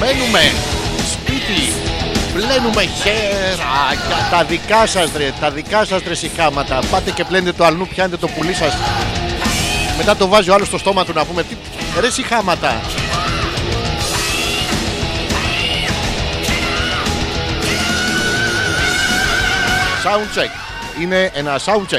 Μένουμε σπίτι. Πλένουμε χεράκια. Τα δικά σας ρε, τα δικά σας ρε συχάματα. Πάτε και πλένετε το αλνού, πιάνετε το πουλί σας. Μετά το βάζει ο άλλος στο στόμα του να πούμε τι... Ρε συχάματα. Sound check. Είναι ένα sound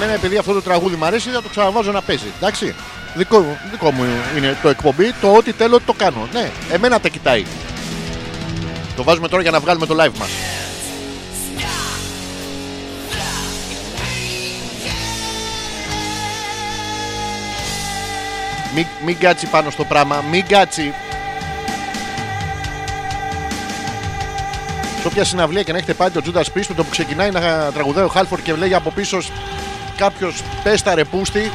εμένα επειδή αυτό το τραγούδι μου αρέσει, θα το ξαναβάζω να παίζει. Εντάξει. Δικό, μου- δικό μου είναι το εκπομπή. Το ό,τι θέλω το κάνω. Ναι, εμένα τα κοιτάει. Το βάζουμε τώρα για να βγάλουμε το live μας. Μην, μην κάτσει πάνω στο πράγμα, μην κάτσει. Σε όποια συναυλία και να έχετε πάει το Judas Priest με το που ξεκινάει να τραγουδάει ο Χάλφορ και λέει από πίσω κάποιος πέστα ρε πούστη,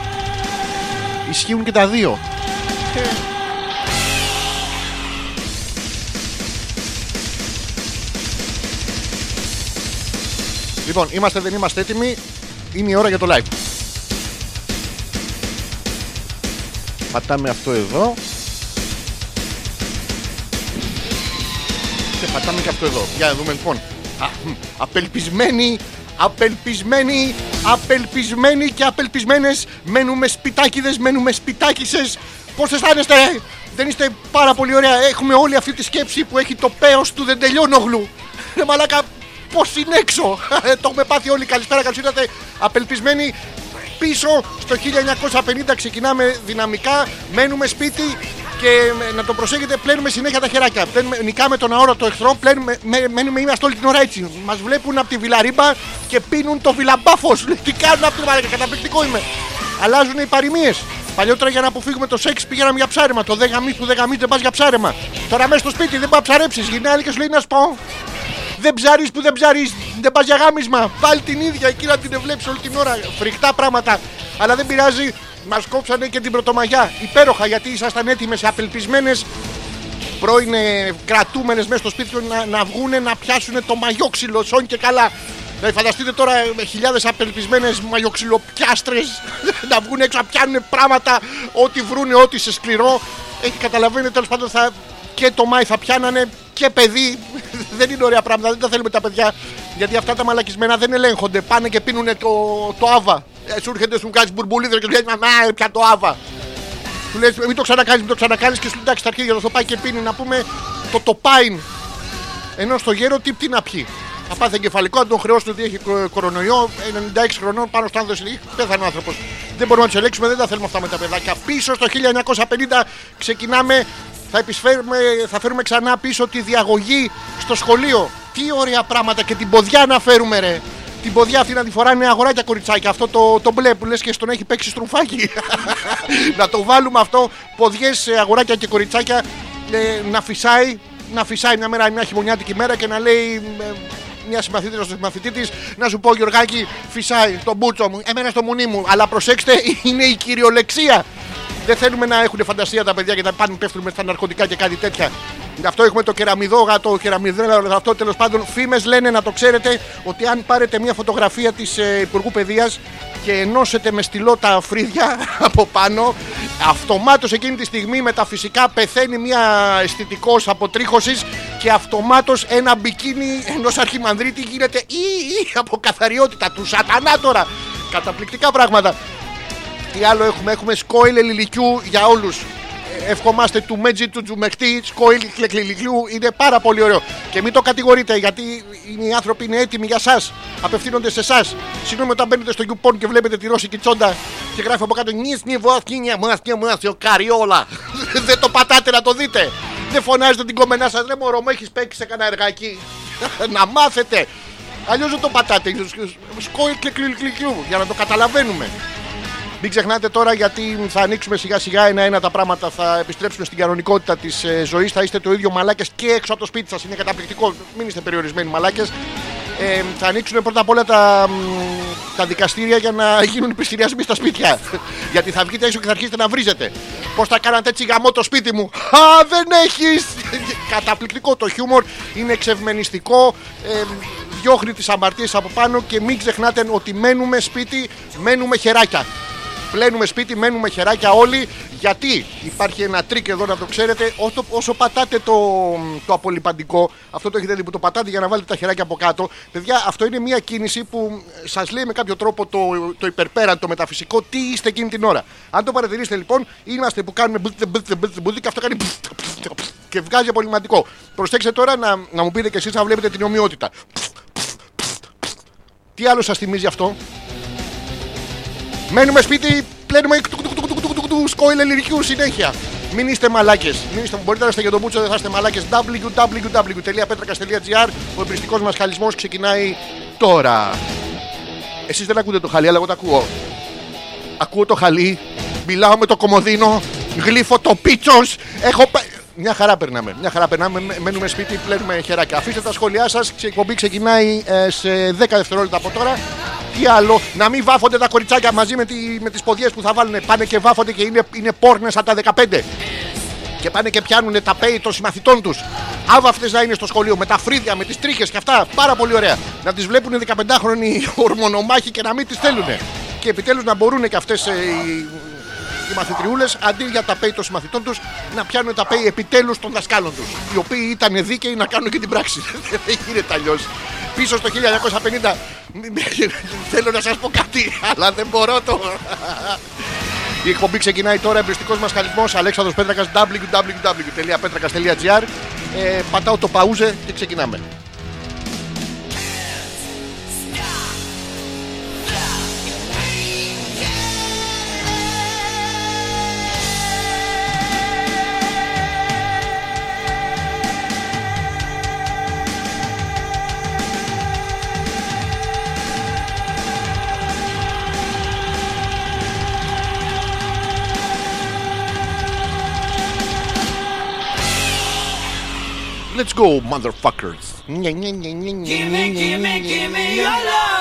ισχύουν και τα δύο. Λοιπόν, είμαστε δεν είμαστε έτοιμοι. Είναι η ώρα για το live. Πατάμε αυτό εδώ. Και πατάμε και αυτό εδώ. Για να δούμε λοιπόν. Α, μ, απελπισμένοι, απελπισμένοι, απελπισμένοι και απελπισμένες Μένουμε σπιτάκιδες, μένουμε σπιτάκισες. Πώς αισθάνεστε, ε; δεν είστε πάρα πολύ ωραία. Έχουμε όλη αυτή τη σκέψη που έχει το πέος του δεν τελειώνογλου. Ρε μαλάκα, πώς είναι έξω; Ε, το έχουμε πάθει όλοι. Καλησπέρα, καλώς ήρθατε. Απελπισμένοι πίσω στο 1950 ξεκινάμε δυναμικά, μένουμε σπίτι και ε, να το προσέχετε, πλένουμε συνέχεια τα χεράκια. Πλένουμε, νικάμε τον αόρατο εχθρό, πλένουμε, με- μένουμε, είμαστε όλη την ώρα έτσι. Μας βλέπουν από τη βιλαρίμπα και πίνουν το βιλαμπάφος. Τι κάνουν αυτή τη μαλάκα, καταπληκτικό είμαι. Αλλάζουν οι παροιμίες. Παλιότερα για να αποφύγουμε το σεξ πήγαμε για ψάρεμα. Το δεν γαμί που δεν γαμί δεν πας για ψάρεμα. Τώρα μέσα στο σπίτι δεν πάει να ψαρέψεις. Γυρνάει άλλη και σου λέει να σου πω. Δεν ψαρεί που δεν ψαρεί, δεν πας για γάμισμα. Πάλι την ίδια εκεί να την βλέπει όλη την ώρα. Φρικτά πράγματα. Αλλά δεν πειράζει. Μας κόψανε και την πρωτομαγιά. Υπέροχα γιατί ήσασταν έτοιμες, απελπισμένες πρώην κρατούμενες μέσα στο σπίτι τους να, να βγουν να πιάσουν το μαγιόξυλο. Σόν και καλά. Δηλαδή, φανταστείτε τώρα με χιλιάδες απελπισμένες μαγιοξυλοπιάστρες να βγουν έξω να πιάνουν πράγματα, ό,τι βρούνε, ό,τι σε σκληρό. Έχει καταλαβαίνει τέλος πάντων θα, και το Μάη θα πιάνανε και παιδί. δεν είναι ωραία πράγματα, δεν τα θέλουμε τα παιδιά. Γιατί αυτά τα μαλακισμένα δεν ελέγχονται. Πάνε και πίνουν το, το άβα. Ε, σου έρχεται, σου κάνει μπουρμπουλίδες και σου λέει Μαμά, πια το άβα. Του λες μην το ξανακάνεις, μην το ξανακάνεις και σου λέει εντάξει τα αρχίδια θα πάει και πίνει να πούμε το τοπάιν. Ενώ στο γέρο τι, τι να πιει. Θα πάθει εγκεφαλικό, αν τον χρεώσουν ότι έχει κο- κορονοϊό, 96 χρονών πάνω στο άνδρο λέει πέθανε ο άνθρωπος. Δεν μπορούμε να τους ελέγξουμε, δεν τα θέλουμε αυτά με τα παιδάκια. Πίσω στο 1950 ξεκινάμε, θα, επισφέρουμε, θα φέρουμε ξανά πίσω τη διαγωγή στο σχολείο. Τι ωραία πράγματα και την ποδιά να φέρουμε, ρε. Την ποδιά αυτή να τη φοράνε αγοράκια κοριτσάκια. Αυτό το, το μπλε που λες και στον έχει παίξει στρουφάκι. να το βάλουμε αυτό, ποδιές αγοράκια και κοριτσάκια ε, να φυσάει, να φυσάει μια μέρα, μια χειμωνιάτικη μέρα και να λέει ε, μια συμμαθήτρια στο συμμαθητή της να σου πω Γιωργάκη, φυσάει το μπούτσο μου, εμένα στο μουνί μου. Αλλά προσέξτε, είναι η κυριολεξία. Δεν θέλουμε να έχουν φαντασία τα παιδιά και να πάνε πέφτουν με στα ναρκωτικά και κάτι τέτοια. Γι' αυτό έχουμε το κεραμιδόγα, το κεραμιδόγα, αυτό τέλος πάντων. Φήμες λένε να το ξέρετε ότι αν πάρετε μια φωτογραφία της ε, Υπουργού Παιδείας και ενώσετε με στυλό τα φρύδια από πάνω, αυτομάτως εκείνη τη στιγμή μεταφυσικά πεθαίνει μια αισθητικός αποτρίχωσης και αυτομάτως ένα μπικίνι ενός αρχιμανδρίτη γίνεται ή, ή, από καθαριότητα του σατανά τώρα. Καταπληκτικά πράγματα. Τι άλλο έχουμε, έχουμε σκόιλ ελιλικιού για όλους. Ε, Ευχόμαστε του Μέτζι του Τζουμεχτή, σκόιλ κλεκλιλικιού, είναι πάρα πολύ ωραίο. Και μην το κατηγορείτε γιατί οι άνθρωποι είναι έτοιμοι για εσά. Απευθύνονται σε εσά. Συγγνώμη όταν μπαίνετε στο YouPorn και βλέπετε τη ρώσικη τσόντα και γράφει από κάτω νι νι βοσκίνια μα και μα ο καριόλα. Δεν το πατάτε να το δείτε. Δεν φωνάζετε την κομμενά σας, ρε μωρό μου, έχεις παίξει σε κανένα εργάκι. να μάθετε. Αλλιώς δεν το πατάτε. Σκόιλ κλεκλιλικιού για να το καταλαβαίνουμε. Μην ξεχνάτε τώρα γιατί θα ανοίξουμε σιγά σιγά ένα-ένα τα πράγματα. Θα επιστρέψουμε στην κανονικότητα της ε, ζωής. Θα είστε το ίδιο μαλάκες και έξω από το σπίτι σας. Είναι καταπληκτικό. Μην είστε περιορισμένοι μαλάκες. Ε, θα ανοίξουν πρώτα απ' όλα τα, μ, τα δικαστήρια για να γίνουν οι πληστηριασμοί στα σπίτια. Γιατί θα βγείτε έξω και θα αρχίσετε να βρίζετε. Πώς θα κάνατε έτσι γαμό το σπίτι μου; Α, δεν έχεις! Καταπληκτικό το χιούμορ. Είναι εξευμενιστικό. Ε, διώχνει τις αμαρτίες από πάνω και μην ξεχνάτε ότι μένουμε σπίτι, μένουμε χεράκια. Πλένουμε σπίτι, μένουμε χεράκια όλοι. Γιατί υπάρχει ένα τρικ εδώ να το ξέρετε. Όσο, όσο πατάτε το, το απολυμαντικό, αυτό το έχετε δει που το πατάτε για να βάλετε τα χεράκια από κάτω. Παιδιά, αυτό είναι μια κίνηση που σας λέει με κάποιο τρόπο το, το υπερπέραν, το μεταφυσικό, τι είστε εκείνη την ώρα. Αν το παρατηρήσετε λοιπόν, είμαστε που κάνουμε μπλτ, μπλτ, μπλτ, μπλτ, και αυτό κάνει και βγάζει απολυματικό. Προσέξτε τώρα να, να μου πείτε κι εσείς να βλέπετε την ομοιότητα. Τι άλλο σας θυμίζει αυτό; Μένουμε σπίτι, πλένουμε σκόιλ ελληνικού συνέχεια. Μην είστε μαλάκε. Μην είστε, μπορείτε να είστε για τον Μπούτσο, δεν θα είστε μαλάκε. www.petrakas.gr Ο εμπριστικό μα χαλισμό ξεκινάει τώρα. Εσεί δεν ακούτε το χαλί, αλλά εγώ το ακούω. Ακούω το χαλί, μιλάω με το κομμωδίνο, γλύφω το πίτσο. Έχω. Πα- Μια χαρά περνάμε. Μια χαρά περνάμε. Μ- Μένουμε σπίτι, πλένουμε χεράκια. Αφήστε τα σχόλιά σας. Η εκπομπή ξεκινάει ε, σε 10 δευτερόλεπτα από τώρα. Τι άλλο, να μην βάφονται τα κοριτσάκια μαζί με, τη, με τις ποδιές που θα βάλουν. Πάνε και βάφονται και είναι, είναι πόρνες από τα 15. Και πάνε και πιάνουν τα πέι των συμμαθητών τους. Άβαυτε να είναι στο σχολείο με τα φρύδια, με τις τρίχες και αυτά. Πάρα πολύ ωραία. Να τις βλέπουν 15χρονοι ορμονομάχοι και να μην τις θέλουν. Και επιτέλους να μπορούν και αυτές οι, οι μαθητριούλες αντί για τα πέι των συμμαθητών τους να πιάνουν τα πέι επιτέλους των δασκάλων τους. Οι οποίοι ήταν δίκαιοι να κάνουν και την πράξη. Δεν γίνεται αλλιώς. Πίσω στο 1950 θέλω να σας πω κάτι, αλλά δεν μπορώ το. Η εκπομπή ξεκινάει τώρα. Εμπριστικός μας χαλισμό Αλέξανδρος Πέτρακας www.petrakas.gr. Ε, πατάω το παούζε και ξεκινάμε. Go, motherfuckers. Gimme, gimme, gimme your love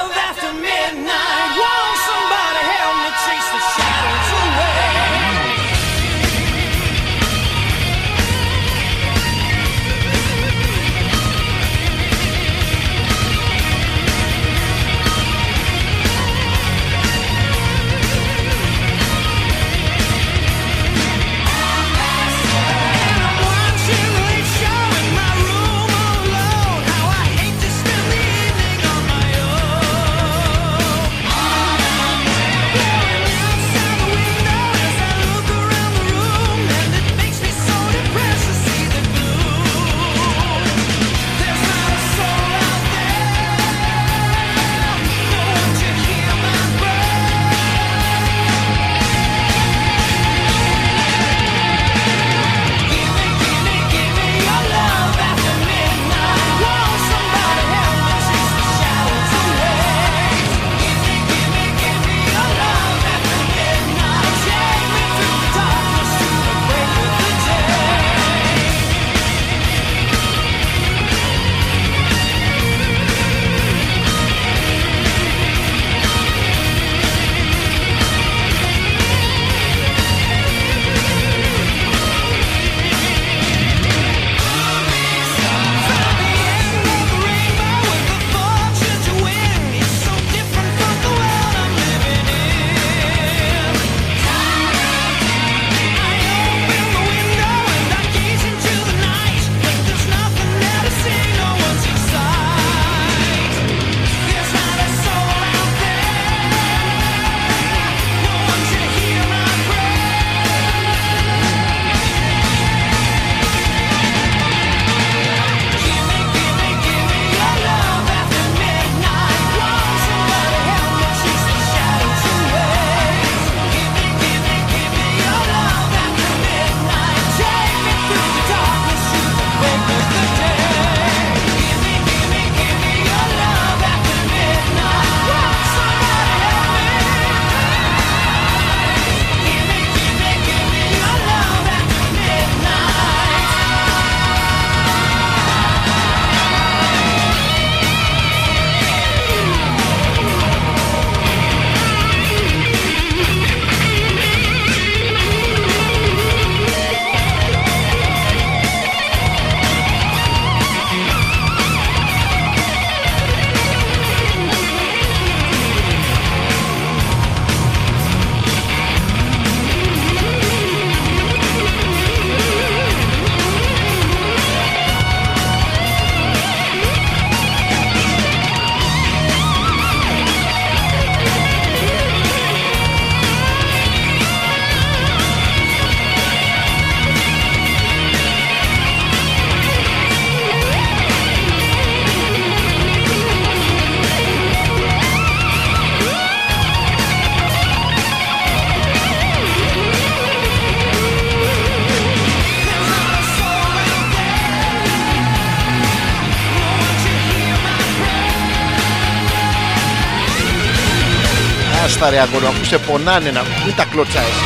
άστα ρε αγώνα που σε πονάνε να μην τα κλωτσάεις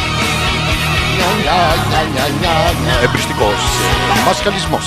Εμπριστικός Μασκαλισμός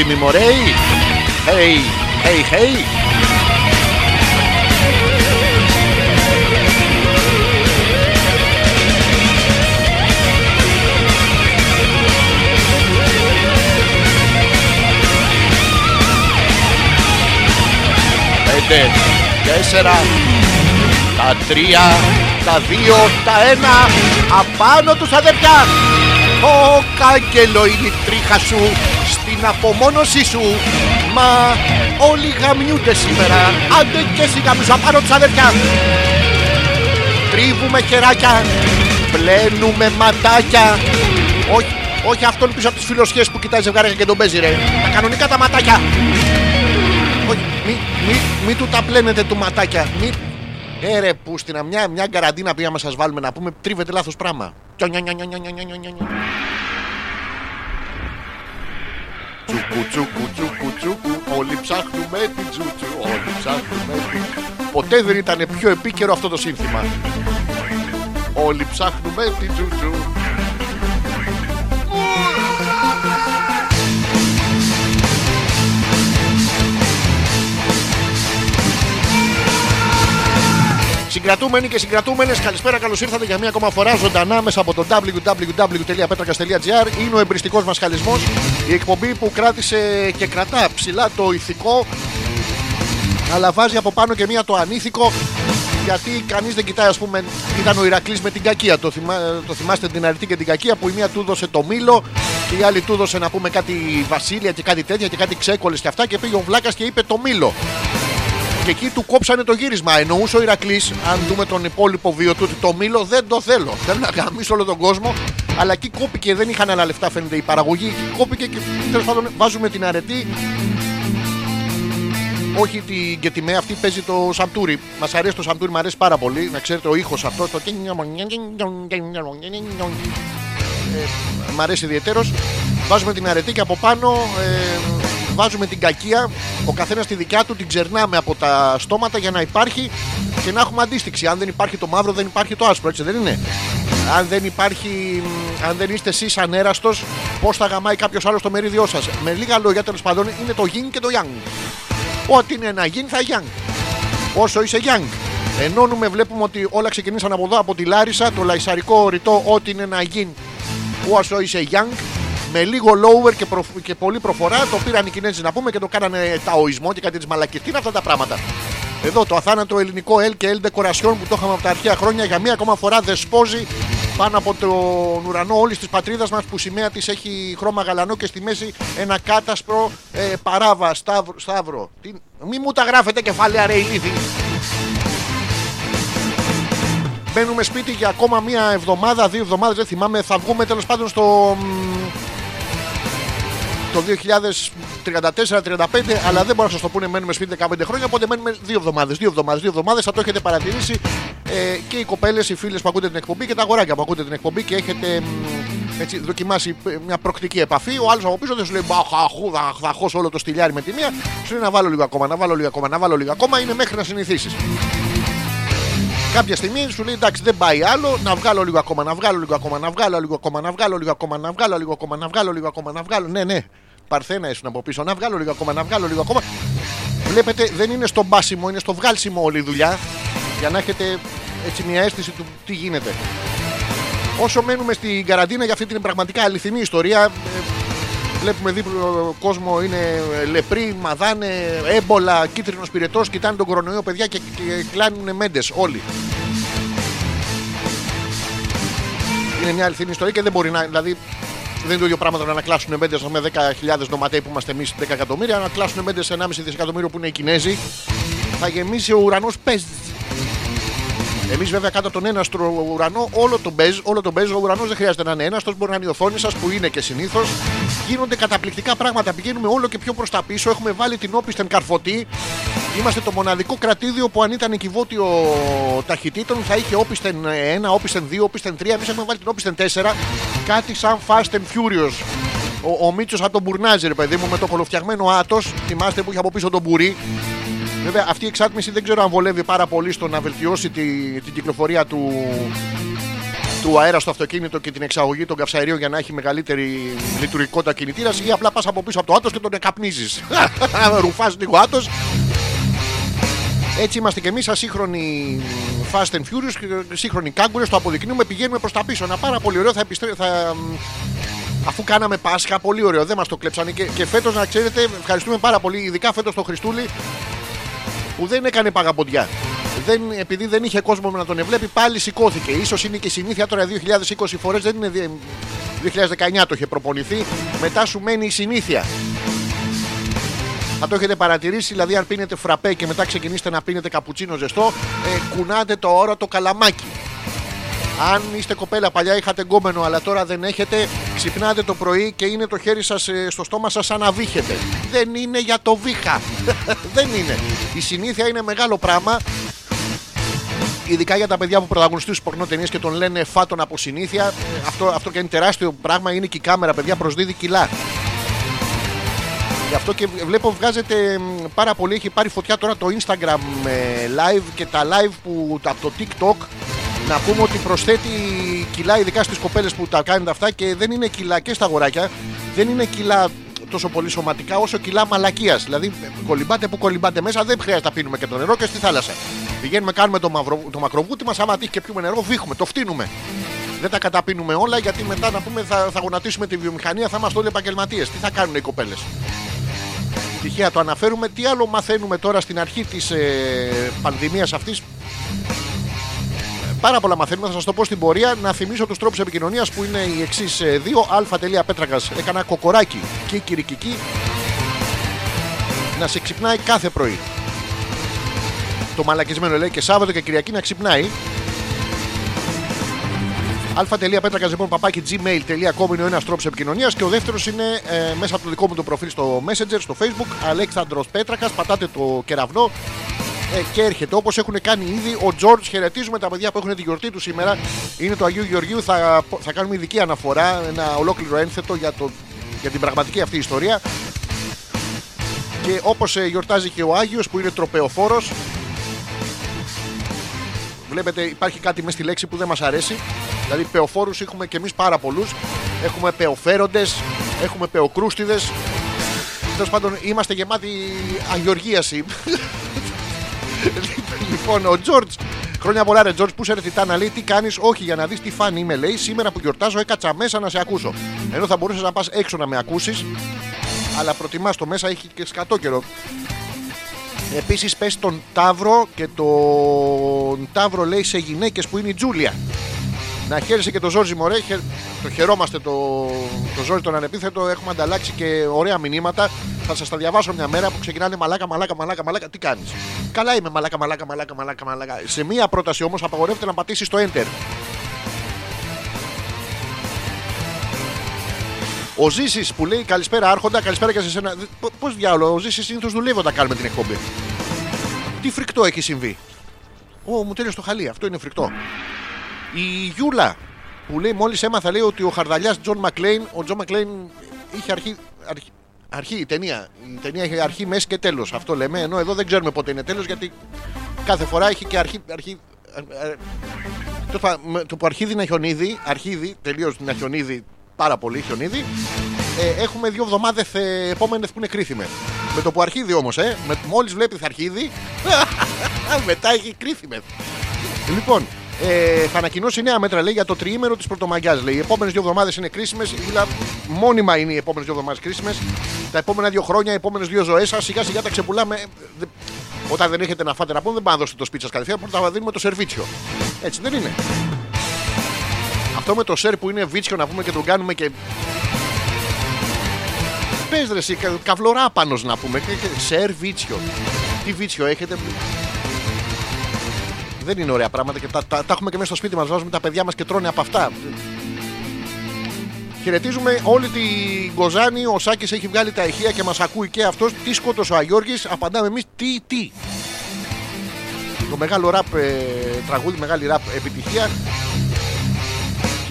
έτοιμοι μωρέοι Hey, hey, hey. Πέντε, τέσσερα, τα τρία, τα δύο, τα ένα, απάνω τους αδερφιά. Ο κάγκελο είναι η τρίχα σου, την απομόνωσή σου. Μα όλοι γαμιούνται σήμερα. Άντε και εσύ γαμιζα πάνω τις. Τρίβουμε χεράκια. Πλένουμε ματάκια. Όχι, όχι αυτόν πίσω από τις φιλοσχές που κοιτάει ζευγάρια και τον παίζει ρε. Τα κανονικά τα ματάκια. Όχι, μη, μη, μη του τα πλένετε του ματάκια. Μη, ε ρε που στην μια, μια καραντίνα πήγαμε να σας βάλουμε να πούμε τρίβεται λάθος πράγμα. Κουτσούκου, τσούκου, τσούκου, όλοι ψάχνουμε την τσούτσου, όλοι ψάχνουμε την... Ποτέ δεν ήταν πιο επίκαιρο αυτό το σύνθημα. Όλοι ψάχνουμε την τσούτσου. Συγκρατούμενοι και συγκρατούμενες, καλησπέρα, καλώς ήρθατε για μία ακόμα φορά ζωντανά μέσα από το www.petrakas.gr. Είναι ο εμπριστικός μας χαλισμός, η εκπομπή που κράτησε και κρατά ψηλά το ηθικό, αλλά βάζει από πάνω και μία το ανήθικο. Γιατί κανείς δεν κοιτάει, ας πούμε, ήταν ο Ηρακλής με την κακία. Το, θυμά, το θυμάστε την αρετή και την κακία που η μία του έδωσε το μήλο και η άλλη του έδωσε να πούμε κάτι βασίλεια και κάτι τέτοια και κάτι ξέκολες και αυτά. Και πήγε ο Βλάκας και είπε το μήλο. Και εκεί του κόψανε το γύρισμα. Εννοούσε ο Ηρακλής, αν δούμε τον υπόλοιπο βίο του, ότι το μήλο δεν το θέλω. Θέλω να γαμίσω όλο τον κόσμο. Αλλά εκεί κόπηκε, δεν είχαν άλλα λεφτά, φαίνεται η παραγωγή. Εκεί κόπηκε και τέλος πάντων βάζουμε την αρετή. Όχι την Κετιμέ, αυτή παίζει το σαντούρι. Μας αρέσει το σαντούρι, μου αρέσει πάρα πολύ. Να ξέρετε ο ήχος αυτός. Το... Ε, μ' αρέσει ιδιαίτερος. Βάζουμε την αρετή και από πάνω ε, βάζουμε την κακία. Ο καθένας τη δικιά του την ξερνάμε από τα στόματα για να υπάρχει και να έχουμε αντίστιξη. Αν δεν υπάρχει το μαύρο, δεν υπάρχει το άσπρο, έτσι δεν είναι; Αν δεν υπάρχει, αν δεν είστε εσείς ανέραστος, πώς θα γαμάει κάποιος άλλος το μερίδιό σας; Με λίγα λόγια τέλος πάντων είναι το yin και το yang. Ό,τι είναι ένα yin θα yang. Όσο είσαι yang. Ενώνουμε, βλέπουμε ότι όλα ξεκινήσαν από εδώ, από τη Λάρισα, το λαϊσαρικό ρητό, ό,τι είναι ένα yin. Όσο είσαι young, με λίγο lower και, προ- και πολύ προφορά το πήραν οι Κινέζοι να πούμε και το κάνανε ταοισμό και κάτι της μαλακής. Τι είναι αυτά τα πράγματα; Εδώ το αθάνατο ελληνικό L και L Decoration που το είχαμε από τα αρχαία χρόνια για μία ακόμα φορά δεσπόζει πάνω από τον ουρανό όλης της πατρίδας μας που σημαία της έχει χρώμα γαλανό και στη μέση ένα κάτασπρο ε, παράβα, σταύρο. σταύρο. Τι... Μη μου τα γράφετε κεφάλαια ρε ηλίθι. Μένουμε σπίτι για ακόμα μία εβδομάδα, δύο εβδομάδες, δεν θυμάμαι. Θα βγούμε τέλος πάντων στο. Μ, Το 2034-35, αλλά δεν μπορώ να σας το πούνε. Μένουμε σπίτι 15 χρόνια, οπότε μένουμε δύο εβδομάδες. Δύο εβδομάδες, δύο εβδομάδες. Θα το έχετε παρατηρήσει ε, και οι κοπέλες, οι φίλες που ακούτε την εκπομπή και τα αγοράκια που ακούτε την εκπομπή και έχετε μ, έτσι, δοκιμάσει ε, μια προκτική επαφή. Ο άλλος από πίσω δεν σου λέει Μπα, θα, χου- θα, θα χώσω όλο το στυλιάρι με τη μία. Σου λέει να βάλω λίγο ακόμα, να βάλω λίγο ακόμα, να βάλω λίγο ακόμα. Είναι μέχρι να συνηθίσεις. Κάποια στιγμή σου λέει εντάξει δεν πάει άλλο, να βγάλω λίγο ακόμα, να βγάλω λίγο ακόμα, να βγάλω λίγο ακόμα, να βγάλω λίγο ακόμα, να βγάλω λίγο ακόμα, να βγάλω λίγο ακόμα, να βγάλω. Ναι, ναι. Παρθένα ήσουν από πίσω, να βγάλω λίγο ακόμα, να βγάλω λίγο ακόμα. Βλέπετε δεν είναι στο μπάσιμο, είναι στο βγάλσιμο όλη η δουλειά. Για να έχετε έτσι μια αίσθηση του τι γίνεται. Όσο μένουμε στην καραντίνα για αυτή την πραγματικά αληθινή ιστορία, ε, βλέπουμε δίπλο κόσμο είναι λεπροί, μαδάνε, έμπολα, κίτρινος πυρετός, κοιτάνε τον κορονοϊό παιδιά και, και κλάνουν μέντες όλοι. Είναι μια αληθινή ιστορία και δεν μπορεί να. Δηλαδή, δεν είναι το ίδιο πράγμα το να ανακλάσουν μέντες με 10.000 νοματέοι που είμαστε εμείς 10 εκατομμύρια, να ανακλάσουν μέντες 1,5 δισεκατομμύριο που είναι οι Κινέζοι. Θα γεμίσει ο ουρανός πες. Εμείς βέβαια κάτω από τον έναστρο ουρανό, όλο τον μπέζ, όλο τον μπέζ, ο ουρανός δεν χρειάζεται να είναι έναστο, μπορεί να είναι η οθόνη σας που είναι και συνήθως. Γίνονται καταπληκτικά πράγματα. Πηγαίνουμε όλο και πιο προς τα πίσω. Έχουμε βάλει την όπισθεν καρφωτή. Είμαστε το μοναδικό κρατήδιο που αν ήταν κυβότιο ταχυτήτων θα είχε όπισθεν 1, όπισθεν 2, όπισθεν 3. Εμείς έχουμε βάλει την όπισθεν 4. Κάτι σαν Fast and Furious. Ο, ο Μίτσος από τον Μπουρνάζι, ρε παιδί μου, με το κολοφτιαγμένο άτος. Θυμάστε που είχε από πίσω τον μπουρί. Βέβαια, αυτή η εξάτμιση δεν ξέρω αν βολεύει πάρα πολύ στο να βελτιώσει τη, την κυκλοφορία του, του αέρα στο αυτοκίνητο και την εξαγωγή των καυσαερίων για να έχει μεγαλύτερη λειτουργικότητα κινητήρας ή απλά πας από πίσω από το άτος και τον εκαπνίζεις. Ρουφάς λίγο άτος. Έτσι είμαστε και εμείς ασύγχρονοι Fast and Furious και σύγχρονοι κάγκουρες. Το αποδεικνύουμε, πηγαίνουμε προς τα πίσω. Ένα πάρα πολύ ωραίο θα επιστρέ... θα... Αφού κάναμε Πάσχα, πολύ ωραίο, δεν μας το κλέψανε. Και, και φέτος, να ξέρετε, ευχαριστούμε πάρα πολύ, ειδικά φέτος το Χριστούλη, που δεν έκανε παγαποντιά. Δεν, επειδή δεν είχε κόσμο να τον ευλέπει, πάλι σηκώθηκε. σω είναι και η συνήθεια τώρα 2020 φορές, δεν είναι. δι- 2019 το είχε προπονηθεί. Μετά σου μένει η συνήθεια. Θα το έχετε παρατηρήσει, δηλαδή, αν πίνετε φραπέ και μετά ξεκινήσετε να πίνετε καπουτσίνο ζεστό, ε, κουνάτε το όρο το καλαμάκι. Αν είστε κοπέλα παλιά είχατε γκόμενο αλλά τώρα δεν έχετε, ξυπνάτε το πρωί και είναι το χέρι σας ε, στο στόμα σας σαν να βύχετε. Δεν είναι για το βήχα. δεν είναι. Η συνήθεια είναι μεγάλο πράγμα. Ειδικά για τα παιδιά που πρωταγωνιστούν στις πορνοτενίες και τον λένε φάτον από συνήθεια. Ε, Αυτό, αυτό και είναι τεράστιο πράγμα. Είναι και η κάμερα, παιδιά, προσδίδει κιλά. Γι' αυτό και βλέπω βγάζετε μ, πάρα πολύ. Έχει πάρει φωτιά τώρα το Instagram ε, live και τα live που από το TikTok. Να πούμε ότι προσθέτει κιλά, ειδικά στις κοπέλες που τα κάνουν αυτά και δεν είναι κιλά και στα αγοράκια. Δεν είναι κιλά τόσο πολύ σωματικά όσο κιλά μαλακίας. Δηλαδή, κολυμπάτε που κολυμπάτε μέσα, δεν χρειάζεται να πίνουμε και το νερό και στη θάλασσα. Πηγαίνουμε, κάνουμε το, μαυρο, το μακροβούτι μας. Άμα τύχει και πιούμε νερό, βήχουμε, το φτύνουμε. Δεν τα καταπίνουμε όλα γιατί μετά να πούμε θα, θα γονατίσουμε τη βιομηχανία, θα είμαστε όλοι επαγγελματίες. Τι θα κάνουν οι κοπέλες; Τυχαία το αναφέρουμε. Τι άλλο μαθαίνουμε τώρα στην αρχή της ε, πανδημίας αυτής; Πάρα πολλά μαθαίνουμε, θα σας το πω στην πορεία. Να θυμίσω τους τρόπους επικοινωνίας που είναι οι εξής δύο. α.πέτρακας έκανα κοκοράκι και η κυρικική να σε ξυπνάει κάθε πρωί. Το μαλακισμένο λέει και Σάββατο και Κυριακή να ξυπνάει. α.πέτρακας λοιπόν παπάκι gmail.com είναι ο ένας τρόπος επικοινωνίας και ο δεύτερος είναι ε, μέσα από το δικό μου το προφίλ στο Messenger, στο Facebook. Αλέξανδρος Πέτρακας. Πατάτε το κεραυνό ε, και έρχεται όπως έχουν κάνει ήδη. Ο Τζορτζ χαιρετίζουμε τα παιδιά που έχουν τη γιορτή του σήμερα. Είναι το Αγίου Γεωργίου. Θα, θα κάνουμε ειδική αναφορά, ένα ολόκληρο ένθετο για, το, για την πραγματική αυτή ιστορία. Και όπως γιορτάζει και ο Άγιος που είναι τροπεοφόρος. Βλέπετε, υπάρχει κάτι μέσα στη λέξη που δεν μας αρέσει. Δηλαδή, πεοφόρους έχουμε και εμείς πάρα πολλούς. Έχουμε πεοφέροντες, έχουμε πεοκρούστιδες. Τέλος πάντων, είμαστε γεμάτοι αγιοργίαση. λοιπόν, ο Τζορτζ. Χρόνια πολλά, ρε Τζορτζ, που σε Τιτάνα λέει τι κάνεις, όχι για να δεις τι φαν είμαι, λέει. Σήμερα που γιορτάζω έκατσα μέσα να σε ακούσω. Ενώ θα μπορούσες να πας έξω να με ακούσεις, αλλά προτιμάς το μέσα, έχει και σκατό καιρό. Επίσης πες τον Ταύρο και τον Ταύρο λέει σε γυναίκες που είναι η Τζούλια. Να χαίρεσαι και το Ζόρζι Μωρέ. χαι- Το χαιρόμαστε το, το Ζόρζι τον ανεπίθετο. Έχουμε ανταλλάξει και ωραία μηνύματα. Θα σας τα διαβάσω μια μέρα που ξεκινάνε μαλάκα, μαλάκα, μαλάκα, μαλάκα. Τι κάνεις; Καλά είμαι μαλάκα, μαλάκα, μαλάκα, μαλάκα, μαλάκα. Σε μία πρόταση όμως απαγορεύεται να πατήσει το enter. Ο Ζήσης που λέει καλησπέρα Άρχοντα, καλησπέρα και σε σένα. Πώς διάολο, ο Ζήσης συνήθως δουλεύει όταν κάνουμε την εκπομπή. Τι φρικτό έχει συμβεί; Ω, μου τέλειωσε το χαλί. Αυτό είναι φρικτό. Η Γιούλα που λέει μόλις έμαθα λέει ότι ο χαρδαλιάς Τζον Μακλέιν, ο Τζον Μακλέιν είχε αρχή. αρχή Αρχή η ταινία. Η ταινία έχει αρχή, μέση και τέλος. Αυτό λέμε. Ενώ εδώ δεν ξέρουμε πότε είναι τέλος γιατί κάθε φορά έχει και αρχή. αρχή ε, ε, τέλος πάντων, με το που αρχίδι να χιονίδι, αρχίδι, τελείως να χιονίδι, πάρα πολύ χιονίδι, ε, έχουμε δύο εβδομάδες ε, επόμενες που είναι κρίθιμε. Με το που αρχίδι όμως, ε, μόλις βλέπεις θα αρχίδι, μετά έχει κρίθιμε. Λοιπόν, ε, θα ανακοινώσει νέα μέτρα λέει για το τριήμερο της Πρωτομαγιάς. Λέει οι επόμενες δύο εβδομάδες είναι κρίσιμες. Δηλαδή, μόνιμα είναι οι επόμενες δύο εβδομάδες κρίσιμες. Τα επόμενα δύο χρόνια, οι επόμενες δύο ζωές σας σιγά σιγά τα ξεπουλάμε. Ε, δε- Όταν δεν έχετε να φάτε να πούμε, δεν πάμε να δώσετε το σπίτι σας κατευθείαν. Πρώτα θα δίνουμε το σερβίτσιο. Έτσι δεν είναι. Αυτό με το σερ που είναι βίτσιο να πούμε και τον κάνουμε και. Πες ρε εσύ, κα- καυλοράπανος να πούμε. Και- και- Σερ βίτσιο. Τι βίτσιο έχετε; Δεν είναι ωραία πράγματα και τα, τα, τα έχουμε και μέσα στο σπίτι μας. Βάζουμε τα παιδιά μας και τρώνε από αυτά. Χαιρετίζουμε όλη την Κοζάνη. Ο Σάκης έχει βγάλει τα ηχεία και μας ακούει και αυτός. Τι σκότωσε ο Αγιώργης. Απαντάμε εμείς τι, τι. Το μεγάλο ραπ ε, τραγούδι, μεγάλη ραπ επιτυχία.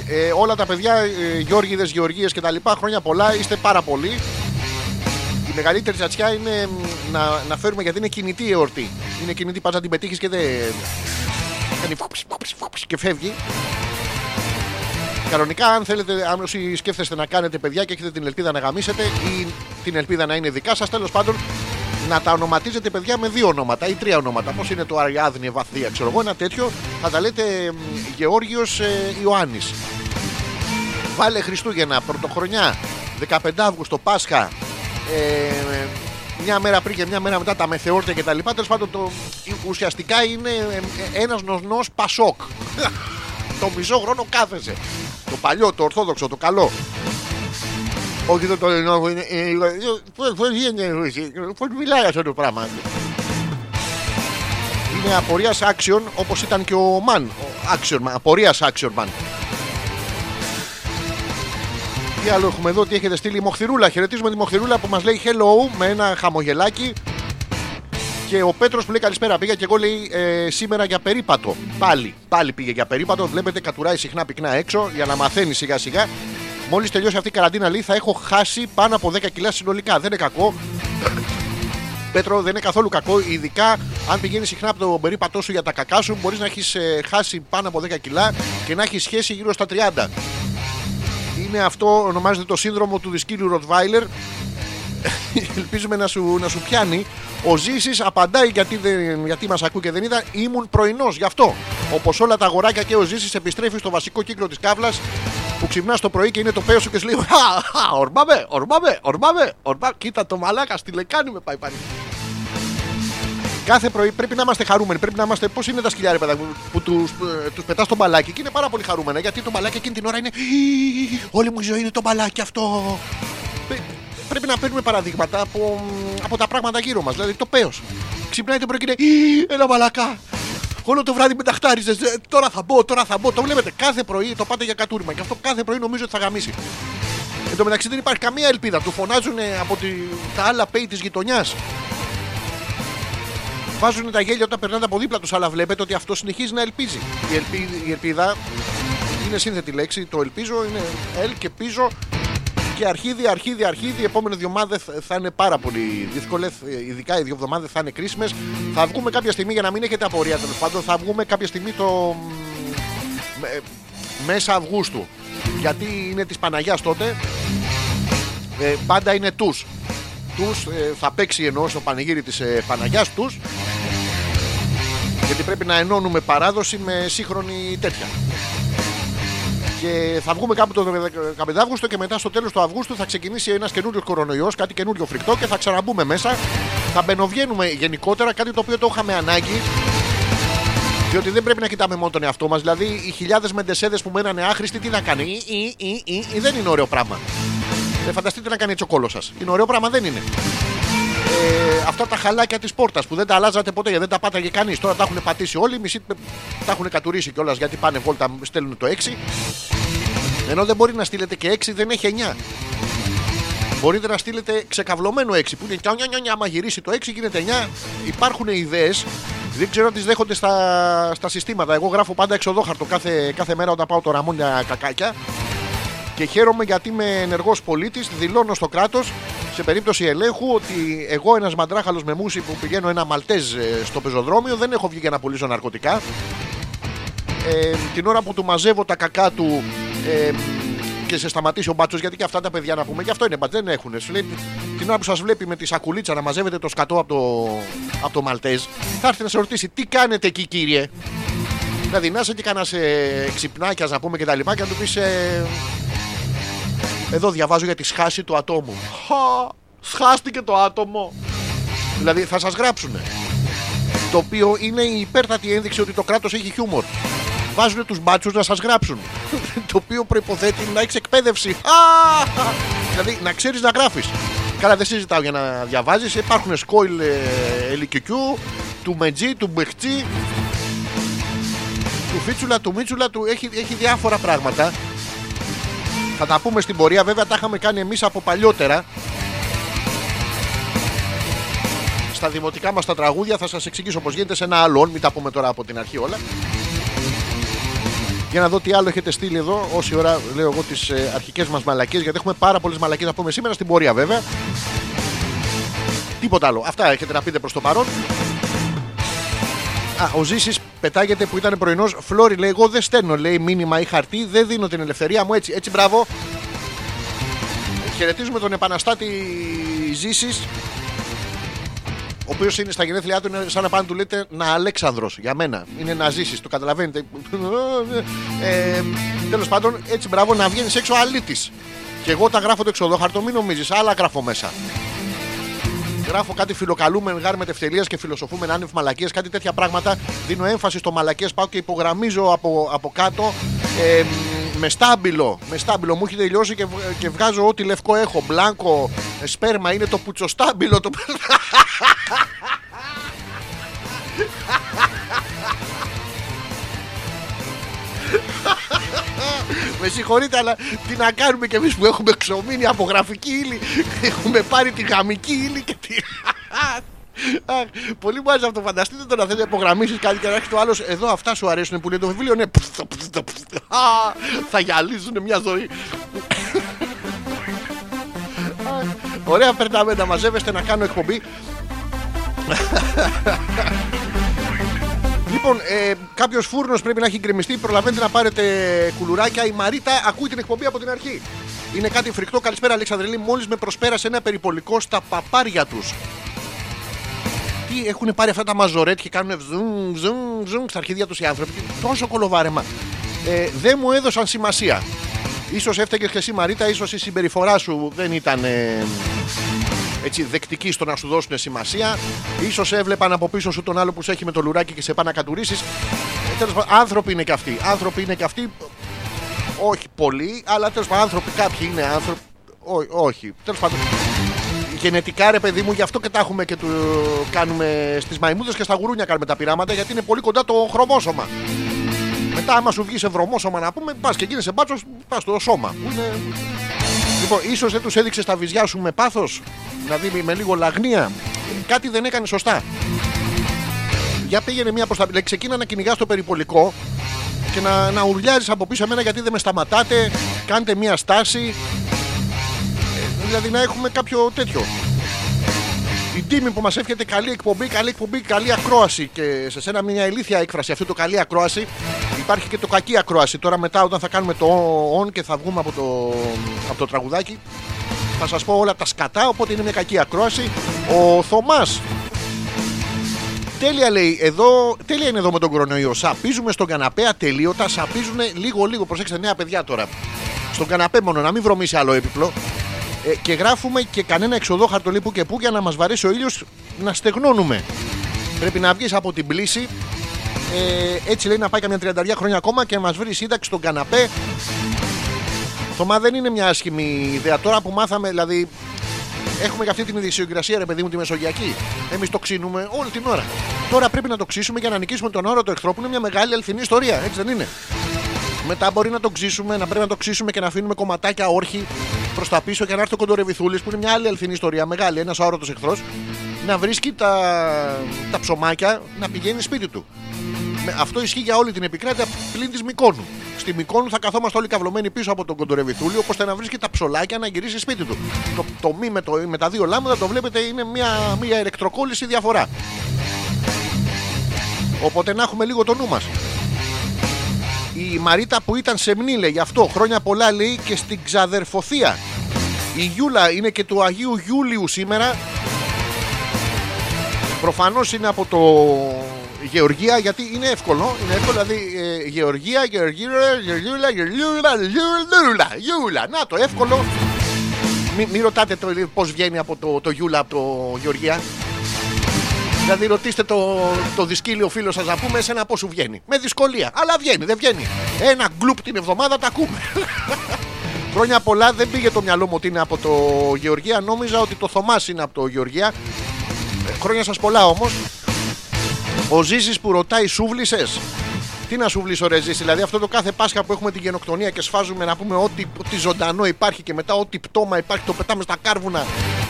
Ε, όλα τα παιδιά, ε, Γιώργιδες, Γεωργίες και τα λοιπά, χρόνια πολλά, είστε πάρα πολλοί. Η μεγαλύτερη τσατσιά είναι μ, να, να φέρουμε γιατί είναι κινητή η εορτή. Είναι κινητή, πας να την πετύχεις και δεν... Κάνει φουπς, φουπς, φουπς και φεύγει. Κανονικά, αν θέλετε, αν όσοι σκέφτεστε να κάνετε παιδιά και έχετε την ελπίδα να γαμίσετε ή την ελπίδα να είναι δικά σας, τέλος πάντων να τα ονοματίζετε παιδιά με δύο ονόματα ή τρία ονόματα. Πώς είναι το Αριάδνη Βαθία, ξέρω εγώ, ένα τέτοιο. Θα τα λέτε Γεώργιος ε, Ιωάννης. Βάλε Χριστούγεννα, Πρωτοχρονιά, 15 Αύγουστο, Πάσχα, ε, μια μέρα πριν και μια μέρα μετά τα μεθεόρτια κτλ. Τέλος πάντων, το, ουσιαστικά είναι ένας νοσνός Πασόκ. το μισό χρόνο κάθεσαι. Το παλιό, το ορθόδοξο, το καλό. Όχι το το ελληνικό, είναι. Πώ γίνεται, πώ μιλάει αυτό το πράγμα. Είναι απορίας action όπως ήταν και ο Man. Ο action man, απορίας action man. Τι άλλο έχουμε εδώ, τι έχετε στείλει η Μοχθηρούλα. Χαιρετίζουμε τη Μοχθηρούλα που μας λέει hello με ένα χαμογελάκι. Και ο Πέτρος που λέει καλησπέρα. Πήγα και εγώ λέει ε, σήμερα για περίπατο. Πάλι, πάλι πήγε για περίπατο. Βλέπετε, κατουράει συχνά πυκνά έξω για να μαθαίνει σιγά σιγά. Μόλις τελειώσει αυτή η καραντίνα, λέει θα έχω χάσει πάνω από 10 κιλά συνολικά. Δεν είναι κακό. Πέτρο, δεν είναι καθόλου κακό. Ειδικά αν πηγαίνει συχνά από τον περίπατό σου για τα κακά σου, μπορείς να έχεις χάσει πάνω από 10 κιλά και να έχεις σχέση γύρω στα 30. Είναι αυτό, ονομάζεται το σύνδρομο του δισκύλου Ροτβάιλερ. Ελπίζουμε να σου, να σου πιάνει. Ο Ζήσης απαντάει γιατί, δεν, γιατί μας ακούει και δεν ήταν. Ήμουν πρωινός γι' αυτό. Όπως όλα τα αγοράκια και ο Ζήσης επιστρέφει στο βασικό κύκλο της κάβλα που ξυπνάς το πρωί και είναι το παίο σου και σου λέει Χα, χα, ορμάμε, ορμάμε, ορμάμε, ορμάμε. Κοίτα το μαλάκα στη λεκάνη με πάει πάλι. Κάθε πρωί πρέπει να είμαστε χαρούμενοι. Πρέπει να είμαστε. Πώς είναι τα σκυλιά, ρε παιδάκι μου, που τους τους πετάς το μπαλάκι και είναι πάρα πολύ χαρούμενα γιατί το μπαλάκι εκείνη την ώρα είναι. Όλη μου η ζωή είναι το μπαλάκι αυτό. Πρέ- Πρέπει να παίρνουμε παραδείγματα από, από τα πράγματα γύρω μας. Δηλαδή το παίο. Ξυπνάει το πρωί και είναι. «Ι, Ένα μπαλακά. Όλο το βράδυ μεταχτάριζε. Τώρα θα μπω, τώρα θα μπω. Το βλέπετε κάθε πρωί το πάτε για κατούριμα. Και αυτό κάθε πρωί νομίζω ότι θα γαμίσει. Εν τω μεταξύ δεν υπάρχει καμία ελπίδα. Του φωνάζουν από τη, τα άλλα πέη της γειτονιάς. Βάζουν τα γέλια όταν περνάνε από δίπλα τους, αλλά βλέπετε ότι αυτό συνεχίζει να ελπίζει. Η, ελπί, η ελπίδα είναι σύνθετη λέξη. Το ελπίζω είναι ελ και πίζω και αρχίδι, αρχίδι, αρχίδι. Οι επόμενες δύο εβδομάδε θα είναι πάρα πολύ δύσκολες. Ειδικά οι δύο εβδομάδες θα είναι κρίσιμες. Θα βγούμε κάποια στιγμή για να μην έχετε απορία τέλος πάντων. Θα βγούμε κάποια στιγμή το. μ, ε, μέσα Αυγούστου. Γιατί είναι της Παναγιάς τότε. Ε, πάντα είναι τους τους ε, θα παίξει εννοώ στο πανηγύρι της ε, Παναγιάς τους γιατί πρέπει να ενώνουμε παράδοση με σύγχρονη τέτοια και θα βγούμε κάπου το 15 Αύγουστο και μετά στο τέλος του Αυγούστου θα ξεκινήσει ένας καινούριος κορονοϊός, κάτι καινούριο φρικτό και θα ξαναμπούμε μέσα. Θα μπαινοβγαίνουμε γενικότερα, κάτι το οποίο το είχαμε ανάγκη. Διότι δεν πρέπει να κοιτάμε μόνο τον εαυτό μας. Δηλαδή, οι χιλιάδες μεντεσέδες που μένανε άχρηστοι, τι να κάνει; Ή, ή, ή, ή, ή, δεν είναι ωραίο πράγμα. Ε, φανταστείτε να κάνει έτσι ο κόλος σας. Είναι ωραίο πράγμα, δεν είναι. Ε, αυτά τα χαλάκια της πόρτας που δεν τα αλλάζατε ποτέ γιατί δεν τα πάταγε κανείς. Τώρα τα έχουν πατήσει όλοι, μισοί τα έχουν κατουρίσει κιόλας γιατί πάνε βόλτα, στέλνουν το 6. Ενώ δεν μπορεί να στείλετε και 6, δεν έχει 9. Μπορείτε να στείλετε ξεκαυλωμένο 6 που είναι νια, νια, νια, νια, άμα γυρίσει το 6 γίνεται 9. Υπάρχουν ιδέες. Δεν ξέρω αν τις δέχονται στα, στα συστήματα. Εγώ γράφω πάντα εξοδόχαρτο κάθε, κάθε μέρα όταν πάω το ραμόνια κακάκια. Και χαίρομαι γιατί είμαι ενεργός πολίτης. Δηλώνω στο κράτος σε περίπτωση ελέγχου ότι εγώ, ένας μαντράχαλος με μουσι που πηγαίνω ένα μαλτέζ ε, στο πεζοδρόμιο, δεν έχω βγει για να πουλήσω ναρκωτικά. Ε, την ώρα που του μαζεύω τα κακά του ε, και σε σταματήσει ο μπάτσος, γιατί και αυτά τα παιδιά να πούμε, και αυτό είναι μπάτσο, δεν έχουν. Σου λέει, την ώρα που σας βλέπει με τη σακουλίτσα να μαζεύετε το σκατό από το, από το μαλτέζ, θα έρθει να σε ρωτήσει τι κάνετε εκεί, κύριε; Δηλαδή, να είσαι και κανένας ε, ξυπνάκιας να πούμε και τα λοιπά και να του πεις. Ε, εδώ διαβάζω για τη σχάση του ατόμου. Χα, σχάστηκε το άτομο. Δηλαδή θα σας γράψουνε. Το οποίο είναι η υπέρτατη ένδειξη ότι το κράτος έχει χιούμορ. Βάζουν τους μπάτσους να σας γράψουν. το οποίο προϋποθέτει να έχεις εκπαίδευση. Α! δηλαδή να ξέρεις να γράφεις. Καλά δεν συζητάω για να διαβάζεις. Υπάρχουν σκόιλ ε, ελικικιού, του μετζί, του μπεχτζί, του φίτσουλα, του μίτσουλα, του έχει, έχει διάφορα πράγματα. Θα τα πούμε στην πορεία. Βέβαια τα είχαμε κάνει εμείς από παλιότερα. Στα δημοτικά μας τα τραγούδια θα σας εξηγήσω πως γίνεται σε ένα άλλο. Μην τα πούμε τώρα από την αρχή όλα. Για να δω τι άλλο έχετε στείλει εδώ. Όση ώρα λέω εγώ τις ε, αρχικές μας μαλακίες. Γιατί έχουμε πάρα πολλές μαλακίες να πούμε σήμερα στην πορεία βέβαια. Τίποτα άλλο. Αυτά έχετε να πείτε προς το παρόν. Α, ο Ζήσης πετάγεται που ήταν πρωινός. Φλόρι λέει: Εγώ δεν στέλνω λέει μήνυμα ή χαρτί, δεν δίνω την ελευθερία μου έτσι. Έτσι, μπράβο. Χαιρετίζουμε τον επαναστάτη Ζήσης. Ο οποίος είναι στα γενέθλιά του, είναι σαν να πάνε να του λέτε να Αλέξανδρος για μένα. Είναι να ζήσει, το καταλαβαίνετε. Ε, Τέλος πάντων, έτσι μπράβο να βγαίνει έξω αλήτης. Και εγώ τα γράφω το εξοδόχαρτο, μην νομίζεις, άλλα γράφω μέσα. Γράφω κάτι φιλοκαλούμε γάρ με τευτελεία και φιλοσοφούμε άνευ μαλακίες, κάτι τέτοια πράγματα. Δίνω έμφαση στο μαλακίες, πάω και υπογραμμίζω από, από κάτω. Ε, με στάμπιλο, με στάμπιλο μου έχει τελειώσει και, βγ- και βγάζω ό,τι λευκό έχω. Μπλάνκο, ε, σπέρμα είναι το πουτσοστάμπιλο. Το... Με συγχωρείτε, αλλά τι να κάνουμε κι εμείς που έχουμε ξομείνει από γραφική ύλη. Έχουμε πάρει τη γαμική ύλη και τη. Αχ, Πολύ μου άρεσε αυτό. Φανταστείτε το να θέλει να υπογραμμίσεις κάτι και να έχει το άλλος. Εδώ αυτά σου αρέσουν που λέει το βιβλίο. Ναι, Α, θα γυαλίζουν μια ζωή. Ωραία, περνάμε να μαζεύεστε να κάνω εκπομπή. Λοιπόν, ε, κάποιος φούρνος πρέπει να έχει γκρεμιστεί. Προλαβαίνετε να πάρετε κουλουράκια. Η Μαρίτα ακούει την εκπομπή από την αρχή. Είναι κάτι φρικτό. Καλησπέρα, Αλεξανδρελή. Μόλις με προσπέρασε ένα περιπολικό στα παπάρια τους. Τι έχουν πάρει αυτά τα μαζορέτ και κάνουν ζουμ, ζουμ, ζουμ στα αρχίδια τους οι άνθρωποι. Τόσο κολοβάρεμα. Ε, δεν μου έδωσαν σημασία. Ίσως έφταιγες και εσύ Μαρίτα, ίσως η συμπεριφορά σου δεν ήταν ε, έτσι, δεκτική στο να σου δώσουν σημασία. Ίσως έβλεπαν από πίσω σου τον άλλο που σε έχει με το λουράκι και σε πάνε να κατουρίσεις. Ε, τέλος πάντων, άνθρωποι είναι και αυτοί. Άνθρωποι είναι και αυτοί. Όχι πολλοί, αλλά τέλος πάντων άνθρωποι κάποιοι είναι άνθρωποι. Ό, όχι. Τέλος πάντων. Γενετικά ρε παιδί μου, γι' αυτό και τα έχουμε και του κάνουμε στις μαϊμούδες και στα γουρούνια κάνουμε τα πειράματα γιατί είναι πολύ κοντά το χρωμόσωμα. Μετά, άμα σου βγει σε βρωμόσωμα να πούμε, πας και γίνεσαι μπάτσος, πας στο σώμα. Που είναι... Λοιπόν, ίσως δεν τους έδειξε τα βυζιά σου με πάθος, δηλαδή με λίγο λαγνία. Κάτι δεν έκανε σωστά. Για πήγαινε μία προ τα πίσω. Ξεκίνα να κυνηγάς το περιπολικό και να, να ουρλιάζεις από πίσω εμένα γιατί δεν με σταματάτε. Κάντε μία στάση. Ε, δηλαδή να έχουμε κάποιο τέτοιο. Η τίμη που μας εύχεται καλή εκπομπή, καλή εκπομπή, καλή ακρόαση. Και σε σένα μια ηλίθια έκφραση αυτό το καλή ακρόαση. Υπάρχει και το κακή ακρόαση. Τώρα μετά όταν θα κάνουμε το on και θα βγούμε από το, από το τραγουδάκι θα σας πω όλα τα σκατά οπότε είναι μια κακή ακρόαση. Ο Θωμάς Τέλεια λέει, εδώ, τέλεια είναι εδώ με τον κορονοϊό. Σαπίζουμε στον καναπέ ατελείωτα, σαπίζουν λίγο-λίγο. Προσέξτε, νέα παιδιά τώρα. Στον καναπέ μόνο, να μην βρωμίσει άλλο έπιπλο. Ε, και γράφουμε και κανένα εξοδόχαρτο λέει που και που για να μας βαρέσει ο ήλιος να στεγνώνουμε. Πρέπει να βγεις από την πλήση. Ε, έτσι λέει να πάει καμιά 30 χρόνια ακόμα και να μας βρει σύνταξη στον καναπέ. Θωμά δεν είναι μια άσχημη ιδέα. Τώρα που μάθαμε, δηλαδή, έχουμε και αυτή την ιδιοσυγκρασία, ρε παιδί μου, τη Μεσογειακή. Εμείς το ξύνουμε όλη την ώρα. Τώρα πρέπει να το ξύσουμε για να νικήσουμε τον όρο του εχθρό που είναι μια μεγάλη αληθινή ιστορία. Έτσι δεν είναι; Μετά μπορεί να το ξύσουμε, να πρέπει να το ξύσουμε και να αφήνουμε κομματάκια όρχη προς τα πίσω και να έρθει ο κοντορεβιθούλης που είναι μια άλλη αληθινή ιστορία. Μεγάλη, ένας αόρατο εχθρός. να βρίσκει τα, τα ψωμάκια να πηγαίνει σπίτι του. Με- Αυτό ισχύει για όλη την επικράτεια πλην της Μικόνου. Στη Μικόνου θα καθόμαστε όλοι καυλωμένοι πίσω από τον κοντορεβιθούλιο, ώστε να βρίσκει τα ψωλάκια να γυρίσει σπίτι του. Το, το μη με, το, με τα δύο λάμδα το βλέπετε είναι μια, μια ηλεκτροκόλληση διαφορά. Οπότε να έχουμε λίγο το νου μας. Η Μαρίτα που ήταν σε μνήλε γι' αυτό χρόνια πολλά λέει και στην ξαδερφοθεία. Η Γιούλα είναι και του Αγίου Γιούλιου σήμερα. Προφανώς είναι από το Γεωργία γιατί είναι εύκολο. Είναι εύκολο δηλαδή ε, Γεωργία, Γεωργία, Γεωργιούλα, Γεωργιούλα, Γιούλα, Γιούλα. Να το εύκολο. Μην μη ρωτάτε το, πώς βγαίνει από το, το Γιούλα από το Γεωργία. Δηλαδή ρωτήστε το, το δυσκύλιο φίλο σας να πούμε εσένα πώς σου βγαίνει. Με δυσκολία. Αλλά βγαίνει, δεν βγαίνει. Ένα γκλουπ την εβδομάδα τα ακούμε. Χρόνια πολλά δεν πήγε το μυαλό μου ότι είναι από το Γεωργία. Νόμιζα ότι το Θωμάς είναι από το Γεωργία. Ε, Χρόνια σας πολλά όμως. Ο Ζήσης που ρωτάει σούβλησε. Τι να σουβλήσω ρε Ζήση, δηλαδή αυτό το κάθε Πάσχα που έχουμε την γενοκτονία και σφάζουμε να πούμε ό,τι, ό,τι ζωντανό υπάρχει και μετά ό,τι πτώμα υπάρχει το πετάμε στα κάρβουνα,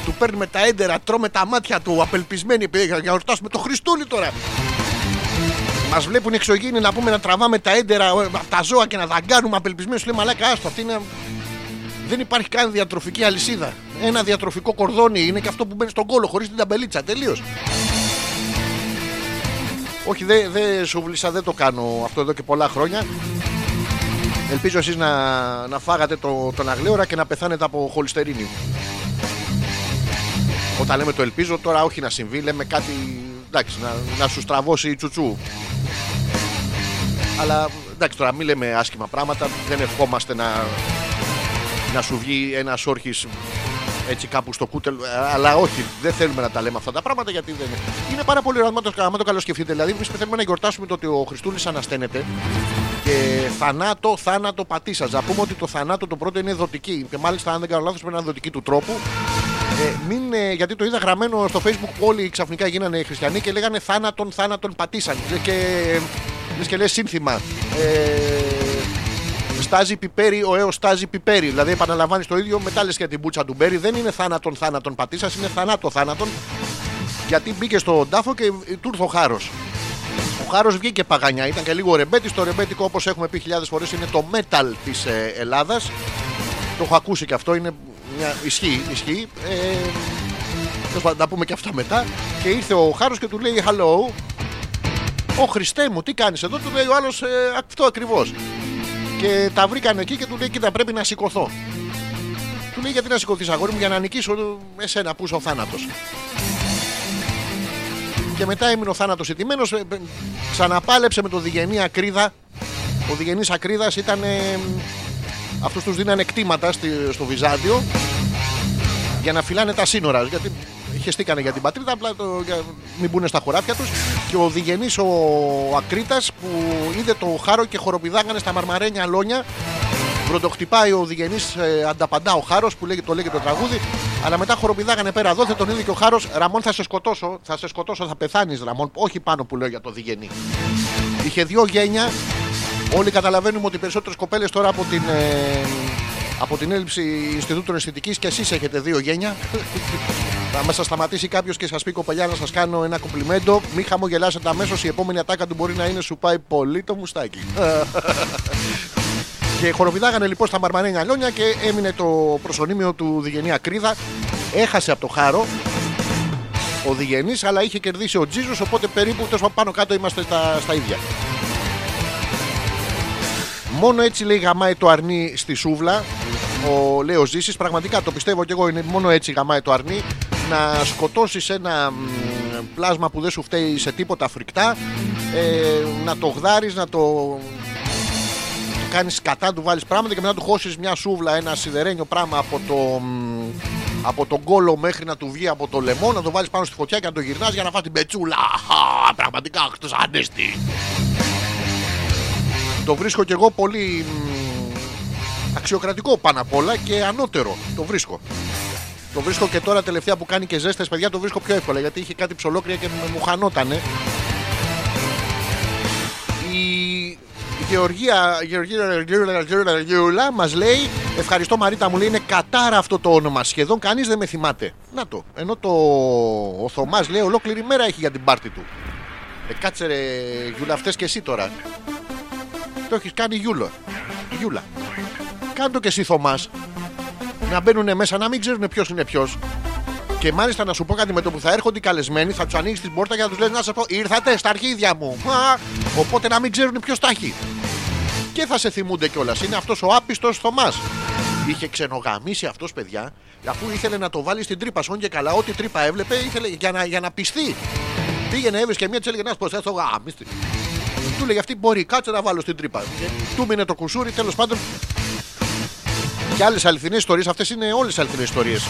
του παίρνουμε τα έντερα, τρώμε τα μάτια του, απελπισμένοι επειδή για να ρωτάσουμε το Χριστούλη τώρα. Μας βλέπουν εξωγήινοι να πούμε να τραβάμε τα έντερα ε, από τα ζώα και να δαγκάνουμε απελπισμένοι. Σου λέει μαλάκα, άστο, αυτή είναι. Δεν υπάρχει καν διατροφική αλυσίδα. Ένα διατροφικό κορδόνι είναι και αυτό που μπαίνει στον κόλο χωρίς την ταμπελίτσα. Τελείως. Όχι, δεν δε σουβλίσα, δεν το κάνω αυτό εδώ και πολλά χρόνια. Ελπίζω εσείς να, να φάγατε το, τον αγλέωρα και να πεθάνετε από χολυστερίνη. Όταν λέμε το ελπίζω, τώρα όχι να συμβεί, λέμε κάτι εντάξει, να, να σου στραβώσει η τσουτσού. Αλλά εντάξει, τώρα μην λέμε άσχημα πράγματα, δεν ευχόμαστε να, να σου βγει ένας όρχης έτσι κάπου στο κούτελ. ε, Αλλά όχι, δεν θέλουμε να τα λέμε αυτά τα πράγματα γιατί δεν είναι. Είναι πάρα πολύ ωραίο, άμα το, άμα το καλώ σκεφτείτε. Δηλαδή, εμείς θέλουμε να γιορτάσουμε το ότι ο Χριστούλης ανασταίνεται και θανάτο, θάνατο πατήσας. Να πούμε ότι το θανάτο το πρώτο είναι δοτική. Και μάλιστα, αν δεν κάνω λάθος, πρέπει να είναι δοτική του τρόπου. Ε, μην, ε, γιατί το είδα γραμμένο στο facebook που όλοι ξαφνικά γίνανε χριστιανοί και λέγανε θάνατον, θάνατον πατήσαν. Και, λες και λες σύνθημα. Ε, στάζει πιπέρι, ο έως στάζει πιπέρι. Δηλαδή επαναλαμβάνεις το ίδιο, μετά λες για την μπούτσα του Μπέρι. Δεν είναι θάνατον, θάνατον πατήσας, είναι θανάτο, θάνατον. Γιατί μπήκε στον τάφο και του ήρθε ο χάρος. Ο χάρος βγήκε παγανιά, ήταν και λίγο ρεμπέτης. Το ρεμπέτικο, όπως έχουμε πει χιλιάδες φορές, είναι το metal της ε, Ελλάδας. Το έχω ακούσει και αυτό, είναι μια ισχύει. ισχύει. Ε, τέλος πάντων, τα πούμε και αυτά μετά. Και ήρθε ο Χάρος και του λέει Hello. Ω Χριστέ μου, τι κάνεις εδώ, του λέει ο άλλος αυτό ακριβώς. Και τα βρήκαν εκεί και του λέει: Κοίτα, πρέπει να σηκωθώ. Του λέει: Γιατί να σηκωθείς, αγόρι μου, για να νικήσω εσένα που είσαι ο θάνατος. Και μετά έμεινε ο θάνατος ηττημένος. Ξαναπάλεψε με το διγενή ακρίδα. Ο διγενής ακρίδας ήταν. Ε, αυτούς τους δίνανε κτήματα στη- στο Βυζάντιο για να φυλάνε τα σύνορα. Γιατί χεστήκανε για την πατρίδα, απλά το, για μην μπουν στα χωράφια τους. Και ο διγενής ο Ακρίτας που είδε το χάρο και χοροπηδάγανε στα μαρμαρένια λόνια. Βροντοχτυπάει ο διγενής ε, ανταπαντά ο χάρος που λέγει, το λέγει το τραγούδι. Αλλά μετά χοροπηδάγανε πέρα δόθε τον είδε και ο χάρος Ραμόν θα σε σκοτώσω, θα σε σκοτώσω, θα πεθάνεις Ραμόν. Όχι πάνω που λέω για το διγενή. Είχε δύο γένια Όλοι καταλαβαίνουμε ότι οι περισσότερες κοπέλες τώρα από την, ε, από την έλλειψη Ινστιτούτων Αισθητικής και εσείς έχετε δύο γένια. Θα μας σταματήσει κάποιος και σας πει κοπελιά να σας κάνω ένα κομπλιμέντο. Μην χαμογελάσετε αμέσως. Η επόμενη ατάκα του μπορεί να είναι σου πάει πολύ το μουστάκι. και χοροπηδάγανε λοιπόν στα μαρμαρένια λιόνια και έμεινε το προσωνύμιο του Διγενή Ακρίδα. Έχασε από το χάρο ο Διγενής αλλά είχε κερδίσει ο Τζίζος οπότε περίπου τέλος πάντων, πάνω κάτω είμαστε στα, στα ίδια. Μόνο έτσι λέει γαμάει το αρνί στη σούβλα. Ο Λέο Ζήσης. Πραγματικά το πιστεύω και εγώ. Είναι μόνο έτσι γαμάει το αρνί. Να σκοτώσεις ένα μ, πλάσμα που δεν σου φταίει σε τίποτα φρικτά. Ε, να το γδάρεις, να το κάνεις κατά, του βάλεις πράγματα και μετά του χώσεις μια σούβλα, ένα σιδερένιο πράγμα από το. μ, Από τον κόλο μέχρι να του βγει από το λαιμό, να το βάλεις πάνω στη φωτιά και να το γυρνάς για να φας την πετσούλα. Αχα, πραγματικά χτες ανέστη. Το βρίσκω κι εγώ πολύ μ, αξιοκρατικό πάνω απ' όλα και ανώτερο. Το βρίσκω. Το βρίσκω και τώρα τελευταία που κάνει και ζέστες παιδιά το βρίσκω πιο εύκολα γιατί είχε κάτι ψολόκρια και με- μου χανότανε. Η, η Γεωργία, Γεωργία, Γεωργία, Γεωργία μας λέει Ευχαριστώ Μαρίτα μου λέει είναι κατάρα αυτό το όνομα Σχεδόν κανείς δεν με θυμάται Να το, ενώ το ο Θωμάς λέει ολόκληρη μέρα έχει για την πάρτη του ε, Κάτσε ρε Γιούλα αυτές και εσύ τώρα Το έχεις κάνει Γιούλα Γιούλα Κάνε το και εσύ Θωμάς Να μπαίνουν μέσα να μην ξέρουν ποιος είναι ποιος και μάλιστα να σου πω κάτι με το που θα έρχονται οι καλεσμένοι, θα τους ανοίξεις την πόρτα και θα τους λες να σα πω: Ήρθατε στα αρχίδια μου. Α, οπότε να μην ξέρουν ποιος τα έχει. Και θα σε θυμούνται κιόλας. Είναι αυτός ο άπιστος Θωμάς. Είχε ξενογαμίσει αυτός, παιδιά, αφού ήθελε να το βάλει στην τρύπα. Σόν και καλά, ό,τι τρύπα έβλεπε ήθελε για να, για να πιστεί. Πήγαινε, έβρισκε μία, της έλεγε να σου πω: «Θα το γαμίστη». Του λέγε αυτή μπορεί, κάτσε να βάλω στην τρύπα. Και του μείνε το κουσούρι, τέλος πάντων. Και άλλες αληθινές ιστορίες, αυτές είναι όλες αληθινές ιστορίες.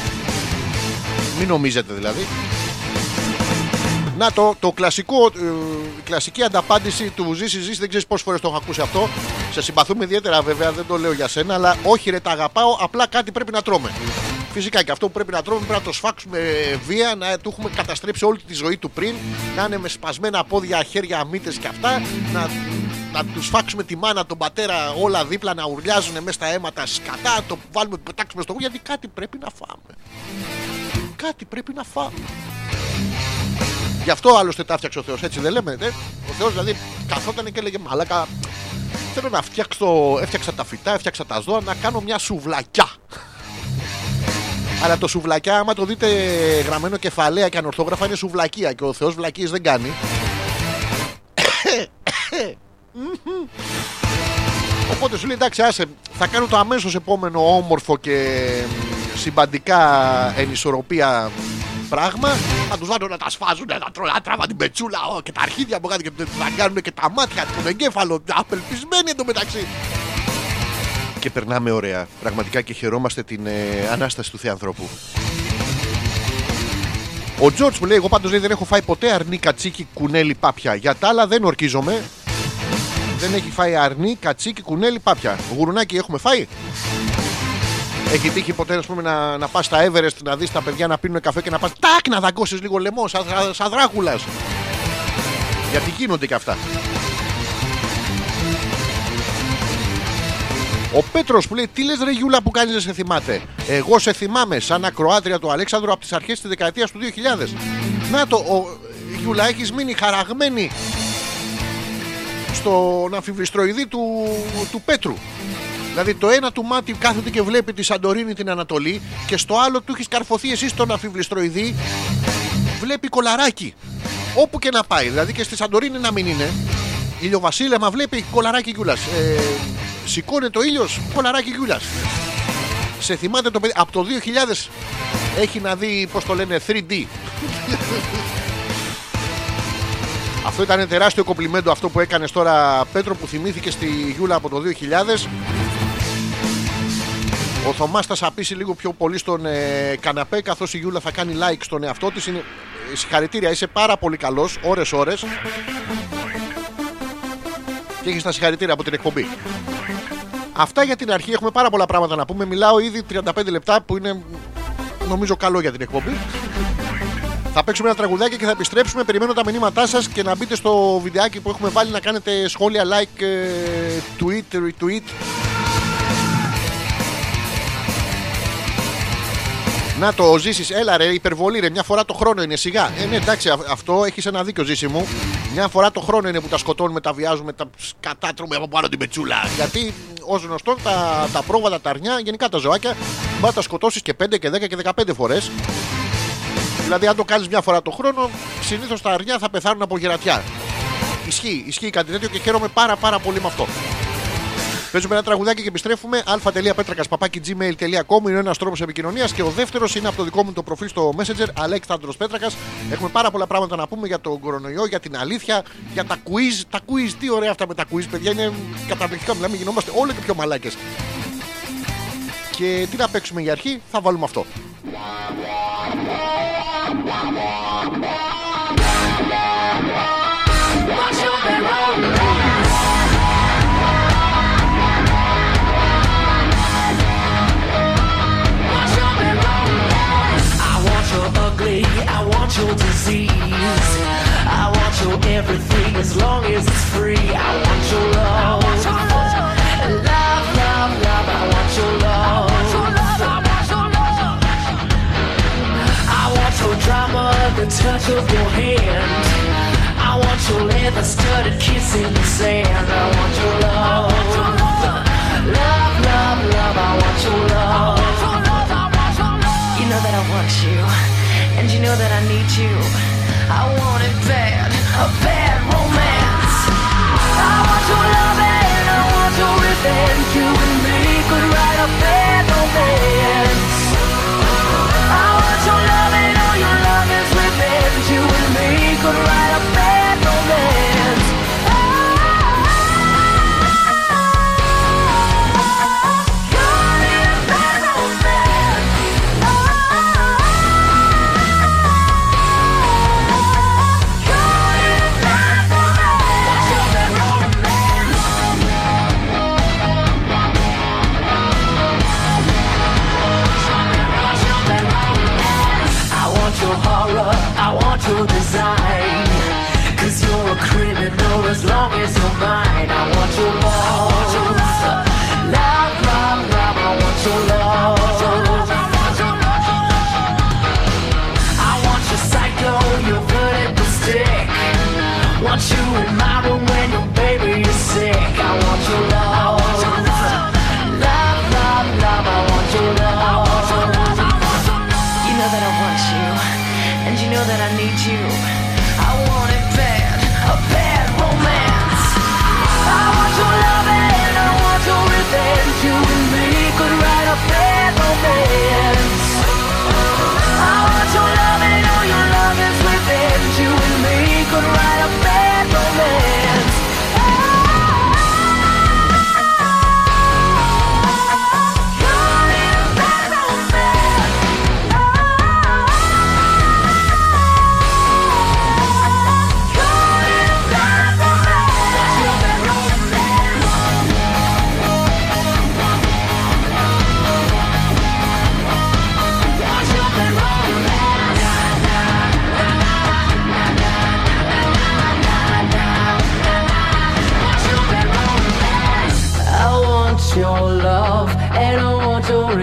Μην νομίζετε δηλαδή. Να το, το κλασικό, ε, η κλασική ανταπάντηση του ζήσει ζήσει, δεν ξέρεις πόσες φορές το έχω ακούσει αυτό. Σε συμπαθούμε ιδιαίτερα βέβαια, δεν το λέω για σένα, αλλά όχι ρε τα αγαπάω, απλά κάτι πρέπει να τρώμε. Φυσικά και αυτό που πρέπει να τρώμε πρέπει να το σφάξουμε βία, να του έχουμε καταστρέψει όλη τη ζωή του πριν, να είναι με σπασμένα πόδια, χέρια, μύτες και αυτά, να, να τους σφάξουμε τη μάνα, τον πατέρα όλα δίπλα να ουρλιάζουν μέσα στα αίματα σκατά, το βάλουμε, το πετάξουμε στο γου, γιατί κάτι πρέπει να φάμε. Κάτι πρέπει να φάμε. Γι' αυτό άλλωστε τα έφτιαξε ο Θεός, έτσι δεν λέμε. Ε; Ο Θεός δηλαδή καθόταν και έλεγε Μαλάκα, θέλω να φτιάξω, έφτιαξα τα φυτά, έφτιαξα τα ζώα, να κάνω μια σουβλακιά. Αλλά το σουβλακιά, άμα το δείτε γραμμένο κεφαλαία και ανορθόγραφα, είναι σουβλακία και ο Θεός βλακίες δεν κάνει. Οπότε σου λέει εντάξει, άσε, θα κάνω το αμέσως επόμενο όμορφο και συμπαντικά εν ισορροπία πράγμα. Θα τους βάλω να τα σφάζουν, να τρώνε άτραβα την πετσούλα ω, και τα αρχίδια από κάτω και να κάνουν και τα μάτια, τον εγκέφαλο. Απελπισμένοι εντωμεταξύ. Και περνάμε ωραία. Πραγματικά και χαιρόμαστε την ε, ανάσταση του Θεανθρώπου. Ο Τζορτ μου λέει: Εγώ πάντως δεν έχω φάει ποτέ αρνί κατσίκι κουνέλι πάπια. Για τα άλλα δεν ορκίζομαι. Δεν έχει φάει αρνί κατσίκι κουνέλι πάπια. Γουρουνάκι έχουμε φάει; Έχει τύχει ποτέ ας πούμε, να, να πας στα Everest να δεις τα παιδιά να πίνουν καφέ και να πας τάκ να δαγκώσεις λίγο λαιμό, σαν, σαν, σαν δράκουλας. Γιατί γίνονται και αυτά. Ο Πέτρος που λέει: Τι λες, Ρε Γιούλα που κάνει, δεν σε θυμάται; Εγώ σε θυμάμαι σαν ακροάτρια του Αλέξανδρου από τις αρχές της δεκαετίας του 2000. Να το, ο, Γιούλα, έχεις μείνει χαραγμένη στον αμφιβριστροειδή του, του Πέτρου. Δηλαδή το ένα του μάτι κάθεται και βλέπει τη Σαντορίνη την Ανατολή και στο άλλο του έχεις καρφωθεί εσύ στον αμφιβληστροειδή βλέπει κολαράκι. Όπου και να πάει. Δηλαδή και στη Σαντορίνη να μην είναι. Ηλιοβασίλεμα βλέπει κολαράκι κιούλα. Ε, σηκώνεται ο ήλιος, κολαράκι κιούλα. Σε θυμάται το παιδί. Από το 2000 έχει να δει, πώς το λένε, 3D. Αυτό ήταν τεράστιο κομπλιμέντο αυτό που έκανες τώρα Πέτρο που θυμήθηκε στη Γιούλα από το 2000 ο Θωμάς θα σαπίσει λίγο πιο πολύ στον ε, καναπέ καθώς η Γιούλα θα κάνει like στον εαυτό της. Είναι... ε, Συγχαρητήρια, είσαι πάρα πολύ καλός ώρες ώρες. Και έχεις τα συγχαρητήρια από την εκπομπή. Αυτά για την αρχή, έχουμε πάρα πολλά πράγματα να πούμε. Μιλάω ήδη 35 λεπτά που είναι νομίζω καλό για την εκπομπή. Θα παίξουμε ένα τραγουδάκι και θα επιστρέψουμε. Περιμένω τα μηνύματά σας και να μπείτε στο βιντεάκι που έχουμε βάλει να κάνετε σχόλια, like, ε, tweet, retweet. Να το ζήσεις, έλα ρε, υπερβολή ρε. Μια φορά το χρόνο είναι σιγά. Ε, ναι, εντάξει, α- αυτό έχεις ένα δίκιο ζήση μου. Μια φορά το χρόνο είναι που τα σκοτώνουμε, τα βιάζουμε, τα κατάτρωμε από πάνω την πετσούλα. Γιατί ως γνωστόν τα, τα πρόβατα, τα αρνιά, γενικά τα ζωάκια, μπορεί να τα σκοτώσεις και 5 και 10 και 15 φορές. Δηλαδή, αν το κάνεις μια φορά το χρόνο, συνήθως τα αρνιά θα πεθάνουν από γερατιά. Ισχύει, ισχύει κάτι τέτοιο και χαίρομαι πάρα πάρα πολύ με αυτό. Παίζουμε ένα τραγουδάκι και επιστρέφουμε. αλφα.πέτρακα.gmail.com είναι ένας τρόπος επικοινωνίας και ο δεύτερος είναι από το δικό μου το προφίλ στο Messenger, Αλέξανδρος Πέτρακας. Έχουμε πάρα πολλά πράγματα να πούμε για τον κορονοϊό, για την αλήθεια, για τα quiz. Τα quiz, τι ωραία αυτά με τα quiz, παιδιά, είναι καταπληκτικά. Μιλάμε, γινόμαστε όλο και πιο μαλάκες. Και τι να παίξουμε για αρχή, θα βάλουμε αυτό. I want your ugly, I want your disease. I want your everything as long as it's free. I want your love. Love, love, love, I want your love. I want your drama, the touch of your hand. I want your leather studded kiss in the sand. I want your love. Love, love, love, I want your love. You know that I want you, and you know that I need you. I want it bad, a bad romance. I want your love and I want your revenge. You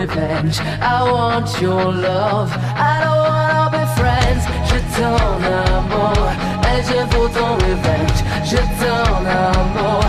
revenge. I want your love. I don't wanna be friends. Je t'en amour et je veux ton revenge. Je t'en amour.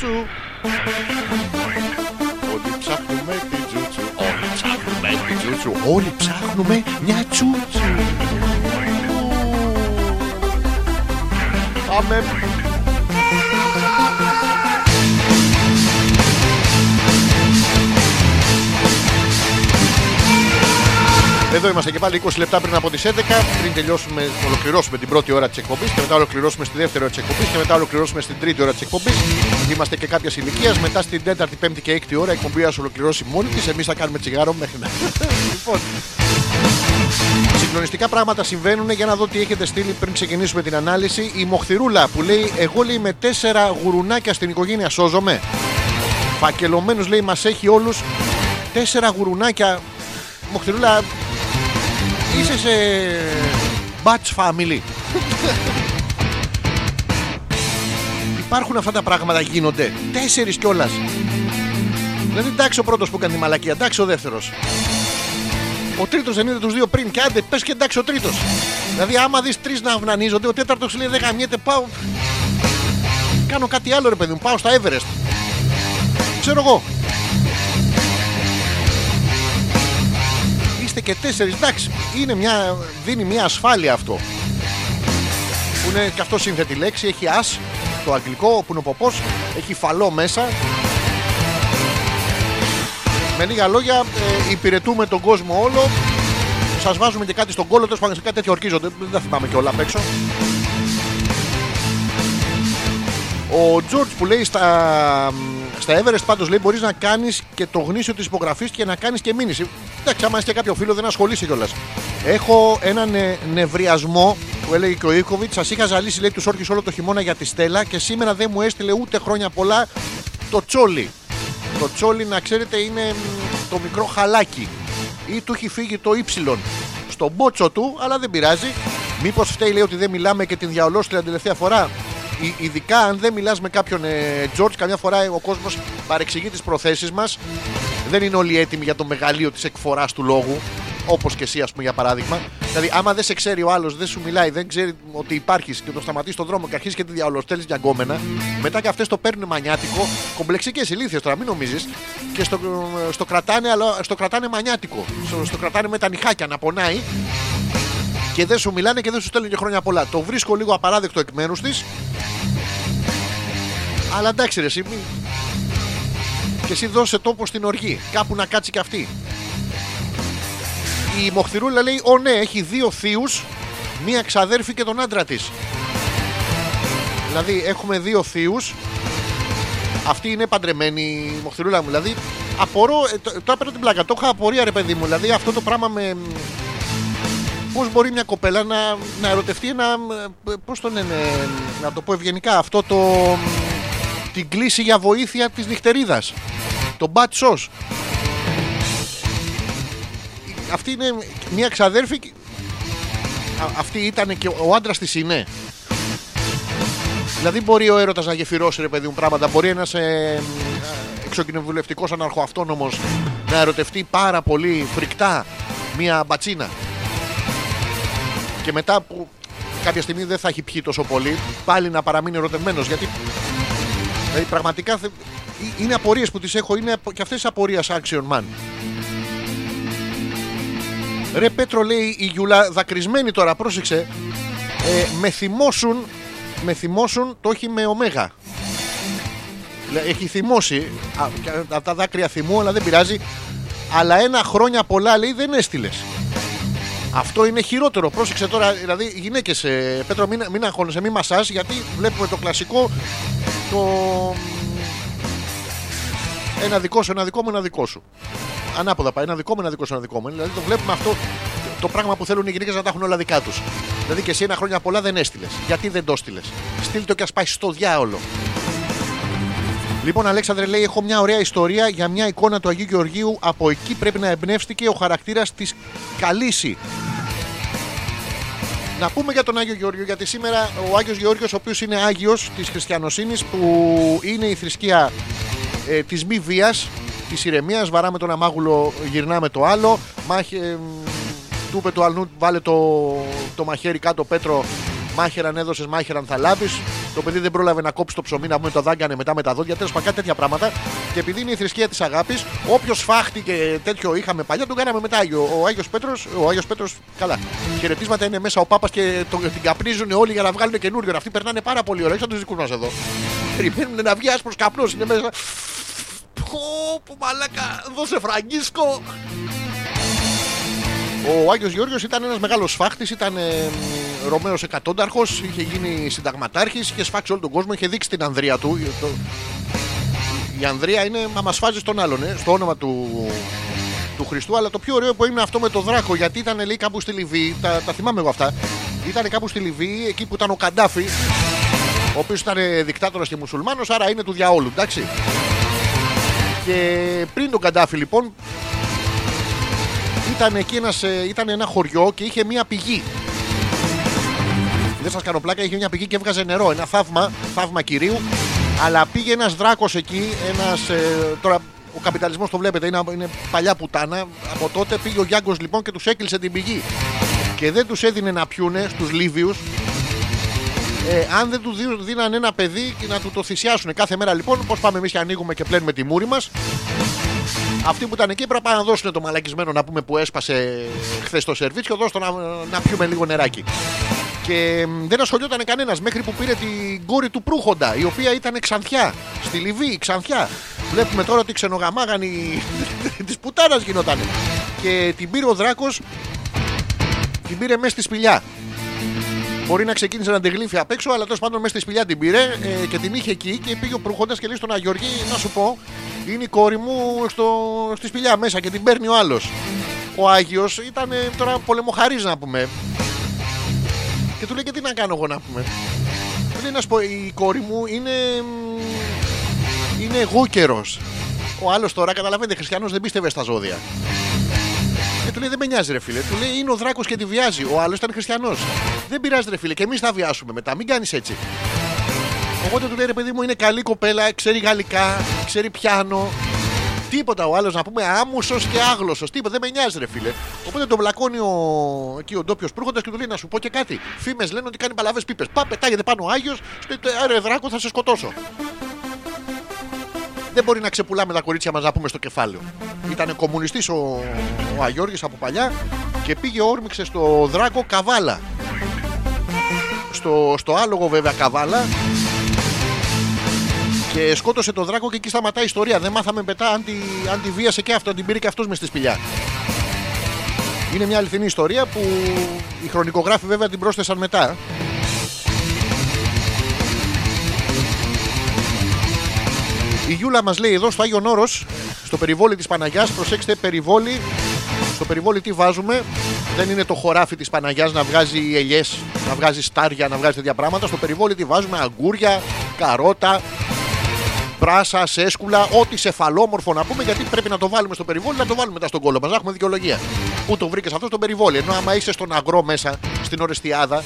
Τσουτσου. Όλοι ψάχνουμε την τσουτσου. Όλοι ψάχνουμε την τσουτσου. Όλοι ψάχνουμε μια τσουτσου. Πάμε. Εδώ είμαστε και πάλι 20 λεπτά πριν από τις 11. Πριν τελειώσουμε, ολοκληρώσουμε την πρώτη ώρα της εκπομπής και μετά ολοκληρώσουμε στη δεύτερη ώρα της εκπομπής και μετά ολοκληρώσουμε στην τρίτη ώρα της εκπομπής. Είμαστε και κάποια ηλικίας. Μετά στην τέταρτη, πέμπτη και έκτη ώρα η εκπομπή θα ολοκληρώσει μόνη της. Εμείς θα κάνουμε τσιγάρο μέχρι να. λοιπόν. Συγκλονιστικά πράγματα συμβαίνουν για να δω τι έχετε στείλει πριν ξεκινήσουμε την ανάλυση. Η Μοχθηρούλα που λέει: Εγώ λέει με τέσσερα γουρουνάκια στην οικογένεια σώζομαι. Φακελωμένους λέει μας έχει όλους τέσσερα γουρουνάκια. Μοχθηρούλα είσαι σε batch family. Υπάρχουν αυτά τα πράγματα γίνονται. Τέσσερις κιόλας. Δηλαδή εντάξει ο πρώτος που έκανε τη μαλακία, εντάξει ο δεύτερος. Ο τρίτος δεν είδε τους δύο πριν και άντε πες και εντάξει ο τρίτος. Δηλαδή άμα δεις τρεις να αυνανίζονται, ο τέταρτος λέει δεν γαμιέται πάω. κάνω κάτι άλλο, ρε παιδί μου. Πάω στα Everest. Ξέρω εγώ. Είστε και τέσσερις. Εντάξει, είναι μια, δίνει μια ασφάλεια αυτό. Που είναι και αυτό σύνθετη λέξη. Έχει as το αγγλικό, που είναι ο ποπό. Έχει φαλό μέσα. Με λίγα λόγια, ε, υπηρετούμε τον κόσμο όλο. Σας βάζουμε και κάτι στον κόλλο, τέλος πάντων σε κάτι τέτοιο ορκίζονται. Δεν τα θυμάμαι και όλα απ' έξω. Ο Τζορτζ που λέει στα, στα Everest πάντως λέει μπορείς να κάνεις και το γνήσιο της υπογραφής και να κάνεις και μήνυση. Εντάξει, άμα είσαι και κάποιο φίλο δεν ασχολείσαι κιόλας. Έχω έναν ε, νευριασμό που έλεγε και ο Ίκοβιτ. Σας είχα ζαλίσει λέει τους όρκου όλο το χειμώνα για τη Στέλλα και σήμερα δεν μου έστειλε ούτε χρόνια πολλά το τσόλι. Το τσόλι να ξέρετε είναι μ, το μικρό χαλάκι ή του έχει φύγει το ύψιλον στον μπότσο του, αλλά δεν πειράζει. Μήπως φταίει λέει ότι δεν μιλάμε και την διαολόστρια την τελευταία φορά; Ι- ειδικά αν δεν μιλάς με κάποιον ε, George, καμιά φορά ε, ο κόσμος παρεξηγεί τις προθέσεις μας. Δεν είναι όλοι έτοιμοι για το μεγαλείο της εκφοράς του λόγου. Όπως και εσύ, ας πούμε, για παράδειγμα. Δηλαδή, άμα δεν σε ξέρει ο άλλος, δεν σου μιλάει, δεν ξέρει ότι υπάρχεις και το σταματήσει στον δρόμο και αρχίζεις και τη διαολοστέλει για γκόμενα, μετά και αυτές το παίρνουν μανιάτικο. Κομπλεξικές ηλίθιες τώρα, μην νομίζεις. Και στο, στο, κρατάνε, αλλά στο κρατάνε μανιάτικο. Στο, στο κρατάνε με τα νυχάκια να πονάει και δεν σου μιλάνε και δεν σου στέλνουν και χρόνια πολλά. Το βρίσκω λίγο απαράδεκτο εκ μέρους της. Αλλά εντάξει, ρε, εσύ, μη... Και εσύ δώσε τόπο στην οργή. Κάπου να κάτσει και αυτή. Η Μοχθηρούλα λέει: Ω ναι, έχει δύο θείους, μία ξαδέρφη και τον άντρα της. Δηλαδή, έχουμε δύο θείους. Αυτή είναι παντρεμένη η Μοχθηρούλα μου. Δηλαδή, απορώ. ε, το- Τώρα παίρνω την πλάκα. Το είχα απορία, ρε παιδί μου. Δηλαδή, αυτό το πράγμα με. Πώς μπορεί μια κοπέλα να, να ερωτευτεί ένα. Πώς το λένε, να το πω ευγενικά, αυτό το. την κλίση για βοήθεια της νυχτερίδας. Το bad sauce. Αυτή είναι μια ξαδέρφη. και- Α- αυτή ήταν και ο άντρας της είναι. Δηλαδή μπορεί ο έρωτας να γεφυρώσει ρε παιδί μου πράγματα. Μπορεί ένας ε, εξοκοινοβουλευτικός αναρχοαυτόνομος να ερωτευτεί πάρα πολύ φρικτά μια μπατσίνα. Και μετά που κάποια στιγμή δεν θα έχει πιει τόσο πολύ, πάλι να παραμείνει ερωτευμένος. Γιατί δηλαδή, πραγματικά θε- ε- είναι απορίες που τις έχω, είναι απο- και αυτές τις απορίες action man. Ρε Πέτρο λέει η Γιούλα δακρυσμένη τώρα, πρόσεξε. Ε, με θυμώσουν, με θυμώσουν το έχει με ωμέγα. Λέ- Έχει θυμώσει α, και από τα δάκρυα θυμού, αλλά δεν πειράζει. Αλλά ένα χρόνια πολλά λέει δεν έστειλες. Αυτό είναι χειρότερο. Πρόσεξε τώρα, δηλαδή γυναίκες, Πέτρο, μην, μην αγχώνεσαι, μην μασάς, γιατί βλέπουμε το κλασικό. Το. Ένα δικό σου, ένα δικό μου, ένα δικό σου. Ανάποδα πάει. Ένα δικό μου, ένα δικό σου, ένα δικό μου. Δηλαδή το βλέπουμε αυτό το πράγμα που θέλουν οι γυναίκες να τα έχουν όλα δικά τους. Δηλαδή και εσύ ένα χρόνια πολλά δεν έστειλες. Γιατί δεν το έστειλες; Στείλ το και ας πάει στο διάολο. Λοιπόν, Αλέξανδρε λέει: Έχω μια ωραία ιστορία για μια εικόνα του Αγίου Γεωργίου. Από εκεί πρέπει να εμπνεύστηκε ο χαρακτήρας της Καλύση. Να πούμε για τον Άγιο Γεώργιο, γιατί σήμερα ο Άγιος Γεώργιος, ο οποίος είναι Άγιος της χριστιανοσύνης, που είναι η θρησκεία ε, της μη βίας, της ηρεμίας, βαράμε τον αμάγουλο, γυρνάμε το άλλο, μάχε, ε, του είπε του αλλού, βάλε το, το μαχαίρι κάτω Πέτρο, μάχαιραν έδωσες, μάχαιραν θα λάβεις. Το παιδί δεν πρόλαβε να κόψει το ψωμί, να πούμε το δάγκανε μετά με τα δόντια. Τέλος πάντων, κάτι τέτοια πράγματα. Και επειδή είναι η θρησκεία της αγάπης, όποιος φάχτη και τέτοιο είχαμε παλιά, τον κάναμε μετά Άγιο. Ο Άγιος Πέτρος, ο Άγιος Πέτρος, καλά. Χαιρετίσματα είναι μέσα ο Πάπας και το, την καπνίζουν όλοι για να βγάλουν καινούριο. Αυτοί περνάνε πάρα πολύ ωραία, όχι σαν τους δικούς μας εδώ. Περιμένουν να βγει άσπρος καπνός, είναι μέσα. Πω, πω μαλάκα, δώσε φραγκίσκο. Ο Άγιος Γεώργιος ήταν ένας μεγάλος φάχτης, ήταν ε, Ρωμαίος εκατόνταρχος, είχε γίνει συνταγματάρχης, είχε σφάξει όλο τον κόσμο, είχε δείξει την ανδρεία του. Το- Η ανδρεία είναι να μας φάζει τον άλλον, ε, στο όνομα του, του Χριστού, αλλά το πιο ωραίο που είναι αυτό με τον Δράκο, γιατί ήταν λέει κάπου στη Λιβύη, τα, τα θυμάμαι εγώ αυτά, ήταν κάπου στη Λιβύη, εκεί που ήταν ο Καντάφη, ο οποίος ήταν ε, δικτάτορας και μουσουλμάνος, άρα είναι του διαόλου, εντάξει. Και πριν τον Καντάφη λοιπόν ήταν εκεί ένας, ε, ήταν ένα χωριό και είχε μία πηγή. Δεν σας κάνω πλάκα, είχε μια πηγή και έβγαζε νερό. Ένα θαύμα, θαύμα κυρίου. Αλλά πήγε ένας δράκος εκεί, ένας. τώρα ο καπιταλισμός το βλέπετε, είναι, είναι παλιά πουτάνα. Από τότε πήγε ο Γιάνγκος λοιπόν και τους έκλεισε την πηγή. Και δεν τους έδινε να πιούνε στους Λίβιους. Ε, αν δεν τους δίνουν- δίναν ένα παιδί και να του το θυσιάσουν κάθε μέρα λοιπόν, πώς πάμε εμείς και ανοίγουμε και πλένουμε τη μούρη μας. Αυτοί που ήταν εκεί πρέπει να δώσουν το μαλακισμένο να πούμε που έσπασε χθες το σερβίτσιο, δώσ' το να, να πιούμε λίγο νεράκι. Και μ, δεν ασχολιόταν κανένας μέχρι που πήρε την κόρη του Προύχοντα, η οποία ήταν ξανθιά. Στη Λιβύη, ξανθιά. Βλέπουμε τώρα ότι ξενογαμάγανη της πουτάνας γινόταν. Και την πήρε ο Δράκος, την πήρε μέσα στη σπηλιά. Μπορεί να ξεκίνησε να την γλύφει απ' έξω, αλλά τέλος πάντων μέσα στη σπηλιά την πήρε ε, και την είχε εκεί και πήγε ο Προύχοντας και λέει στον Αγιοργή, να σου πω, είναι η κόρη μου στο, στη σπηλιά μέσα και την παίρνει ο άλλος. Ο Άγιος ήταν ε, τώρα πολεμοχαρής να πούμε. Και του λέει και τι να κάνω εγώ να πούμε. Του λέει να σου πω, η κόρη μου είναι. μ, είναι εγώ καιρό. Ο άλλος τώρα καταλαβαίνετε, χριστιανός δεν πίστευε στα ζώδια. Και του λέει δεν με νοιάζει ρε φίλε. Του λέει είναι ο δράκος και τη βιάζει. Ο άλλος ήταν χριστιανός. Δεν πειράζει ρε φίλε και εμείς θα βιάσουμε μετά. Μην κάνεις έτσι. Οπότε του λέει ρε παιδί μου είναι καλή κοπέλα, ξέρει γαλλικά, ξέρει πιάνο. Τίποτα ο άλλος να πούμε άμουσος και άγλωσσος. Τίποτα, δεν με νοιάζει ρε φίλε. Οπότε τον μπλακώνει ο, εκεί ο ντόπιος προύχοντας και του λέει να σου πω και κάτι. Φήμες λένε ότι κάνει παλαβές πίπες. Πά, πετάγεται πάνω ο Άγιος, στο ρε δράκο θα σε σκοτώσω. Δεν μπορεί να ξεπουλάμε τα κορίτσια μας να πούμε στο κεφάλαιο. Ήταν κομμουνιστής ο, ο Αγιώργης από παλιά και πήγε όρμηξε στο δράκο καβάλα. Στο, στο άλογο βέβαια καβάλα και σκότωσε τον δράκο και εκεί σταματάει η ιστορία. Δεν μάθαμε μετά αν τη, αν τη βίασε και αυτό, αν την πήρε και αυτός μες στη σπηλιά. Είναι μια αληθινή ιστορία που οι χρονικογράφοι βέβαια την πρόσθεσαν μετά. Η Γιούλα μας λέει εδώ στο Άγιο Όρος, στο περιβόλι της Παναγιάς, προσέξτε περιβόλι. Στο περιβόλι τι βάζουμε, δεν είναι το χωράφι της Παναγιάς να βγάζει ελιές, να βγάζει στάρια, να βγάζει τέτοια πράγματα. Στο περιβόλι τι βάζουμε, αγκούρια, καρότα, πράσα, σέσκουλα, ό,τι σεφαλόμορφο να πούμε, γιατί πρέπει να το βάλουμε στο περιβόλι, να το βάλουμε μετά στον κόλλο μας. Να έχουμε δικαιολογία. Πού το βρήκες αυτό στο περιβόλι. Ενώ άμα είσαι στον αγρό μέσα, στην Ορεστιάδα,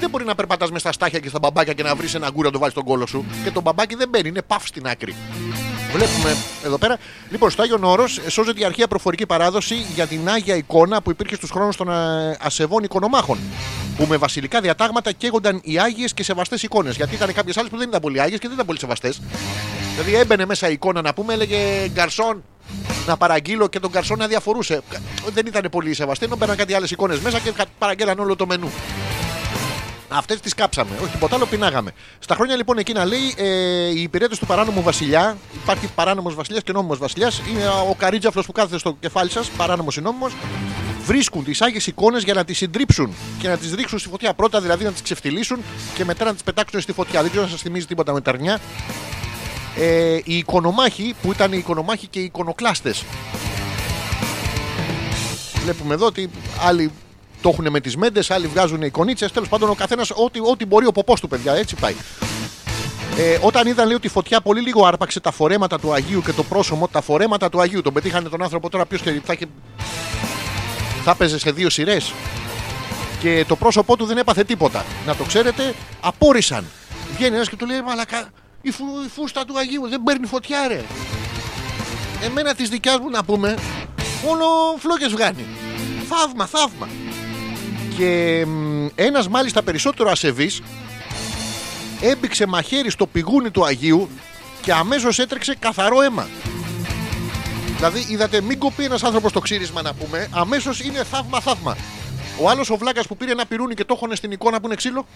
δεν μπορεί να περπατάς με στα στάχια και στα μπαμπάκια και να βρεις ένα αγκούρα να το βάλεις στον κόλο σου. Και το μπαμπάκι δεν μπαίνει, είναι παφ στην άκρη. Βλέπουμε εδώ πέρα. Λοιπόν, στο Άγιον Όρος σώζεται η αρχαία προφορική παράδοση για την άγια εικόνα που υπήρχε στους χρόνους των ε, ασεβών εικονομάχων. Που με βασιλικά διατάγματα καίγονταν οι άγιες και σεβαστές εικόνες. Γιατί ήταν κάποιες άλλες που δεν ήταν πολύ άγιες και δεν ήταν πολύ σεβαστές. Δηλαδή έμπαινε μέσα η εικόνα να πούμε, έλεγε γκαρσόν να παραγγείλω και το γκαρσόν αδιαφορούσε. Δεν ήταν πολύ σεβαστή, ενώ μπαίναν κάτι άλλες εικόνες μέσα και παραγγέλαν όλο το μενού. Αυτές τις κάψαμε. Όχι τίποτα άλλο, πεινάγαμε. Στα χρόνια λοιπόν εκείνα λέει ε, οι υπηρέτε του παράνομου βασιλιά. Υπάρχει παράνομος βασιλιάς και νόμιμος βασιλιάς. Είναι ο καρίτζαφλο που κάθεται στο κεφάλι σας, παράνομος ή νόμιμος. Βρίσκουν τις άγιες εικόνες για να τις συντρίψουν και να τις ρίξουν στη φωτιά. Πρώτα δηλαδή να τις ξεφτυλίσουν και μετά να τις πετάξουν στη φωτιά. Δεν ξέρω αν σας θυμίζει τίποτα με τερνιά. Ε, οι οικονομάχοι που ήταν οι οικονομάχοι και οι εικονοκλάστες. Βλέπουμε εδώ ότι άλλοι το έχουν με τις μέντες, άλλοι βγάζουν εικονίτσε. Τέλος πάντων, ο καθένας ό,τι, ό,τι μπορεί ο ποπός του, παιδιά, έτσι πάει. Ε, όταν είδαν λέει ότι η φωτιά πολύ λίγο άρπαξε τα φορέματα του Αγίου και το πρόσωπο, τα φορέματα του Αγίου, τον πετύχανε τον άνθρωπο τώρα ποιος θα, είχε- θα έπαιζε σε δύο σειρές. Και το πρόσωπό του δεν έπαθε τίποτα. Να το ξέρετε, απόρρισαν. Βγαίνει ένας και του λέει Μαλακά, η, φου, η φούστα του Αγίου δεν παίρνει φωτιά, ρε. Εμένα τη δικιάς μου να πούμε, μόνο φλόγες βγάνει. Θαύμα, θαύμα. Και μ, ένας μάλιστα περισσότερο ασεβής έμπηξε μαχαίρι στο πηγούνι του Αγίου και αμέσως έτρεξε καθαρό αίμα. Δηλαδή, είδατε, μην κοπεί ένας άνθρωπος στο ξύρισμα να πούμε, αμέσως είναι θαύμα, θαύμα. Ο άλλος ο βλάκας που πήρε ένα πυρούνι και το έχωνε στην εικόνα που είναι ξύλο.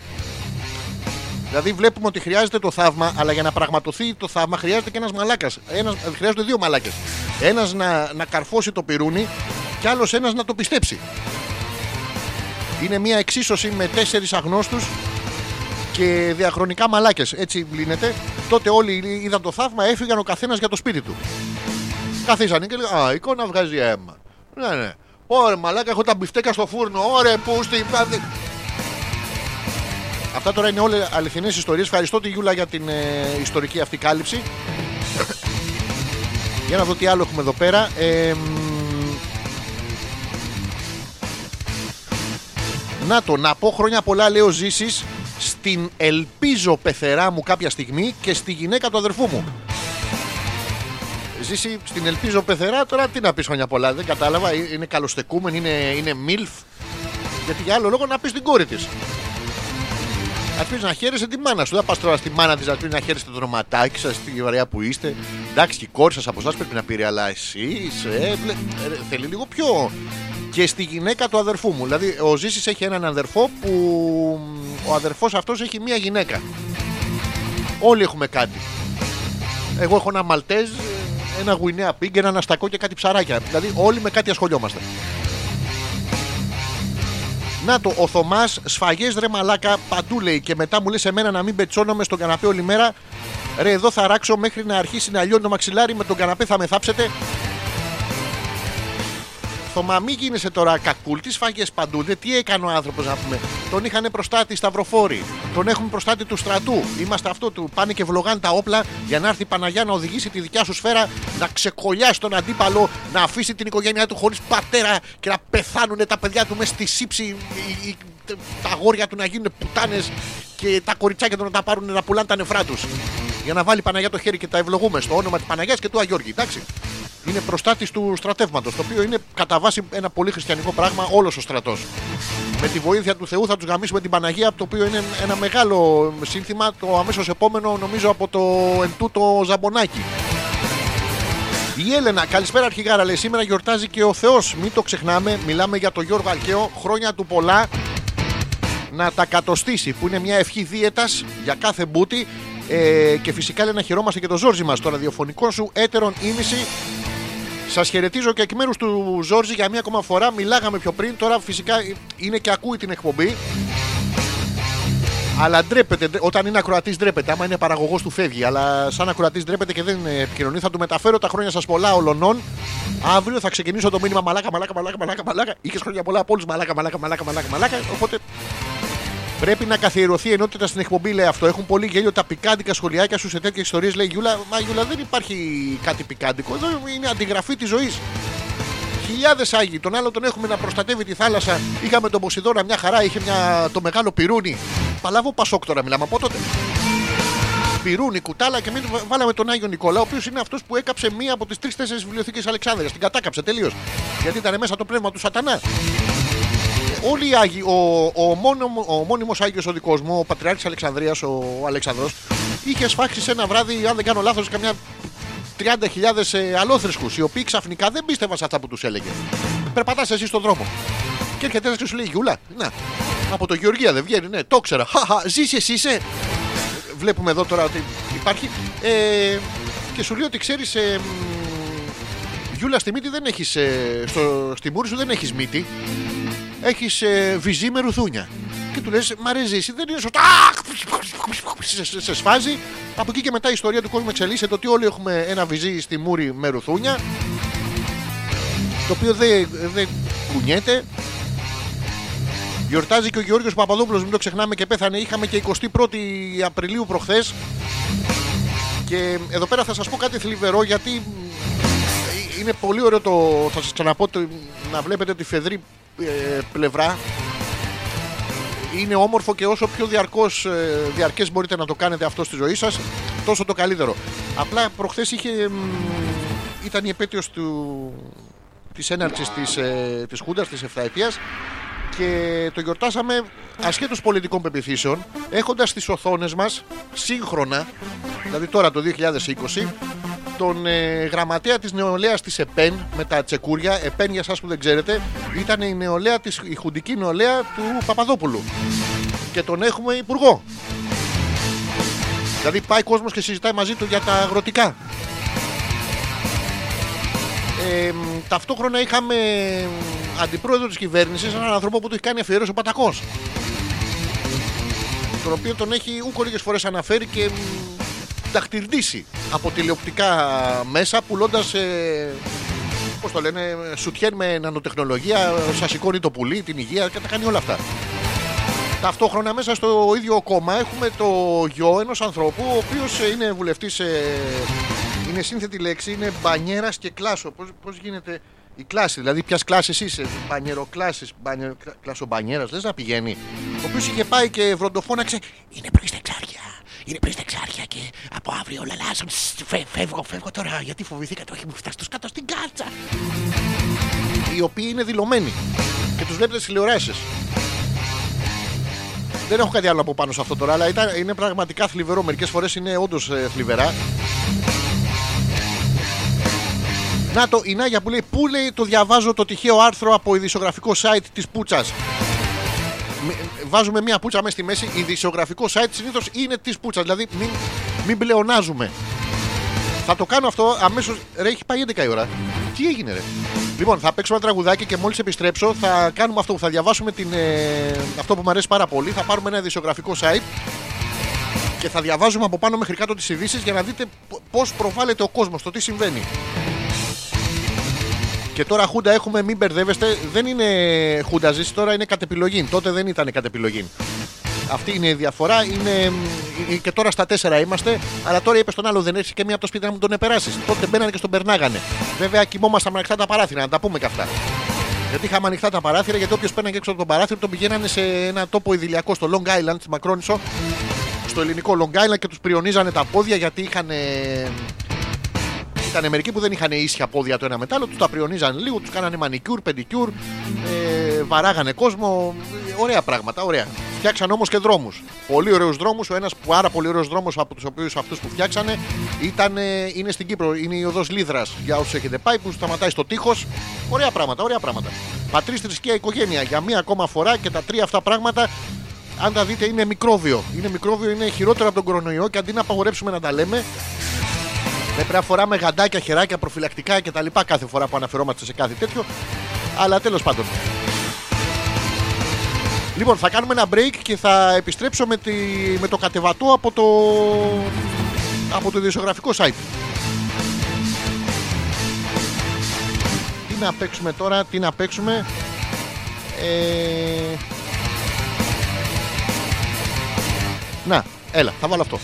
Δηλαδή, βλέπουμε ότι χρειάζεται το θαύμα, αλλά για να πραγματοθεί το θαύμα χρειάζεται και ένας μαλάκας. Ένας, χρειάζονται δύο μαλάκες. Ένας να, να καρφώσει το πυρούνι και άλλος ένας να το πιστέψει. Είναι μια εξίσωση με τέσσερις αγνώστους και διαχρονικά μαλάκες. Έτσι λύνεται. Τότε όλοι είδαν το θαύμα, έφυγαν ο καθένας για το σπίτι του. Καθίσανε και λέγανε Α, η εικόνα βγάζει αίμα. Ναι, ναι. Ωρε, μαλάκα, έχω τα μπιφτέκα στο φούρνο. Ωρε, πού στη. Αυτά τώρα είναι όλες αληθινές ιστορίες. Ευχαριστώ τη Γιούλα για την ε, ιστορική αυτή κάλυψη. για να δω τι άλλο έχουμε εδώ πέρα. Ε, να το, να πω χρόνια πολλά λέω ζήσεις στην ελπίζω πεθερά μου κάποια στιγμή και στη γυναίκα του αδερφού μου. Ζήσει στην ελπίζω πεθερά τώρα τι να πεις χρόνια πολλά δεν κατάλαβα Ε, είναι καλοστεκούμενη, είναι, είναι μιλφ γιατί για άλλο λόγο να πεις την κόρη της Αφήνει να χαίρεσαι τη μάνα σου. Δεν πας τώρα στη μάνα της να πεις να χαίρεσαι το δροματάκι σας, τη βαριά που είστε. Εντάξει, και η κόρη σας από εσάς πρέπει να πήρε, αλλά εσείς θέλει λίγο πιο. Και στη γυναίκα του αδερφού μου. Δηλαδή, ο Ζήσης έχει έναν αδερφό που ο αδερφός αυτός έχει μία γυναίκα. Όλοι έχουμε κάτι. Εγώ έχω ένα Μαλτέζ, ένα Γουινέα Πίγκ, ένα Αστακό και κάτι ψαράκια. Δηλαδή, όλοι με κάτι ασχολιόμαστε. Να το, ο Θωμάς, σφαγές ρε μαλάκα, παντού λέει. Και μετά μου λες εμένα να μην πετσώνομαι στον καναπέ όλη μέρα. Ρε, εδώ θα ράξω μέχρι να αρχίσει να λιώνει το μαξιλάρι με τον καναπέ θα με θάψετε. Θωμά, μην γίνεσαι τώρα κακούλ. Τι σφαγέ παντού. Δε, τι έκανε ο άνθρωπος να πούμε. Τον είχαν προστάτη σταυροφόροι. Τον έχουν προστάτη του στρατού. Είμαστε αυτό του. Πάνε και βλογάνε τα όπλα για να έρθει η Παναγιά να οδηγήσει τη δικιά σου σφαίρα, να ξεκολλιάσει τον αντίπαλο, να αφήσει την οικογένειά του χωρίς πατέρα και να πεθάνουν τα παιδιά του μέσα στη σύψη. οι- οι- Τα αγόρια του να γίνουν πουτάνες και τα κοριτσάκια του να τα πάρουν να πουλάνε τα νεφρά τους. Για να βάλει η Παναγιά το χέρι και τα ευλογούμε στο όνομα της Παναγιάς και του Αγιώργη. Εντάξει. Είναι προστάτης του στρατεύματος, το οποίο είναι κατά βάση ένα πολύ χριστιανικό πράγμα όλος ο στρατός. Με τη βοήθεια του Θεού θα τους γαμίσουμε την Παναγία, το οποίο είναι ένα μεγάλο σύνθημα. Το αμέσως επόμενο, νομίζω, από το εντούτο Ζαμπονάκι. Η Έλενα, καλησπέρα αρχηγάρα, λέει σήμερα γιορτάζει και ο Θεός. Μην το ξεχνάμε, μιλάμε για τον Γιώργο Αλκαίο. Χρόνια του πολλά να τα κατοστήσει, που είναι μια ευχή δίαιτας για κάθε μπούτι. Ε, και φυσικά λέει να χαιρόμαστε και το Ζόρζι μας, το ραδιοφωνικό σου έτερον ήμιση. Σας χαιρετίζω και εκ μέρους του Ζόρζι για μία ακόμα φορά. Μιλάγαμε πιο πριν, τώρα φυσικά είναι και ακούει την εκπομπή. Αλλά ντρέπεται, ντε- όταν είναι ακροατής ντρέπεται. Άμα είναι παραγωγός του φεύγει. Αλλά σαν ακροατής ντρέπεται και δεν ε, επικοινωνεί. Θα του μεταφέρω τα χρόνια σας πολλά ολονών. Αύριο θα ξεκινήσω το μήνυμα μαλάκα, μαλάκα, μαλάκα, μαλάκα, μαλάκα. Είχε χρόνια πολλά από όλους μαλάκα, μαλάκα, μαλάκα, μαλάκα, μαλάκα. Οπότε Πρέπει να καθιερωθεί η ενότητα στην εκπομπή, λέει αυτό. Έχουν πολύ γέλιο τα πικάντικα σχολιάκια σου σε τέτοιες ιστορίες, λέει Γιούλα. Μα Γιούλα δεν υπάρχει κάτι πικάντικο. Εδώ είναι αντιγραφή της ζωής. Χιλιάδες Άγιοι. Τον άλλο τον έχουμε να προστατεύει τη θάλασσα. Είχαμε τον Ποσειδώνα μια χαρά, είχε μια, το μεγάλο πυρούνι. Παλάβο Πασόκ τώρα μιλάμε από τότε. Πυρούνι, κουτάλα και μην βάλαμε τον Άγιο Νικόλα, ο οποίος είναι αυτός που έκαψε μία από τις τρει-τέσσερι βιβλιοθήκες Αλεξάνδρειας. Την κατάκαψε τελείως. Γιατί ήταν μέσα το πνεύμα του Σατανά. Όλοι οι Άγιοι, ο, ο, μόνιμο, ο μόνιμος Άγιος ο δικός μου, ο Πατριάρχης Αλεξανδρίας, ο Αλέξανδρος, είχε σφάξει σε ένα βράδυ, αν δεν κάνω λάθος, καμιά 30.000 ε, αλόθρησκους, οι οποίοι ξαφνικά δεν πίστευαν σε αυτά που τους έλεγε. Περπατάς εσύ στον δρόμο. Και έρχεται ένας και σου λέει Γιούλα, να, από το Γεωργία δεν βγαίνει, ναι, το ήξερα. Χαχα, ζεις εσύ είσαι. Βλέπουμε εδώ τώρα ότι υπάρχει. Ε, και σου λέει ότι ξέρεις, ε, μ, Γιούλα στη μύτη δεν έχεις, ε, στο, στη μούρη σου δεν έχεις μύτη έχεις ε, βυζί με ρουθούνια. Και του λες, Μ' αρέσει, εσύ δεν είναι σωστά. Σε, σε, σε σφάζει. Από εκεί και μετά η ιστορία του κόσμου εξελίσσεται ότι όλοι έχουμε ένα βυζί στη μούρη με ρουθούνια. Το οποίο δεν δεν κουνιέται. Γιορτάζει και ο Γεώργιος Παπαδόπουλος, μην το ξεχνάμε και πέθανε. Είχαμε και 21η Απριλίου προχθές. Και εδώ πέρα θα σας πω κάτι θλιβερό γιατί είναι πολύ ωραίο το. Θα σας ξαναπώ το, να βλέπετε τη φεδρή ε, πλευρά. Είναι όμορφο και όσο πιο διαρκώς, ε, διαρκές μπορείτε να το κάνετε αυτό στη ζωή σας, τόσο το καλύτερο. Απλά προχθές είχε, μ, ήταν η επέτειος του, της έναρξης της, ε, της Χούντας, της Εφταετίας και το γιορτάσαμε ασχέτως πολιτικών πεπιθήσεων έχοντας στις οθόνες μας σύγχρονα δηλαδή τώρα το 2020 τον ε, γραμματέα της νεολαίας της ΕΠΕΝ με τα τσεκούρια. ΕΠΕΝ για εσάς που δεν ξέρετε ήταν η νεολαία της, η χουντική νεολαία του Παπαδόπουλου. Και τον έχουμε υπουργό. Δηλαδή πάει κόσμος και συζητάει μαζί του για τα αγροτικά. Ε, μ, ταυτόχρονα είχαμε μ, αντιπρόεδρο της κυβέρνησης έναν άνθρωπο που του έχει κάνει αφιέρωση ο Πατακός. Τον οποίο τον έχει ούκο λίγες φορές αναφέρει και μ, δαχτυλδίσει από τηλεοπτικά μέσα πουλώντας ε, πώς το λένε σουτιέν με νανοτεχνολογία σας σηκώνει το πουλί, την υγεία και τα κάνει όλα αυτά Ταυτόχρονα μέσα στο ίδιο κόμμα έχουμε το γιο ενός ανθρώπου ο οποίος ε, είναι βουλευτής ε, είναι σύνθετη λέξη, είναι μπανιέρας και κλάσο πώς, πώς γίνεται η κλάση, δηλαδή ποιας κλάση είσαι, μπανιεροκλάση, μπανιερο, κλάσο μπανιέρας, λες να πηγαίνει. Ο οποίος είχε πάει και βροντοφώναξε. Είναι πριν στα εξάρια. Είναι πριν στα εξάρια και από αύριο όλα αλλάζουν. Σ, φε- φεύγω, φεύγω τώρα γιατί φοβηθήκα το όχι μου φτάσεις τους κάτω στην κάλτσα. Οι οποίοι είναι δηλωμένοι και τους βλέπετε στις τηλεοράσεις. Δεν έχω κάτι άλλο από πάνω σε αυτό τώρα, αλλά ήταν, είναι πραγματικά θλιβερό. Μερικές φορές είναι όντως θλιβερά. Να το, η Νάγια που λέει, πού λέει το διαβάζω το τυχαίο άρθρο από ειδησιογραφικό site της Πούτσας. Μη- Βάζουμε μια πούτσα μέσα στη μέση. Ειδησιογραφικό site συνήθως είναι της πούτσας. Δηλαδή μην, μην πλεονάζουμε. Θα το κάνω αυτό αμέσως. Ρε, έχει πάει 11 η ώρα. Τι έγινε, ρε; Λοιπόν, θα παίξουμε ένα τραγουδάκι και μόλις επιστρέψω θα κάνουμε αυτό. Θα διαβάσουμε την, ε, αυτό που μου αρέσει πάρα πολύ. Θα πάρουμε ένα ειδησιογραφικό site και θα διαβάζουμε από πάνω μέχρι κάτω τις ειδήσεις για να δείτε πώς προβάλλεται ο κόσμος, το τι συμβαίνει. Και τώρα Χούντα έχουμε, μην μπερδεύεστε, δεν είναι Χούντα ζήσει, τώρα είναι κατ' επιλογή. Τότε δεν ήταν κατ' επιλογή. Αυτή είναι η διαφορά. Είναι... μ, Και τώρα στα τέσσερα είμαστε. Αλλά τώρα είπες στον άλλο: Δεν έχει και μία από το σπίτι να μου τον επεράσεις. Τότε μπαίνανε και στον περνάγανε. Βέβαια, κοιμόμασταν με ανοιχτά τα παράθυρα, να τα πούμε και αυτά. Γιατί είχαμε ανοιχτά τα παράθυρα, γιατί όποιος πέναγε έξω από το παράθυρο τον πηγαίνανε σε ένα τόπο ιδηλιακό στο Long Island, στη Μακρόνισο. Στο ελληνικό Long Island και τους πριονίζανε τα πόδια γιατί είχαν. Ήταν μερικοί που δεν είχαν ίσια πόδια το ένα μετά, άλλο τους τα πριονίζαν λίγο, τους κάνανε μανικιούρ, πεντικιούρ, ε, βαράγανε κόσμο. ε, Ωραία πράγματα, ωραία. Φτιάξαν όμως και δρόμους. Πολύ ωραίους δρόμους. Ο ένας πάρα πολύ ωραίος δρόμος από τους οποίους αυτούς που φτιάξανε ήταν, ε, είναι στην Κύπρο. Είναι η οδός Λίδρας για όσους έχετε πάει που σταματάει στο τείχος. Ωραία πράγματα, ωραία πράγματα. Πατρίς, θρησκεία, οικογένεια για μία ακόμα φορά και τα τρία αυτά πράγματα αν τα δείτε είναι μικρόβιο. Είναι μικρόβιο, είναι χειρότερο από τον κορονοϊό και αντί να απαγορέψουμε να τα λέμε, δεν πρέπει να φοράμε γαντάκια, χεράκια, προφυλακτικά κτλ. κάθε φορά που αναφερόμαστε σε κάθε τέτοιο. Αλλά τέλος πάντων. Λοιπόν, θα κάνουμε ένα break και θα επιστρέψω με, τη, με το κατεβατό από το, από το ιδιοσιογραφικό site. Τι να παίξουμε τώρα, τι να παίξουμε. Ε... Να, έλα, θα βάλω αυτό.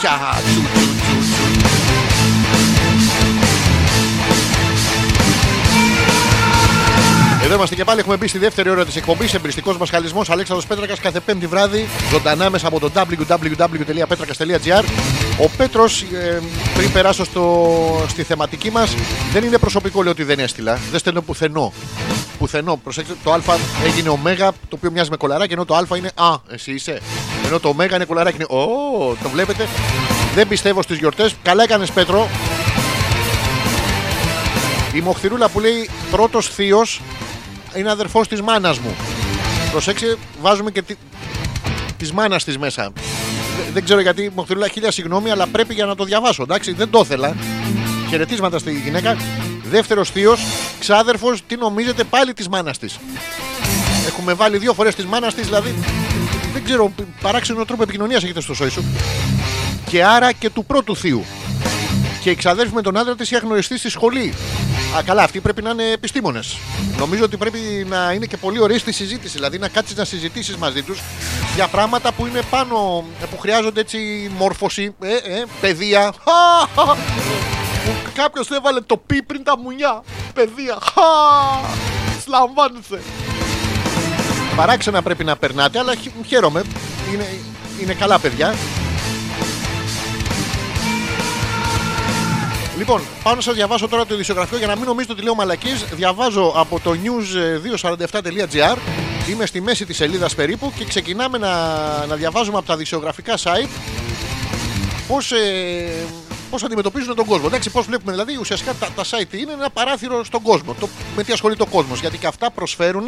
Χεράκια. Τσου, τσου, τσου, τσου. Εδώ είμαστε και πάλι. Έχουμε μπει στη δεύτερη ώρα της εκπομπής. Εμπριστικός μας χαλισμός Αλέξανδρος Πέτρακας κάθε πέμπτη βράδυ. Ζωντανά μέσα από το www.petrakas.gr. Ο Πέτρος, πριν περάσω στο, στη θεματική μας, δεν είναι προσωπικό λέει ότι δεν έστειλα. Δεν στέλνω πουθενό. Πουθενό. Προσέξτε, το Α έγινε Ω, το οποίο μοιάζει με κολαράκι, ενώ το Α είναι Α, εσύ είσαι. Ενώ το Ω είναι κολαράκι. Είναι Ω, το βλέπετε. Δεν πιστεύω στις γιορτές. Καλά έκανες Πέτρο. Η Μοχθηρούλα που λέει πρώτος θείος είναι αδερφός της μάνας μου. Προσέξτε, βάζουμε και τη, της μάνας της μέσα. Δε- Δεν ξέρω γιατί, Μοχθηρούλα, χίλια συγγνώμη, αλλά πρέπει για να το διαβάσω. Εντάξει, δεν το ήθελα. Χαιρετίσματα στη γυναίκα. Δεύτερος θείος, ξάδερφος, τι νομίζετε πάλι της μάνας της. Έχουμε βάλει δύο φορές της μάνας της, δηλαδή. Δεν ξέρω, παράξενο τρόπο επικοινωνίας έχετε στο σόι σου. Και άρα και του πρώτου θείου. Και η ξαδέρφη με τον άντρα της είχα γνωριστεί στη σχολή. Α, καλά, αυτοί πρέπει να είναι επιστήμονες. Νομίζω ότι πρέπει να είναι και πολύ ωραία στη συζήτηση. Δηλαδή να κάτσεις να συζητήσεις μαζί τους για πράγματα που είναι πάνω, που χρειάζονται έτσι μόρφωση, ε, ε, παιδεία. Κάποιος έβαλε το πι πριν τα μουνιά. Παιδεία. Χα! Σλαμβάνεσαι. Παράξενα πρέπει να περνάτε, αλλά χ- χαίρομαι. Είναι, είναι καλά παιδιά. Λοιπόν, πάω να σας διαβάσω τώρα το ειδησιογραφείο για να μην νομίζετε ότι λέω μαλακή. Διαβάζω από το news247.gr. Είμαι στη μέση της σελίδας περίπου και ξεκινάμε να, να διαβάζουμε από τα ειδησιογραφικά site πώς ε, πώς αντιμετωπίζουν τον κόσμο. Εντάξει, πώς βλέπουμε δηλαδή ουσιαστικά τα, τα site είναι ένα παράθυρο στον κόσμο. Το, με τι ασχολείται ο κόσμος. Γιατί και αυτά προσφέρουν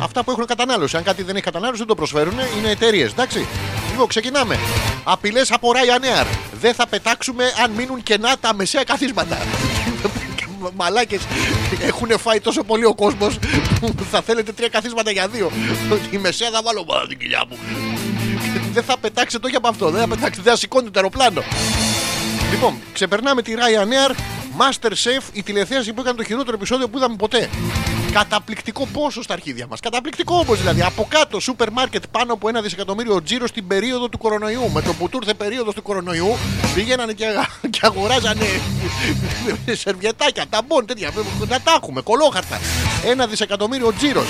αυτά που έχουν κατανάλωση. Αν κάτι δεν έχει κατανάλωση, δεν το προσφέρουν. Είναι εταιρείες. Εντάξει. Λοιπόν, ξεκινάμε. Απειλές από Ryanair. Δεν θα πετάξουμε αν μείνουν κενά τα μεσαία καθίσματα. Μαλάκες έχουν φάει τόσο πολύ ο κόσμος που θα θέλετε τρία καθίσματα για δύο. Η μεσαία θα βάλω μόνο την κοιλιά μου. Δεν θα πετάξετε όχι από αυτό. Δεν θα πετάξετε, δεν θα σηκώνετε το αεροπλάνο. Λοιπόν, ξεπερνάμε τη Ryanair Master Chef, η τηλεθέαση που έκανε το χειρότερο επεισόδιο που είδαμε ποτέ. Καταπληκτικό πόσο στα αρχίδια μας. Καταπληκτικό όμως δηλαδή. Από κάτω, σούπερ μάρκετ πάνω από ένα δισεκατομμύριο τζίρο στην περίοδο του κορονοϊού. Με το που του ήρθε περίοδος του κορονοϊού, πηγαίνανε και, αγα- και αγοράζανε σερβιετάκια, ταμπών, τέτοια. Να τα έχουμε, κολόχαρτα. Ένα δισεκατομμύριο τζίρος.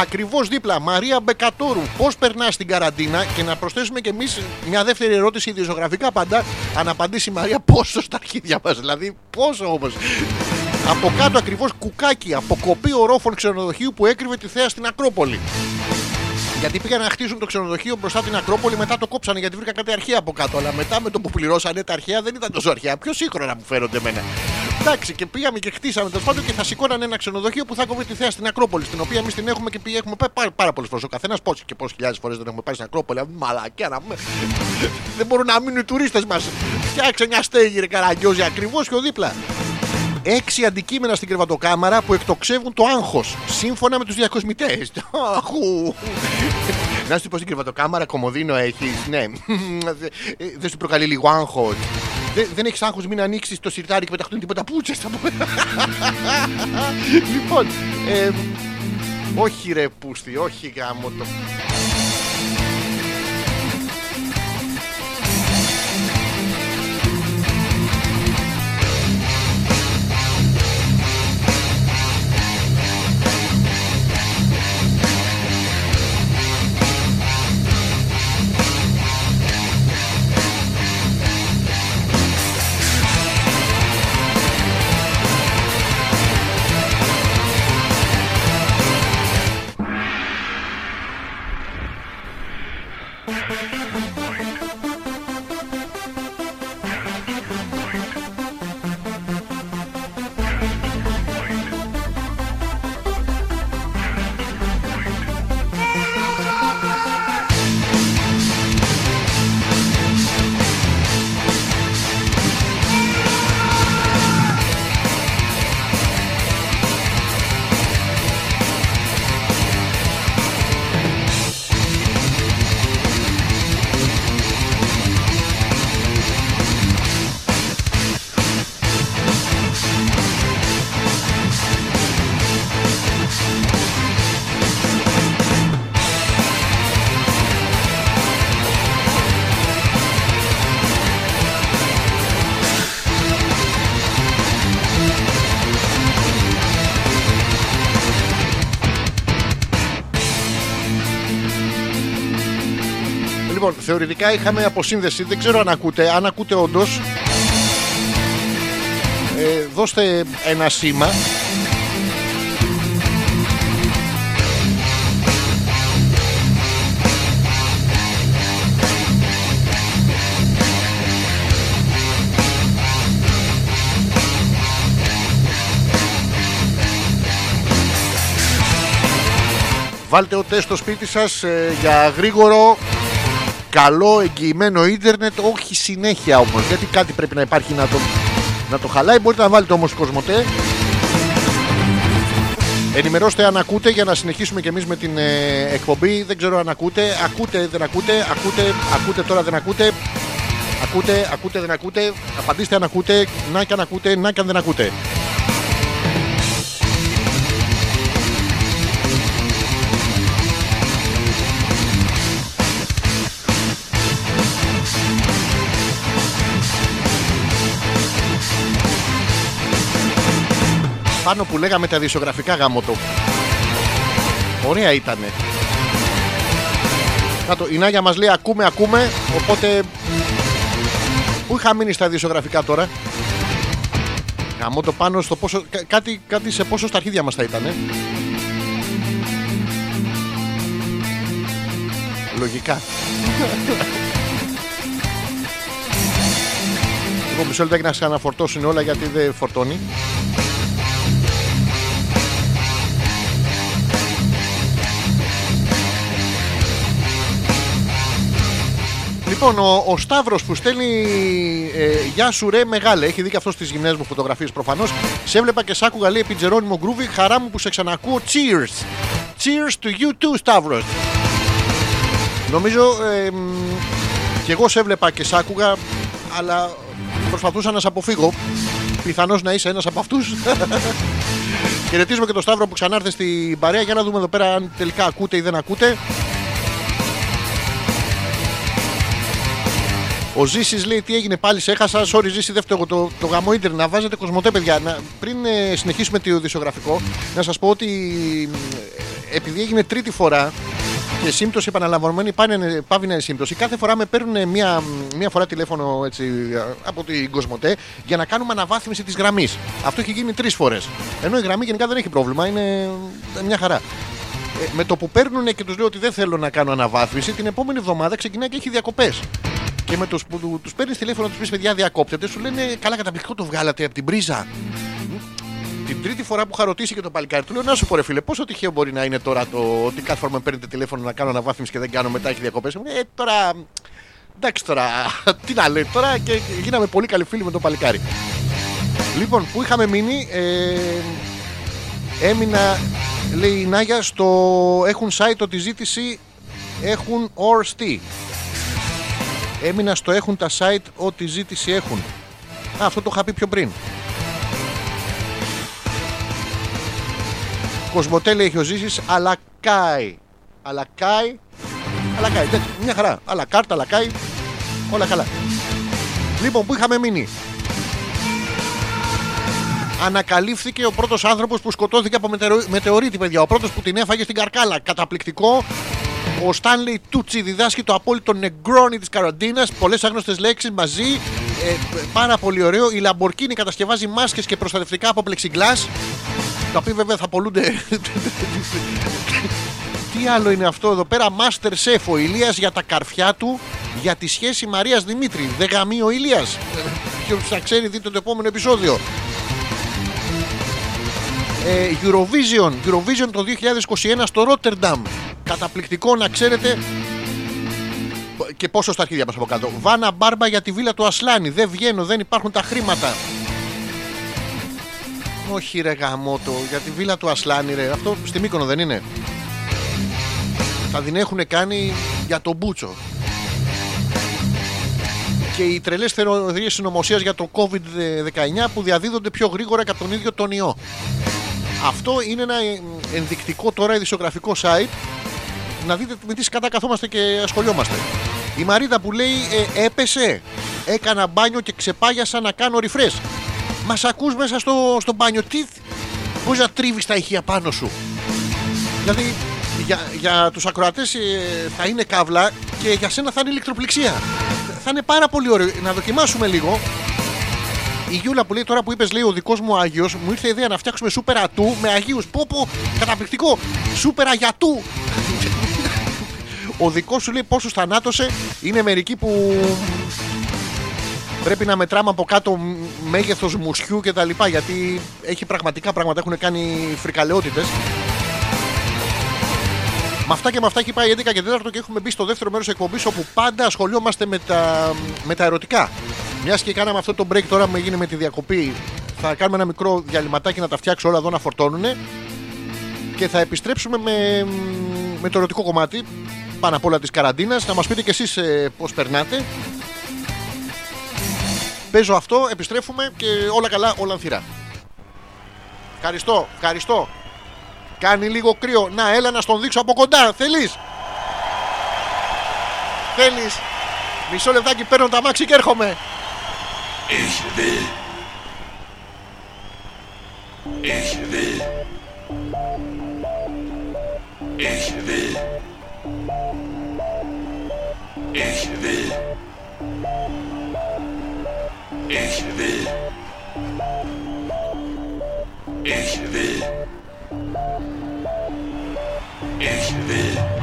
Ακριβώς δίπλα, Μαρία Μπεκατόρου. Πώς περνάς την καραντίνα; Και να προσθέσουμε και εμείς μια δεύτερη ερώτηση ιδιοζωγραφικά πάντα. Αν απαντήσει η Μαρία πόσο στα αρχίδια μας. Δηλαδή, πόσο όμως. Από κάτω ακριβώς κουκάκι, αποκοπή ορόφων ξενοδοχείου που έκρυβε τη θέα στην Ακρόπολη. Γιατί πήγαν να χτίσουν το ξενοδοχείο μπροστά από την Ακρόπολη, μετά το κόψανε γιατί βρήκα κάτι αρχαία από κάτω. Αλλά μετά με το που πληρώσανε τα αρχαία δεν ήταν τόσο αρχαία. Πιο σύγχρονα μου φαίνονται εμένα. Εντάξει, και πήγαμε και χτίσαμε τέλος πάντων και θα σηκώνανε ένα ξενοδοχείο που θα κόβει τη θέα στην Ακρόπολη. Στην οποία εμείς την έχουμε και πήγε, έχουμε πάει πάρα, πάρα πολλές φορές. Ο καθένας πόσοι και πόσε χιλιάδες φορές δεν έχουμε πάει στην Ακρόπολη. Α, Μαλακιά να πούμε. δεν μπορούν να μείνουν οι τουρίστες μας. Φτιάξε μια στέγη, ρε καραγκιόζη, ακριβώς πιο δίπλα. Έξι αντικείμενα στην κρεβατοκάμαρα που εκτοξεύουν το άγχος. Σύμφωνα με τους διακοσμητές. Αχού. Να σου πω στην κρεβατοκάμαρα, κομμωδίνο έχεις. Ναι. Ε, Δεν σου προκαλεί λίγο άγχος. Δεν, δεν έχεις άγχος, μην ανοίξεις το σιρτάρι και πεταχτούν τίποτα πούτσες. λοιπόν. ε, όχι ρε πούστη, όχι γάμο το. Θεωρητικά είχαμε αποσύνδεση. Δεν ξέρω αν ακούτε. Αν ακούτε όντως, ε, δώστε ένα σήμα. Βάλτε ο τεστ στο σπίτι σας ε, για γρήγορο καλό εγγυημένο ίντερνετ, όχι συνέχεια όμως, γιατί κάτι πρέπει να υπάρχει να το, να το χαλάει. Μπορείτε να βάλετε όμως Κοσμοτέ. Ενημερώστε αν ακούτε για να συνεχίσουμε και εμείς με την ε, εκπομπή. Δεν ξέρω αν ακούτε. Ακούτε, δεν ακούτε. Ακούτε, ακούτε τώρα, δεν ακούτε. Ακούτε, ακούτε, δεν ακούτε. Απαντήστε αν ακούτε. Να και αν ακούτε, να και αν δεν ακούτε. Πάνω που λέγαμε τα δισογραφικά γάμοτο. Ωραία ήτανε. Κάτω, η Νάγια μας λέει ακούμε, ακούμε, οπότε... Πού είχα μείνει στα δισογραφικά τώρα; Γαμώτο πάνω στο πόσο... κα- Κάτι, κάτι σε πόσο στα αρχίδια μας θα ήτανε. Λογικά. Λοιπόν, μισό λεπτάκι να σε αναφορτώσουν όλα γιατί δεν φορτώνει. Λοιπόν, ο, ο Σταύρος που στέλνει ε, Γεια σου ρε μεγάλε, έχει δει και αυτός στι γυμνές μου φωτογραφίες προφανώς. Σε έβλεπα και σ' άκουγα λέει επί Τζερόνιμο Γκρούβι. Χαρά μου που σε ξανακούω. Cheers! Cheers to you too, Σταύρος. Νομίζω ε, μ, και εγώ σε έβλεπα και σ' άκουγα, αλλά προσπαθούσα να σε αποφύγω. Πιθανώς να είσαι ένας από αυτούς. Χαιρετίζουμε και τον Σταύρο που ξανάρθε στην παρέα για να δούμε εδώ πέρα αν τελικά ακούτε ή δεν ακούτε. Ο Ζήσης λέει τι έγινε πάλι, σε έχασα. Sorry, Ζήση, δεν φταίω το, το γαμό ίντερνετ. Να βάζετε κοσμοτέ, παιδιά. Να, πριν ε, συνεχίσουμε το δισογραφικό, να σας πω ότι ε, επειδή έγινε τρίτη φορά και σύμπτωση επαναλαμβανωμένη πάνε, πάβει να είναι σύμπτωση, κάθε φορά με παίρνουν μία, μία φορά τηλέφωνο έτσι, ε, από την Κοσμοτέ για να κάνουμε αναβάθμιση της γραμμής. Αυτό έχει γίνει τρεις φορές. Ενώ η γραμμή γενικά δεν έχει πρόβλημα, είναι ε, μια χαρά. Ε, με το που παίρνουν και τους λέω ότι δεν θέλω να κάνω αναβάθμιση, την επόμενη εβδομάδα ξεκινάει και έχει διακοπές. Και με τους που του τους παίρνεις τηλέφωνο τους πεις παιδιά διακόπτεται, σου λένε καλά καταπληκτικό το βγάλατε από την πρίζα. Μ. Την τρίτη φορά που είχα ρωτήσει και το παλικάρι, του λέω να σου πω ρε φίλε, πόσο τυχαίο μπορεί να είναι τώρα το ότι κάθε φορά με παίρνετε τηλέφωνο να κάνω αναβάθμιση και δεν κάνω μετά έχει διακοπές. Ε, τώρα. Εντάξει τώρα, τι να λέει τώρα και γίναμε πολύ καλοί φίλοι με το παλικάρι. Λοιπόν, που είχαμε μείνει, ε, έμεινα, λέει η Νάγια, στο έχουν site ότι ζήτηση έχουν ορστεί. Έμεινα στο έχουν τα site ό,τι ζήτηση έχουν. Α, αυτό το είχα πει πιο πριν. Κοσμοτέλη έχει ο Ζήσης, αλλά κάει. Αλλά κάει. Αλλά κάει. Εντάξει, μια χαρά. Αλλά κάρτα, αλλά κάει. Όλα καλά. Λοιπόν, που είχαμε μείνει; Ανακαλύφθηκε ο πρώτος άνθρωπος που σκοτώθηκε από μετεωρ- μετεωρίτη, παιδιά. Ο πρώτος που την έφαγε στην καρκάλα. Καταπληκτικό. Ο Στάνλεϊ Τούτσι διδάσκει το απόλυτο νεγκρόνι της καραντίνας. Πολλές άγνωστες λέξεις μαζί. Ε, πάρα πολύ ωραίο. Η Lamborghini κατασκευάζει μάσκες και προστατευτικά από πλεξιγκλάς Τα οποία βέβαια θα πολλούνται. Τι άλλο είναι αυτό εδώ πέρα; Master Chef ο Ηλίας για τα καρφιά του για τη σχέση Μαρίας Δημήτρη. Δεν γαμεί ο Ηλίας. Ποιος θα ξέρει δείτε το επόμενο επεισόδιο. Ε, Eurovision, Eurovision το 2021 στο Rotterdam. Καταπληκτικό να ξέρετε. Και πόσο στα αρχίδια μας από κάτω. Βάνα μπάρμπα για τη βίλα του Ασλάνη. Δεν βγαίνω, δεν υπάρχουν τα χρήματα. Όχι ρε γαμότο, για τη βίλα του Ασλάνη ρε. Αυτό στη Μύκονο δεν είναι. Θα την έχουν κάνει για τον Μπούτσο. Και οι τρελές θεωρίε συνωμοσίας για το COVID-19 που διαδίδονται πιο γρήγορα και από τον ίδιο τον ιό. Αυτό είναι ένα ε, ενδεικτικό τώρα ειδησιογραφικό site να δείτε με τι κατά καθόμαστε και ασχολιόμαστε. Η Μαρίδα που λέει ε, έπεσε, έκανα μπάνιο και ξεπάγιασα να κάνω refresh. Μας ακούς μέσα στο, στο μπάνιο, τι, πώς να τρίβεις τα ηχεία πάνω σου. Δηλαδή για, για τους ακροατές ε, θα είναι καύλα και για σένα θα είναι ηλεκτροπληξία. Θα είναι πάρα πολύ ωραίο. Να δοκιμάσουμε λίγο. Η Γιούλα που λέει τώρα που είπες, λέει ο δικός μου Άγιος, μου ήρθε η ιδέα να φτιάξουμε σούπερ ατού με Αγίους. Πω, πω, καταπληκτικό. Σούπερ αγιατού. ο δικός σου λέει πόσους θανάτωσε. Είναι μερικοί που πρέπει να μετράμε από κάτω μέγεθος μουσιού και τα λοιπά γιατί έχει πραγματικά πράγματα έχουν κάνει φρικαλαιότητες με αυτά και με αυτά έχει πάει 11 και 4 και έχουμε μπει στο δεύτερο μέρος εκπομπής όπου πάντα ασχολιόμαστε με τα, με τα ερωτικά. Μιας και κάναμε αυτό το break τώρα που έγινε με τη διακοπή, θα κάνουμε ένα μικρό διαλυματάκι να τα φτιάξω όλα εδώ να φορτώνουν και θα επιστρέψουμε με, με το ερωτικό κομμάτι πάνω απ' όλα της καραντίνας. Να μας πείτε κι εσείς ε, πώς περνάτε. Παίζω αυτό, επιστρέφουμε και όλα καλά, όλα ανθυρά. Ευχαριστώ, ευχαριστώ. Κάνει λίγο κρύο. Να, έλα να στον δείξω από κοντά. Θέλεις; Θέλεις; Μισό λεπτάκι παίρνω τα μάξι και έρχομαι. Ich will. Ich will. Ich will. Ich will. Ich will. Ich will. Ich will.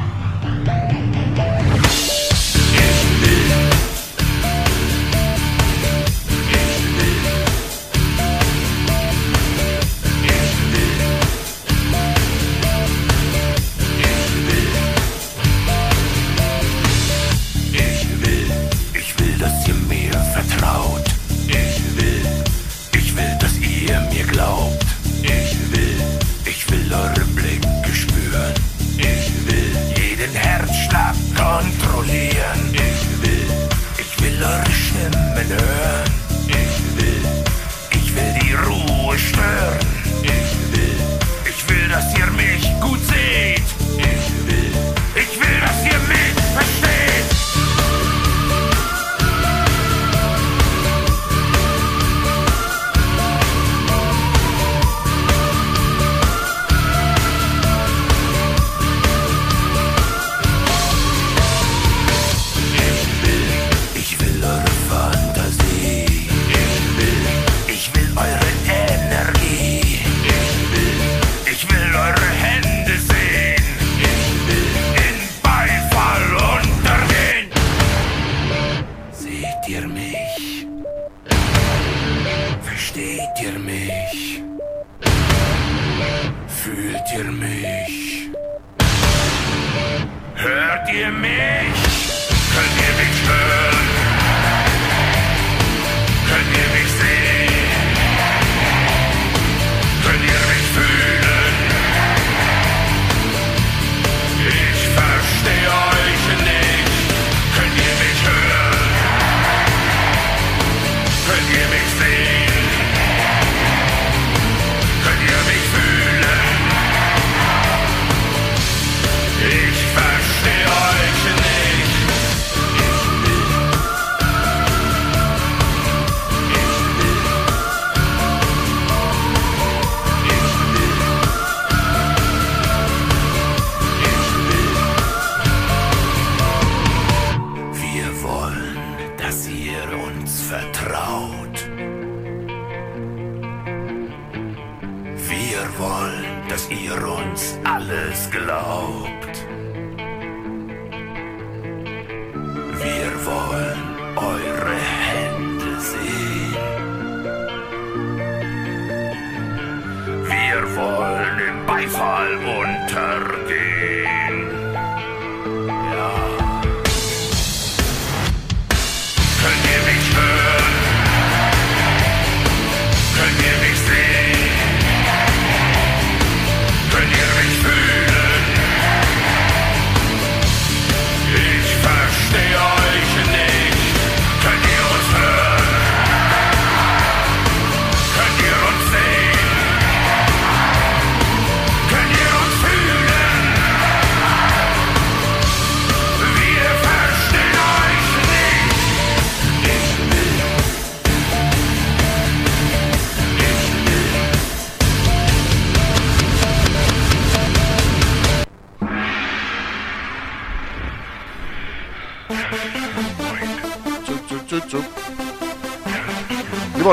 Ich will eure Blicke spüren. Ich will jeden Herzschlag kontrollieren. Ich will, ich will eure Stimmen hören.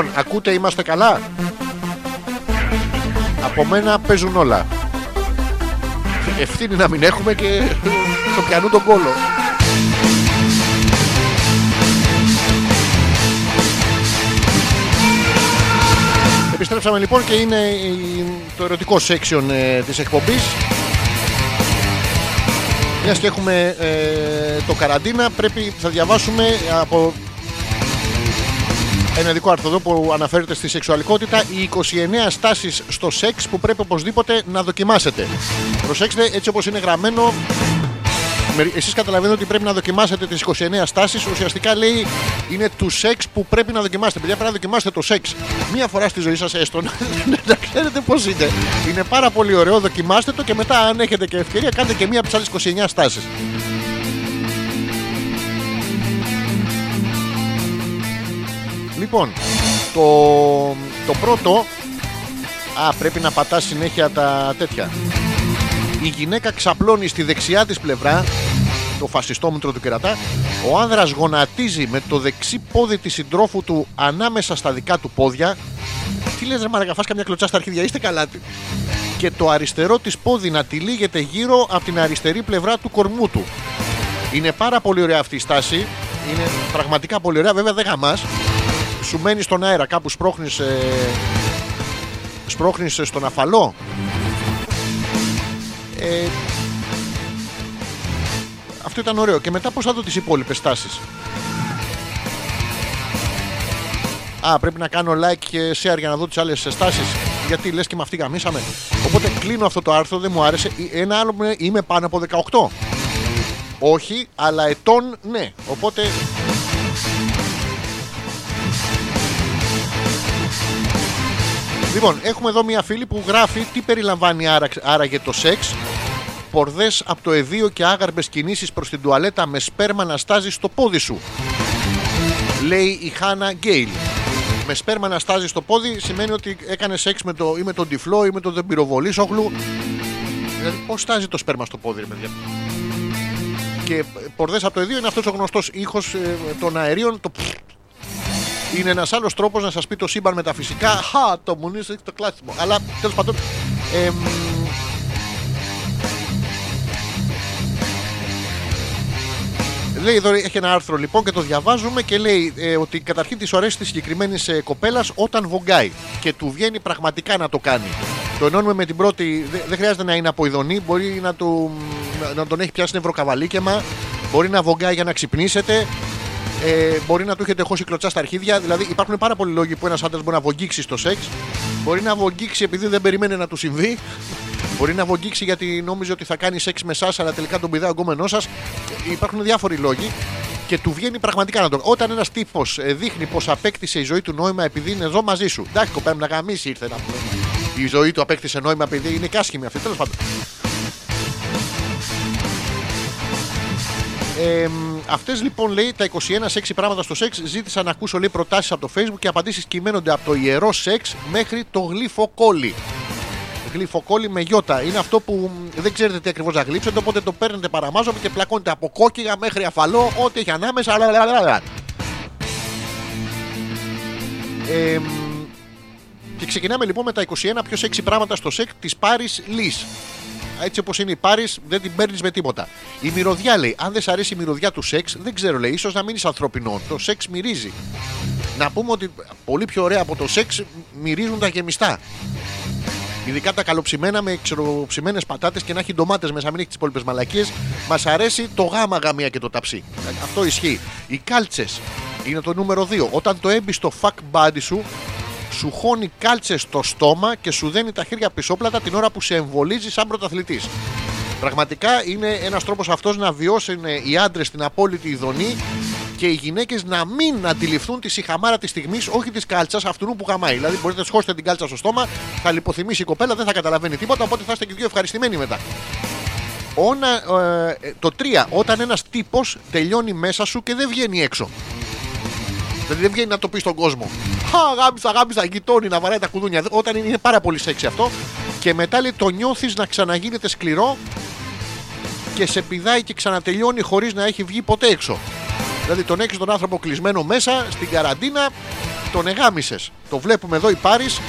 Λοιπόν, ακούτε, είμαστε καλά. Από μένα παίζουν όλα. Ευθύνη να μην έχουμε και το πιανού τον κόλο. Επιστρέψαμε λοιπόν και είναι η- το ερωτικό section ε, της εκπομπής. Μια και έχουμε ε, το καραντίνα, πρέπει θα διαβάσουμε από ένα ειδικό άρθρο εδώ που αναφέρεται στη σεξουαλικότητα οι 29 στάσεις στο σεξ που πρέπει οπωσδήποτε να δοκιμάσετε. Προσέξτε, έτσι όπως είναι γραμμένο, με- εσείς καταλαβαίνετε ότι πρέπει να δοκιμάσετε τις 29 στάσεις. Ουσιαστικά λέει είναι του σεξ που πρέπει να δοκιμάσετε. Παιδιά, πρέπει να δοκιμάσετε το σεξ μία φορά στη ζωή σας έστω. να ξέρετε πώς είναι. Είναι πάρα πολύ ωραίο, δοκιμάστε το και μετά, αν έχετε και ευκαιρία, κάντε και μία από τις άλλες 29 στάσεις. Λοιπόν, το, το πρώτο. Α, πρέπει να πατάς συνέχεια τα τέτοια. Η γυναίκα ξαπλώνει στη δεξιά της πλευρά το φασιστόμετρο του κερατά. Ο άνδρας γονατίζει με το δεξί πόδι της συντρόφου του ανάμεσα στα δικά του πόδια. Τι λες ρε μαρακα, φας καμιά κλωτσά στα αρχίδια, είστε καλά. Και το αριστερό της πόδι να τυλίγεται γύρω από την αριστερή πλευρά του κορμού του. Είναι πάρα πολύ ωραία αυτή η στάση. Είναι πραγματικά πολύ ωραία. Βέβαια δεν γαμάς. Σου μένει στον αέρα κάπου σπρώχνεις, ε, σπρώχνεις στον αφαλό; Ε, αυτό ήταν ωραίο. Και μετά πώς θα δω τις υπόλοιπες στάσεις. Α, πρέπει να κάνω like και share για να δω τις άλλες στάσεις. Γιατί λες και με αυτή γαμίσαμε. Οπότε κλείνω αυτό το άρθρο, δεν μου άρεσε. Ένα άλλο μου είναι, είμαι πάνω από 18. Όχι, αλλά ετών ναι. Οπότε Λοιπόν, έχουμε εδώ μια φίλη που γράφει τι περιλαμβάνει άρα, άραγε το σεξ. Πορδές από το εδίο και άγαρμπες κινήσεις προς την τουαλέτα με σπέρμα να στάζει στο πόδι σου. Λέει η Χάνα Γκέιλ. Με σπέρμα να στάζει στο πόδι σημαίνει ότι έκανε σεξ με το, ή με τον τυφλό ή με τον πυροβολίσογλου. Δηλαδή, πώς στάζει το σπέρμα στο πόδι, ρε παιδιά; Και πορδές από το εδίο είναι αυτός ο γνωστός ήχος ε, των αερίων. Το είναι ένας άλλος τρόπος να σας πει το σύμπαν με τα φυσικά. Χα, το μουνί έχει το κλάσιμο. Αλλά τέλος πάντων. εμ, Λέει εδώ έχει ένα άρθρο λοιπόν και το διαβάζουμε και λέει ε, ότι καταρχήν της αρέσει της συγκεκριμένης ε, κοπέλας όταν βογκάει και του βγαίνει πραγματικά να το κάνει. Το ενώνουμε με την πρώτη. δε- Δεν χρειάζεται να είναι από ειδονή, μπορεί να, του, να- να τον έχει πιάσει νευροκαβαλίκαιμα, μπορεί να βογκάει για να ξυπνήσετε, ε, μπορεί να του έχετε χώσει κλωτσά στα αρχίδια. Δηλαδή υπάρχουν πάρα πολλοί λόγοι που ένας άντρας μπορεί να βογγίξει στο σεξ. Μπορεί να βογγίξει επειδή δεν περιμένει να του συμβεί. Μπορεί να βογγίξει γιατί νόμιζε ότι θα κάνει σεξ με εσάς, αλλά τελικά τον πηδάει ο γκόμενός σας. Υπάρχουν διάφοροι λόγοι. Και του βγαίνει πραγματικά να το. Όταν ένας τύπος δείχνει πως απέκτησε η ζωή του νόημα επειδή είναι εδώ μαζί σου. Εντάξει, κοπέλα μου, να γαμίσει ήρθε να πούμε. Η ζωή του απέκτησε νόημα επειδή είναι και άσχημη αυτή. Τέλος πάντων. Ε, Αυτές λοιπόν λέει τα 21 σεξι πράγματα στο σεξ ζήτησα να ακούσω λέει προτάσεις από το facebook και απαντήσεις κυμαίνονται από το ιερό σεξ μέχρι το γλυφοκόλλι. Γλυφοκόλλι με γιώτα. Είναι αυτό που μ, δεν ξέρετε τι ακριβώς να γλύψετε, οπότε το παίρνετε παραμάζωμα και πλακώνετε από κόκκιγα μέχρι αφαλό, ό,τι έχει ανάμεσα. λαλαλαλαλα. Ε, μ, και ξεκινάμε λοιπόν με τα 21 πιο σεξι πράγματα στο σεξ της Πάρης Λί. Έτσι όπως είναι η Πάρης, δεν την παίρνεις με τίποτα. Η μυρωδιά λέει: Αν δεν σ' αρέσει η μυρωδιά του σεξ, δεν ξέρω, λέει, ίσως να μείνεις ανθρωπινό. Το σεξ μυρίζει. Να πούμε ότι πολύ πιο ωραία από το σεξ μυρίζουν τα γεμιστά. Ειδικά τα καλοψημένα με ξεροψημένε πατάτες και να έχει ντομάτες μέσα, μην έχει τις υπόλοιπες μαλακίες. Μας αρέσει το γάμα γαμία και το ταψί. Αυτό ισχύει. Οι κάλτσες είναι το νούμερο 2. Όταν το έμπεις στο fuck body σου, σου χώνει κάλτσε στο στόμα και σου δένει τα χέρια πισόπλατα την ώρα που σε εμβολίζει σαν πρωταθλητής. Πραγματικά είναι ένας τρόπος αυτός να βιώσουν οι άντρες την απόλυτη ειδονή και οι γυναίκες να μην αντιληφθούν τη συχαμάρα της στιγμής, όχι της κάλτσας αυτού που γαμάει. Δηλαδή, μπορείτε να σχώσετε την κάλτσα στο στόμα, θα λιποθυμήσει η κοπέλα, δεν θα καταλαβαίνει τίποτα, οπότε θα είστε και δύο ευχαριστημένοι μετά. Όνα, ε, το 3. Όταν ένας τύπος τελειώνει μέσα σου και δεν βγαίνει έξω. Δηλαδή δεν βγαίνει να το πει στον κόσμο. Χα, γάμισα, γάμισα, γειτόνι να βαράει τα κουδούνια. Όταν είναι, είναι πάρα πολύ σεξι αυτό. Και μετά λέει το νιώθεις να ξαναγίνεται σκληρό και σε πηδάει και ξανατελειώνει χωρίς να έχει βγει ποτέ έξω. Δηλαδή τον έχεις τον άνθρωπο κλεισμένο μέσα στην καραντίνα, τον εγάμισες. Το βλέπουμε εδώ η Πάρης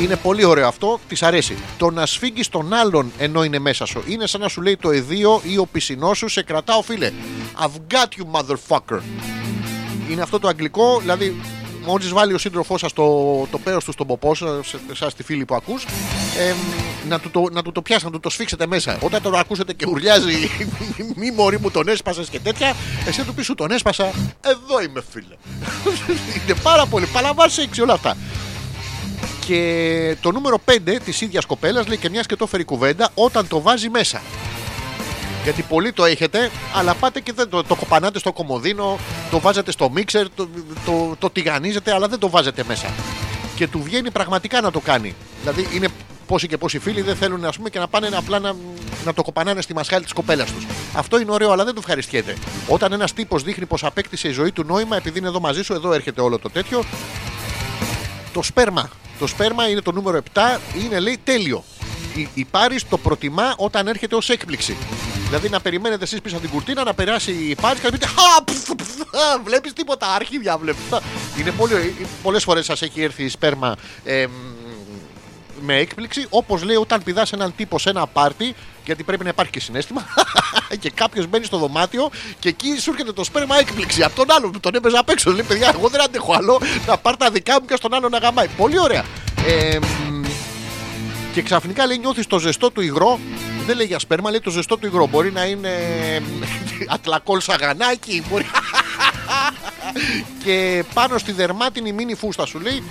είναι πολύ ωραίο αυτό, της αρέσει. Το να σφίγγεις τον άλλον ενώ είναι μέσα σου είναι σαν να σου λέει το εδίο ή ο πισινός σου σε κρατάω, φίλε. I've got you, motherfucker. Είναι αυτό το αγγλικό, δηλαδή μόλις βάλει ο σύντροφός σας το, το πέρος του στον ποπό σας, εσάς τη φίλη που ακούς, να, του το, να του το πιάσει, να του το σφίξετε μέσα. Όταν τον ακούσετε και ουρλιάζει, μη μωρή μου τον έσπασες και τέτοια, εσύ του πεις σου τον έσπασα, εδώ είμαι φίλε. είναι πάρα πολύ. Παλαβάσει έξι όλα αυτά. Και το νούμερο 5 της ίδιας κοπέλας λέει και μιας και το φέρει κουβέντα όταν το βάζει μέσα. Γιατί πολλοί το έχετε, αλλά πάτε και δεν το, το κοπανάτε στο κομμωδίνο, το βάζετε στο μίξερ, το, το, το τηγανίζετε, αλλά δεν το βάζετε μέσα. Και του βγαίνει πραγματικά να το κάνει. Δηλαδή είναι πόσοι και πόσοι φίλοι δεν θέλουν ας πούμε, και να πάνε απλά να, να το κοπανάνε στη μασχάλη της κοπέλας τους. Αυτό είναι ωραίο, αλλά δεν το ευχαριστιέται. Όταν ένας τύπος δείχνει πως απέκτησε η ζωή του νόημα, επειδή είναι εδώ μαζί σου, εδώ έρχεται όλο το τέτοιο. Το σπέρμα. Το σπέρμα είναι το νούμερο 7, είναι λέει τέλειο. Η, η Πάρης το προτιμά όταν έρχεται ως έκπληξη. Δηλαδή να περιμένετε εσείς πίσω από την κουρτίνα να περάσει η Πάρης και να πείτε Χα! Βλέπεις τίποτα, αρχίδια βλέπεις. Είναι πολύ. Πολλές φορές σας έχει έρθει η σπέρμα ε, με έκπληξη, όπως λέει όταν πηδάς έναν τύπο σε ένα πάρτι, γιατί πρέπει να υπάρχει και συνέστημα, και κάποιος μπαίνει στο δωμάτιο και εκεί σου έρχεται το σπέρμα έκπληξη από τον άλλον που τον έπαιζε απ' έξω. Λέει παιδιά, εγώ δεν αντέχω άλλο να πάρει τα δικά μου και στον άλλο να γαμάει. Πολύ ωραία. Ε, και ξαφνικά λέει νιώθεις το ζεστό του υγρό. Δεν λέει για σπέρμα, λέει το ζεστό του υγρό. Μπορεί να είναι ατλακόλ σαγανάκι, μπορεί. και πάνω στη δερμάτινη μίνι φούστα σου λέει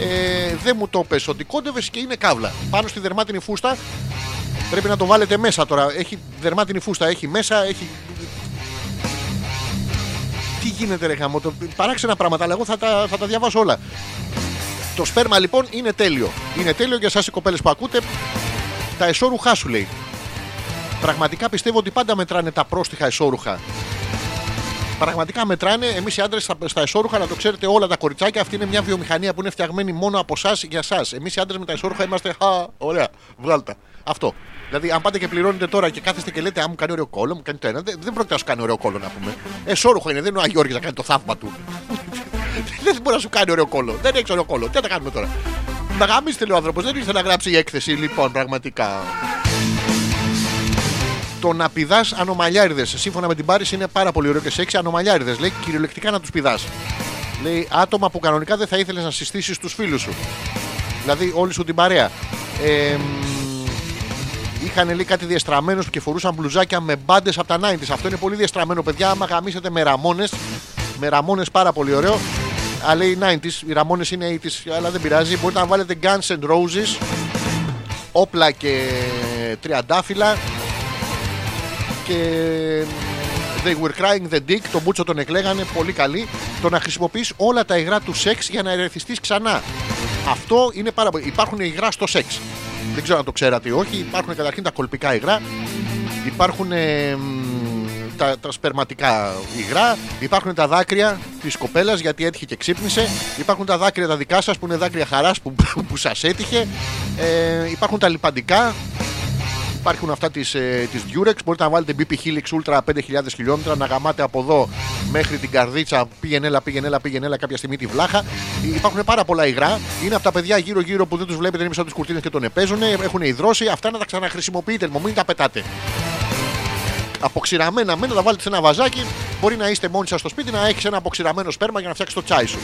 ε, δεν μου το πες ότι κόντευες και είναι καύλα. Πάνω στη δερμάτινη φούστα πρέπει να το βάλετε μέσα τώρα. Έχει δερμάτινη φούστα, έχει μέσα, έχει. Τι γίνεται, ρε γάμο, το... παράξενα πράγματα, αλλά εγώ θα τα, θα τα διαβάσω όλα. Το σπέρμα λοιπόν είναι τέλειο. Είναι τέλειο για εσάς οι κοπέλες που ακούτε. Τα εσώρουχά σου λέει. Πραγματικά πιστεύω ότι πάντα μετράνε τα πρόστιχα εσώρουχα. Πραγματικά μετράνε. Εμείς οι άντρες στα, στα εσώρουχα, να το ξέρετε όλα τα κοριτσάκια, αυτή είναι μια βιομηχανία που είναι φτιαγμένη μόνο από εσά για εσά. Εμείς οι άντρες με τα εσώρουχα είμαστε. Χα, ωραία, βγάλτα. Αυτό. Δηλαδή, αν πάτε και πληρώνετε τώρα και κάθεστε και λέτε, Α μου κάνει ωραίο κόλλο, μου κάνει το ένα, δεν, δεν πρόκειται να σου κάνει ωραίο κόλλο να πούμε. Εσώρουχο είναι, δεν είναι ο Αγιώργης να κάνει το θαύμα του. δεν μπορεί να σου κάνει ωραίο κόλλο. Δεν έχει ωραίο κόλλο. Τι θα τα κάνουμε τώρα. Να γαμίστε λέει ο άνθρωπος, δεν ήρθε να γράψει η έκθεση, λοιπόν, πραγματικά. Το να πηδάς ανομαλιάριδες. Σύμφωνα με την Πάρης είναι πάρα πολύ ωραίο και σεξι. Ανομαλιάριδες. Λέει κυριολεκτικά να τους πηδάς. Λέει άτομα που κανονικά δεν θα ήθελες να συστήσεις στου φίλους σου. Δηλαδή όλη σου την παρέα. Ε, είχαν λέει κάτι διαστραμμένου και φορούσαν μπλουζάκια με μπάντες από τα 90s. Αυτό είναι πολύ διαστραμμένο, παιδιά. Άμα γαμίσετε με ραμόνε, με ραμόνε πάρα πολύ ωραίο. Αλλά λέει 90s, οι ραμόνε είναι 80s, αλλά δεν πειράζει. Μπορείτε να βάλετε Guns and Roses, όπλα και τριαντάφυλλα και They were crying the dick, το μπούτσο τον εκλέγανε, πολύ καλή. Το να χρησιμοποιείς όλα τα υγρά του σεξ για να ερεθιστείς ξανά. Αυτό είναι πάρα πολύ. Υπάρχουν υγρά στο σεξ. Δεν ξέρω αν το ξέρατε ή όχι. Υπάρχουν καταρχήν τα κολπικά υγρά. Υπάρχουν ε, τα, τα σπερματικά υγρά. Υπάρχουν τα δάκρυα της κοπέλας γιατί έτυχε και ξύπνησε. Υπάρχουν τα δάκρυα τα δικά σας που είναι δάκρυα χαράς που, που σας έτυχε. Ε, υπάρχουν τα λιπαντικά Υπάρχουν αυτά της ε, της Durex. Μπορείτε να βάλετε BP Helix Ultra 5000 χιλιόμετρα, να γαμάτε από εδώ μέχρι την καρδίτσα. Πήγαινε, έλα, πήγαινε, έλα, πήγαινε, έλα, κάποια στιγμή τη βλάχα. Υπάρχουν πάρα πολλά υγρά. Είναι από τα παιδιά γύρω-γύρω που δεν τους βλέπετε, είναι μέσα από τις κουρτίνες και τον επέζουν. Έχουν υδρώσει. Αυτά να τα ξαναχρησιμοποιείτε. Μην τα πετάτε. Αποξηραμένα μένα, τα βάλετε σε ένα βαζάκι. Μπορεί να είστε μόνοι σας στο σπίτι να έχεις ένα αποξηραμένο σπέρμα για να φτιάξεις το τσάι σου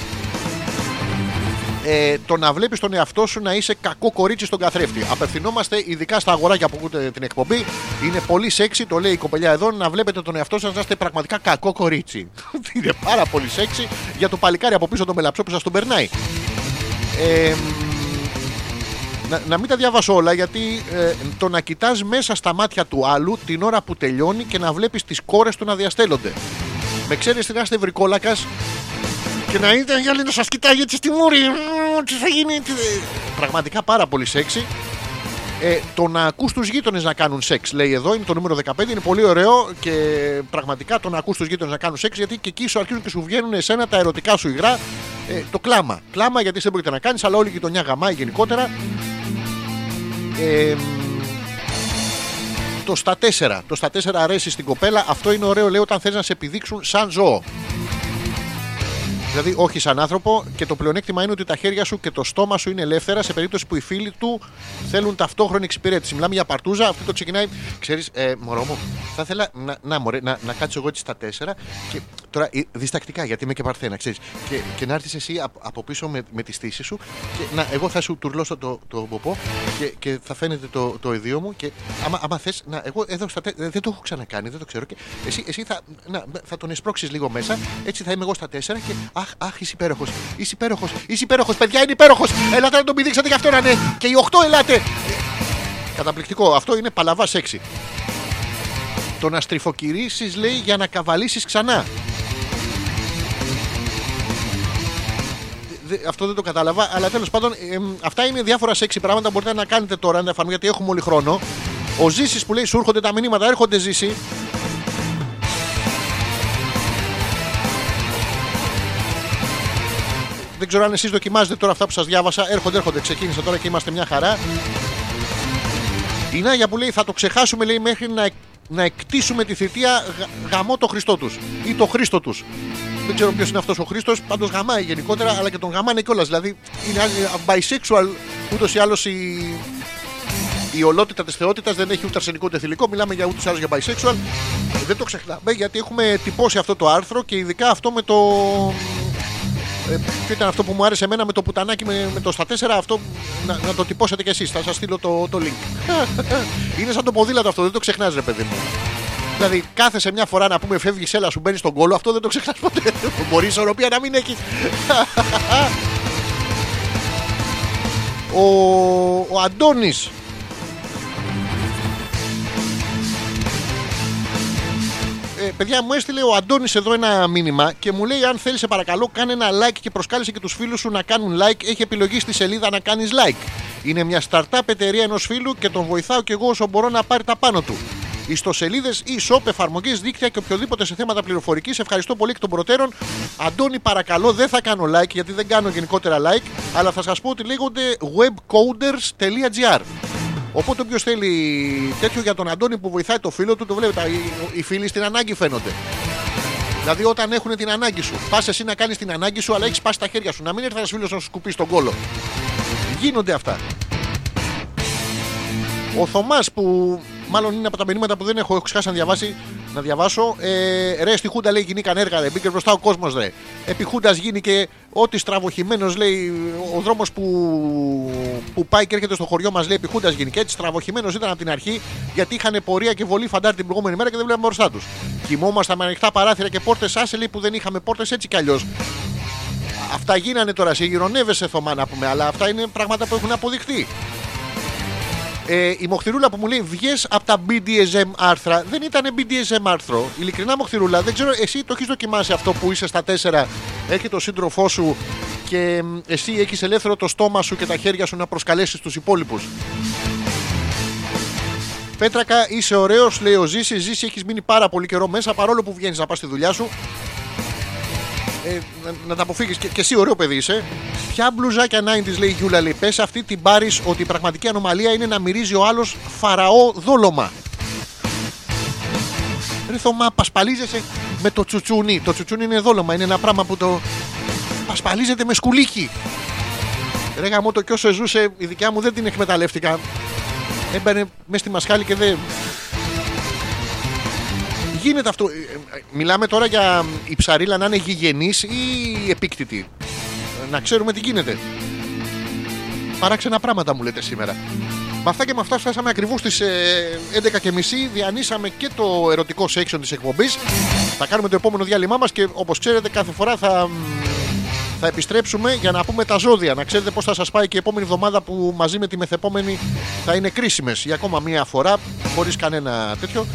ε, το να βλέπεις τον εαυτό σου να είσαι κακό κορίτσι στον καθρέφτη. Απευθυνόμαστε ειδικά στα αγοράκια που ακούτε την εκπομπή. Είναι πολύ σεξι, το λέει η κοπελιά εδώ, να βλέπετε τον εαυτό σας να είστε πραγματικά κακό κορίτσι. Είναι πάρα πολύ σεξι για το παλικάρι από πίσω το μελαψό που σας τον περνάει. Ε, να, να μην τα διαβάσω όλα γιατί ε, το να κοιτάς μέσα στα μάτια του άλλου την ώρα που τελειώνει και να βλέπεις τις κόρες του να διαστέλλονται. Με ξέρεις τι να είστε βρικόλακας και να είναι για να σας κοιτάει έτσι στη μούρη. Τι θα γίνει. Τι... Πραγματικά πάρα πολύ σεξι. Ε, το να ακούς τους γείτονες να κάνουν σεξ, λέει εδώ, είναι το νούμερο 15. Είναι πολύ ωραίο και πραγματικά το να ακούς τους γείτονες να κάνουν σεξ, γιατί και εκεί σου αρχίζουν και σου βγαίνουν εσένα τα ερωτικά σου υγρά. Ε, το κλάμα. Κλάμα γιατί δεν μπορείτε να κάνεις, αλλά όλη η γειτονιά γαμάει γενικότερα. Ε, το στα 4. Το στα 4 αρέσει στην κοπέλα. Αυτό είναι ωραίο, λέει, όταν θες να σε επιδείξουν σαν ζώο. Δηλαδή, όχι σαν άνθρωπο. Και το πλεονέκτημα είναι ότι τα χέρια σου και το στόμα σου είναι ελεύθερα σε περίπτωση που οι φίλοι του θέλουν ταυτόχρονη εξυπηρέτηση. Μιλάμε για παρτούζα, αυτό το ξεκινάει. Ξέρεις, ε, μωρό μου, θα ήθελα να, να, μωρέ, να, να κάτσω εγώ έτσι στα τέσσερα και τώρα ε, διστακτικά γιατί είμαι και παρθένα, ξέρεις. Και, και να έρθεις εσύ από, από πίσω με, με τη στήση σου και να, εγώ θα σου τουρλώσω το, το ποπό και, και θα φαίνεται το, το ιδίο μου. Και άμα, άμα θες, να, εγώ εδώ στα τέσσερα, δεν το έχω ξανακάνει, δεν το ξέρω. Και εσύ, εσύ θα, να, θα τον εσπρώξεις λίγο μέσα, έτσι θα είμαι εγώ στα τέσσερα και αχ, αχ, είσαι υπέροχος. Είσαι υπέροχος. Είσαι υπέροχος, παιδιά, είναι υπέροχος. Ελάτε να τον πηδήξετε και αυτό να είναι. Και οι 8 ελάτε. Καταπληκτικό. Αυτό είναι παλαβάς σεξι. Το να στριφοκυρίσει λέει για να καβαλήσεις ξανά. Δε- Αυτό δεν το κατάλαβα, αλλά τέλος πάντων εμ, αυτά είναι διάφορα σεξι πράγματα που μπορείτε να κάνετε τώρα, να τα εφαρμόσετε γιατί έχουμε όλοι χρόνο. Ο Ζήσης που λέει σου έρχονται τα μηνύματα, έρχονται Ζήση. Δεν ξέρω αν εσείς δοκιμάζετε τώρα αυτά που σας διάβασα. Έρχονται, έρχονται. Ξεκίνησα τώρα και είμαστε μια χαρά. Η Νάγια που λέει θα το ξεχάσουμε λέει μέχρι να, εκ- να εκτίσουμε τη θητεία γα, γαμό το Χριστό τους ή το Χρήστο τους. Δεν ξέρω ποιος είναι αυτός ο Χρήστος, πάντως γαμάει γενικότερα, αλλά και τον γαμάνε κιόλας. Δηλαδή είναι α- bisexual ούτως ή άλλως η, η ολότητα της θεότητας δεν έχει ούτε αρσενικό ούτε θηλυκό. Μιλάμε για ούτως ή άλλως για bisexual. Δεν το ξεχνάμε γιατί έχουμε τυπώσει αυτό το άρθρο και ειδικά αυτό με το. Ε, ποιο ήταν αυτό που μου άρεσε εμένα με το πουτανάκι με, με το στα 4, αυτό να, να το τυπώσετε κι εσείς, θα σας στείλω το, το link. Είναι σαν το ποδήλατο αυτό, δεν το ξεχνάς ρε παιδί μου. Δηλαδή κάθεσαι μια φορά να πούμε φεύγεις έλα σου μπαίνει στον κόλο, αυτό δεν το ξεχνάς ποτέ. Μπορεί ισορροπία να μην έχεις. ο, ο Αντώνης ε, παιδιά μου έστειλε ο Αντώνης εδώ ένα μήνυμα και μου λέει: Αν θέλει, σε παρακαλώ, κάνε ένα like και προσκάλεσε και τους φίλους σου να κάνουν like. Έχει επιλογή στη σελίδα να κάνεις like. Είναι μια startup εταιρεία ενός φίλου και τον βοηθάω κι εγώ όσο μπορώ να πάρει τα πάνω του. Ιστοσελίδες, e-shop, εφαρμογές, δίκτυα και οποιοδήποτε σε θέματα πληροφορικής. Ευχαριστώ πολύ εκ των προτέρων. Αντώνη, παρακαλώ, δεν θα κάνω like γιατί δεν κάνω γενικότερα like, αλλά θα σας πω ότι λέγονται webcoders.gr. Οπότε όποιος θέλει τέτοιο για τον Αντώνη που βοηθάει το φίλο του, το βλέπει. Τα- οι- Οι φίλοι στην ανάγκη φαίνονται. Δηλαδή όταν έχουν την ανάγκη σου. Πας εσύ να κάνεις την ανάγκη σου, αλλά έχεις πάσει τα χέρια σου. Να μην έρθει ένας φίλος να σου σκουπίσει τον κόλο. Γίνονται αυτά. Ο Θωμάς που μάλλον είναι από τα μηνύματα που δεν έχω, έχω ξεχάσει να διαβάσει, να διαβάσω. Ε, ρε, στη Χούντα λέει γινήκαν έργα, ρε. Μπήκε μπροστά ο κόσμος, ρε. Επί Χούντας γίνηκε ό,τι στραβοχημένο λέει. Ο δρόμος που, που πάει και έρχεται στο χωριό μας λέει επί Χούντα γίνηκε. Έτσι στραβοχημένο ήταν από την αρχή γιατί είχαν πορεία και βολή φαντάρι την προηγούμενη μέρα και δεν βλέπαμε μπροστά τους. Κοιμόμασταν με ανοιχτά παράθυρα και πόρτες άσε λέει που δεν είχαμε πόρτες έτσι κι αλλιώς. Αυτά γίνανε τώρα, σε γυρονεύεσαι Θωμά να πούμε, αλλά αυτά είναι πράγματα που έχουν αποδειχθεί. Ε, η Μοχθηρούλα που μου λέει βγες από τα BDSM άρθρα δεν ήταν BDSM άρθρο. Ειλικρινά Μοχθηρούλα, δεν ξέρω, εσύ το έχεις δοκιμάσει αυτό που είσαι στα 4, έρχεται ο σύντροφό σου και μ, εσύ έχεις ελεύθερο το στόμα σου και τα χέρια σου να προσκαλέσεις τους υπόλοιπους. Πέτρακα, είσαι ωραίος, λέει ο Ζήση. Ζήση, έχεις μείνει πάρα πολύ καιρό μέσα παρόλο που βγαίνεις να πας στη δουλειά σου. Ε, να, να τα αποφύγεις και, και εσύ ωραίο παιδί είσαι. Ποια μπλουζάκια 90 λέει η Γιούλα, λέει πες αυτή την πάρεις ότι η πραγματική ανομαλία είναι να μυρίζει ο άλλος φαραώ δόλωμα. Ρε Θωμά, πασπαλίζεσαι με το τσουτσούνι. Το τσουτσούνι είναι δόλωμα, είναι ένα πράγμα που το. Πασπαλίζεται με σκουλίκι. Ρε γαμώ το κι όσο ζούσε, η δικιά μου δεν την εκμεταλλεύτηκα. Έμπαινε μέσα στη μασχάλη και δεν. Γίνεται αυτό; Ε, ε, Μιλάμε τώρα για η ψαρίλα να είναι γηγενής ή επίκτητη; Ε, Να ξέρουμε τι γίνεται. Παράξενα πράγματα μου λέτε σήμερα. Με αυτά και με αυτά φτάσαμε ακριβώς στις ε, 11.30. Διανύσαμε και το ερωτικό section της εκπομπής. Θα κάνουμε το επόμενο διάλειμμά μας και όπως ξέρετε κάθε φορά θα, μ, θα επιστρέψουμε για να πούμε τα ζώδια. Να ξέρετε πώς θα σας πάει και η επόμενη εβδομάδα που μαζί με τη μεθεπόμενη θα είναι κρίσιμες για ακόμα μία φορά χωρίς κανένα τέτοιο.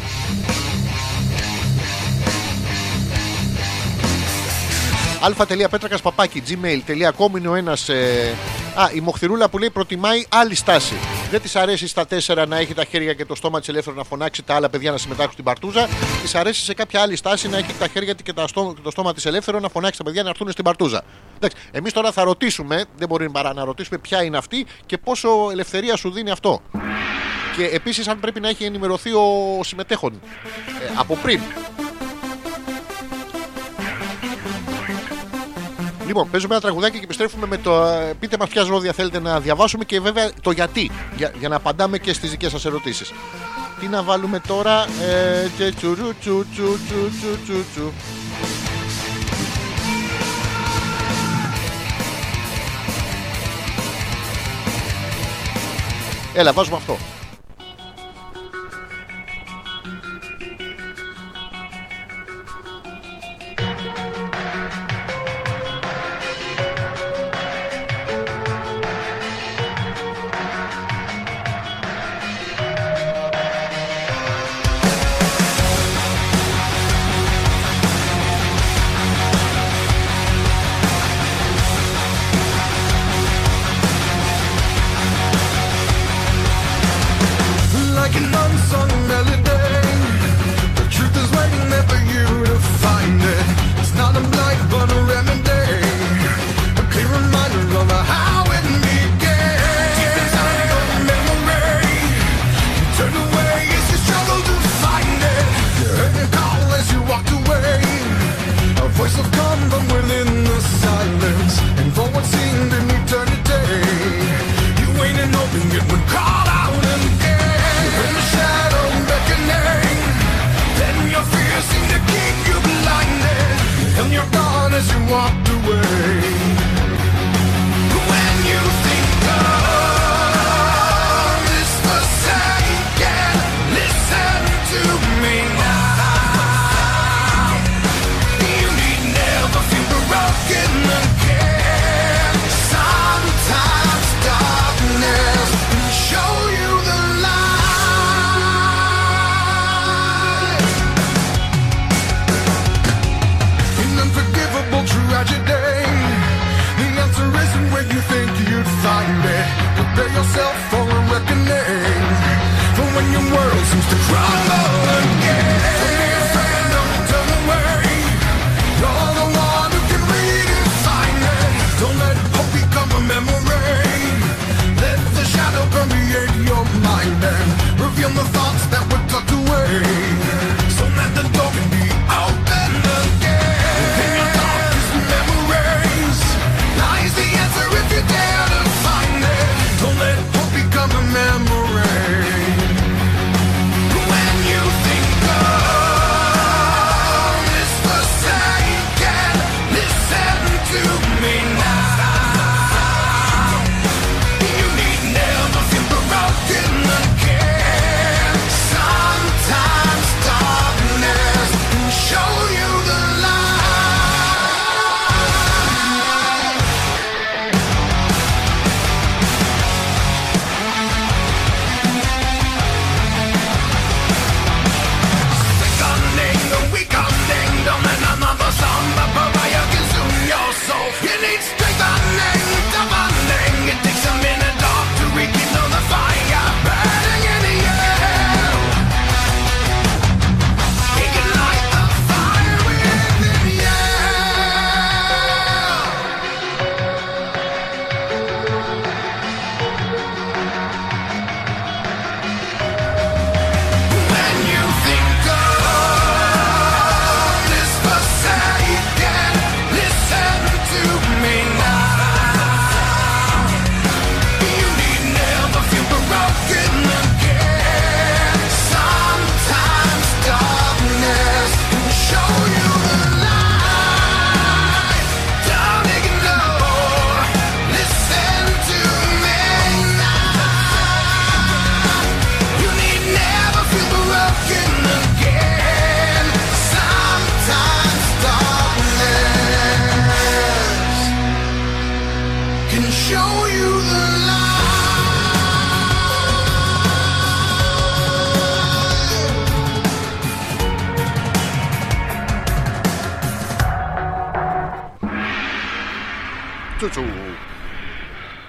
α.πέτρακα.gmail.com είναι ο ένας. Ε... Α, η Μοχθηρούλα που λέει προτιμάει άλλη στάση. Δεν της αρέσει στα τέσσερα να έχει τα χέρια και το στόμα της ελεύθερο να φωνάξει τα άλλα παιδιά να συμμετάσχουν στην παρτούζα. Της αρέσει σε κάποια άλλη στάση να έχει τα χέρια και το στόμα της ελεύθερο να φωνάξει τα παιδιά να έρθουν στην παρτούζα. Εμείς τώρα θα ρωτήσουμε, δεν μπορεί παρά να ρωτήσουμε ποια είναι αυτή και πόσο ελευθερία σου δίνει αυτό. Και επίσης αν πρέπει να έχει ενημερωθεί ο συμμετέχον ε, από πριν. Λοιπόν, παίζουμε ένα τραγουδάκι και επιστρέφουμε με το. Ε, πείτε μας ποια ζώδια θέλετε να διαβάσουμε και βέβαια το γιατί. Για, να απαντάμε και στις δικές σας ερωτήσεις. Τι να βάλουμε τώρα. Ε, τσου, τσου, τσου, τσου, τσου, Έλα, βάζουμε αυτό.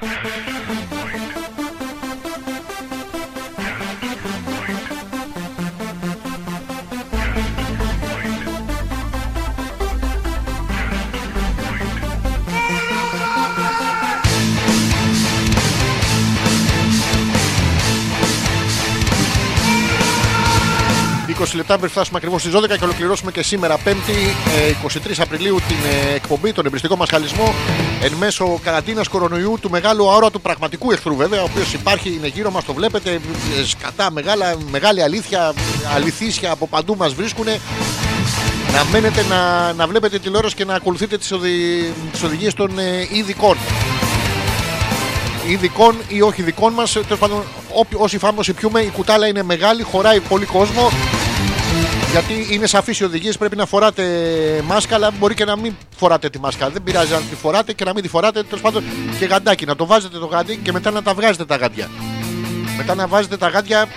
Bye. 20 λεπτά πριν φτάσουμε ακριβώς στις 12 και ολοκληρώσουμε και σήμερα, 5η ε, 23 Απριλίου, την ε, εκπομπή, τον εμπριστικό μας χαλισμό εν μέσω καραντίνας κορονοϊού του μεγάλου αόρατου πραγματικού εχθρού, βέβαια, ο οποίος υπάρχει, είναι γύρω μας, το βλέπετε. ε, Σκατά, μεγάλα, μεγάλη αλήθεια, αληθίσια από παντού μας βρίσκουν. Να μένετε να, να βλέπετε τηλεόραση και να ακολουθείτε τις οδη, τις οδηγίες των ε, ειδικών. Ειδικών ή όχι ειδικών μας. Τέλος πάντων, όποι- όσοι φάμε, όσοι πιούμε, η κουτάλα είναι μεγάλη, χωράει πολύ κόσμο. Γιατί είναι σαφεί οι οδηγίε, πρέπει να φοράτε μάσκα, αλλά μπορεί και να μην φοράτε τη μάσκα. Δεν πειράζει αν τη φοράτε και να μην τη φοράτε. Τέλος πάντων και γαντάκι. Να το βάζετε το γάντι και μετά να τα βγάζετε τα γάντια. Μετά να βάζετε τα γάντια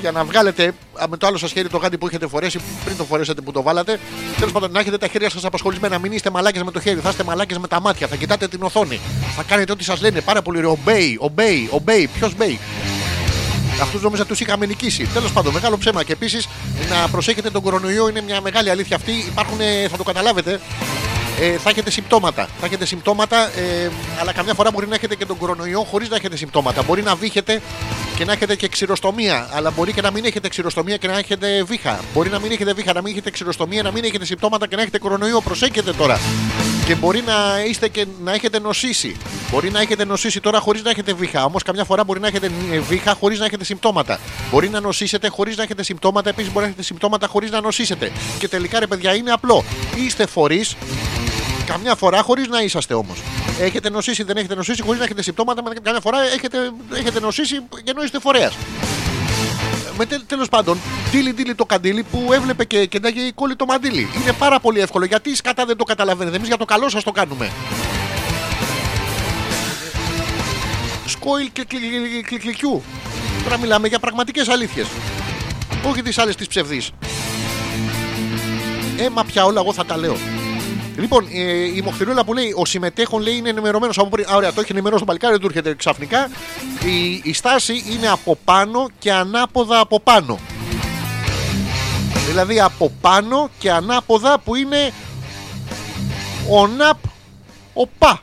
για να βγάλετε α, με το άλλο σας χέρι το γάντι που έχετε φορέσει πριν το φορέσετε που το βάλατε. Τέλος πάντων, να έχετε τα χέρια σας απασχολημένα. Μην είστε μαλάκες με το χέρι, θα είστε μαλάκες με τα μάτια. Θα κοιτάτε την οθόνη. Θα κάνετε ό,τι σας λένε. Πάρα πολύ ωραίο. Obey, obey, obey. Ποιος obey. Αυτούς νόμιζα τους είχαμε νικήσει. Τέλος πάντων, μεγάλο ψέμα. Και επίσης να προσέχετε τον κορονοϊό είναι μια μεγάλη αλήθεια αυτή. Υπάρχουν, ε, θα το καταλάβετε, ε, θα έχετε συμπτώματα. Θα έχετε συμπτώματα, ε, αλλά καμιά φορά μπορεί να έχετε και τον κορονοϊό χωρί να έχετε συμπτώματα. Μπορεί να βύχετε και να έχετε και ξηροστομία, αλλά μπορεί και να μην έχετε ξηροστομία και να έχετε βήχα. Μπορεί να μην έχετε βήχα, να μην έχετε ξηροστομία, να μην έχετε συμπτώματα και να έχετε κορονοϊό. Προσέχετε τώρα. Και μπορεί να είστε και να έχετε νοσήσει. Μπορεί να έχετε νοσήσει τώρα χωρί να έχετε βήχα. Όμω καμιά φορά μπορεί να έχετε ε, βήχα χωρί να έχετε συμπτώματα. Μπορεί να νοσήσετε χωρί να έχετε συμπτώματα. Επίση μπορεί να έχετε συμπτώματα χωρί να νοσήσετε. Και τελικά ρε παιδιά είναι απλό. Είστε φορεί Καμιά φορά χωρίς να είσαστε όμως. Έχετε νοσήσει, δεν έχετε νοσήσει, χωρίς να έχετε συμπτώματα. με- Καμιά φορά έχετε, έχετε νοσήσει και ενώ είστε φορέα. Με τέλος πάντων, τίλι τίλι το καντήλι που έβλεπε και κεντάγε η κόλλη το μαντίλι. Είναι πάρα πολύ εύκολο. Γιατί η σκατά δεν το καταλαβαίνετε. Εμείς για το καλό σας το κάνουμε. Σκόιλ και κλι- κλι- κλι- κλι- κλικιού. Τώρα μιλάμε για πραγματικές αλήθειες. Όχι τις άλλες τις ψευδείς. Ε, μα πια όλα εγώ θα τα λέω. Λοιπόν, ε, η Μοχθηρούλα που λέει ο συμμετέχον λέει είναι ενημερωμένος από πριν. Α, ωραία, το έχει ενημερώσει το παλικάρι, δεν του έρχεται ξαφνικά. Η, η στάση είναι από πάνω και ανάποδα από πάνω. Δηλαδή από πάνω και ανάποδα που είναι ο ναπ ο πα.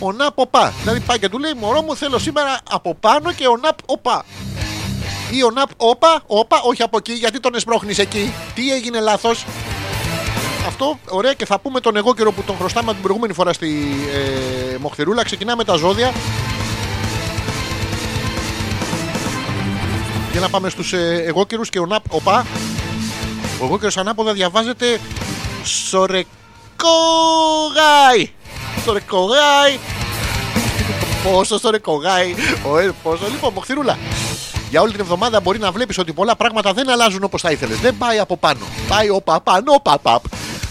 Ο ναπ ο πα. Δηλαδή πάει και του λέει Μωρό μου θέλω σήμερα από πάνω και ο ναπ ο πα. Ή ο ναπ όπα, όπα, όχι από εκεί, γιατί τον εσπρώχνεις εκεί. Τι έγινε λάθος; Αυτό ωραία και θα πούμε τον εγώ καιρό που τον χρωστάμε την προηγούμενη φορά στη ε, Μοχθηρούλα. Ξεκινάμε τα ζώδια. Για να πάμε στους ε, εγώ καιρούς και ο Ναπ, οπα. Ο εγώ καιρός ανάποδα διαβάζεται Σορεκόγαϊ. Σορεκόγαϊ. Πόσο σορεκόγαϊ. Ο, ε, πόσο. Λοιπόν, Μοχθηρούλα. Για όλη την εβδομάδα μπορεί να βλέπεις ότι πολλά πράγματα δεν αλλάζουν όπως θα ήθελες. Δεν πάει από πάνω. Πάει όπα πάνω, όπα παπ.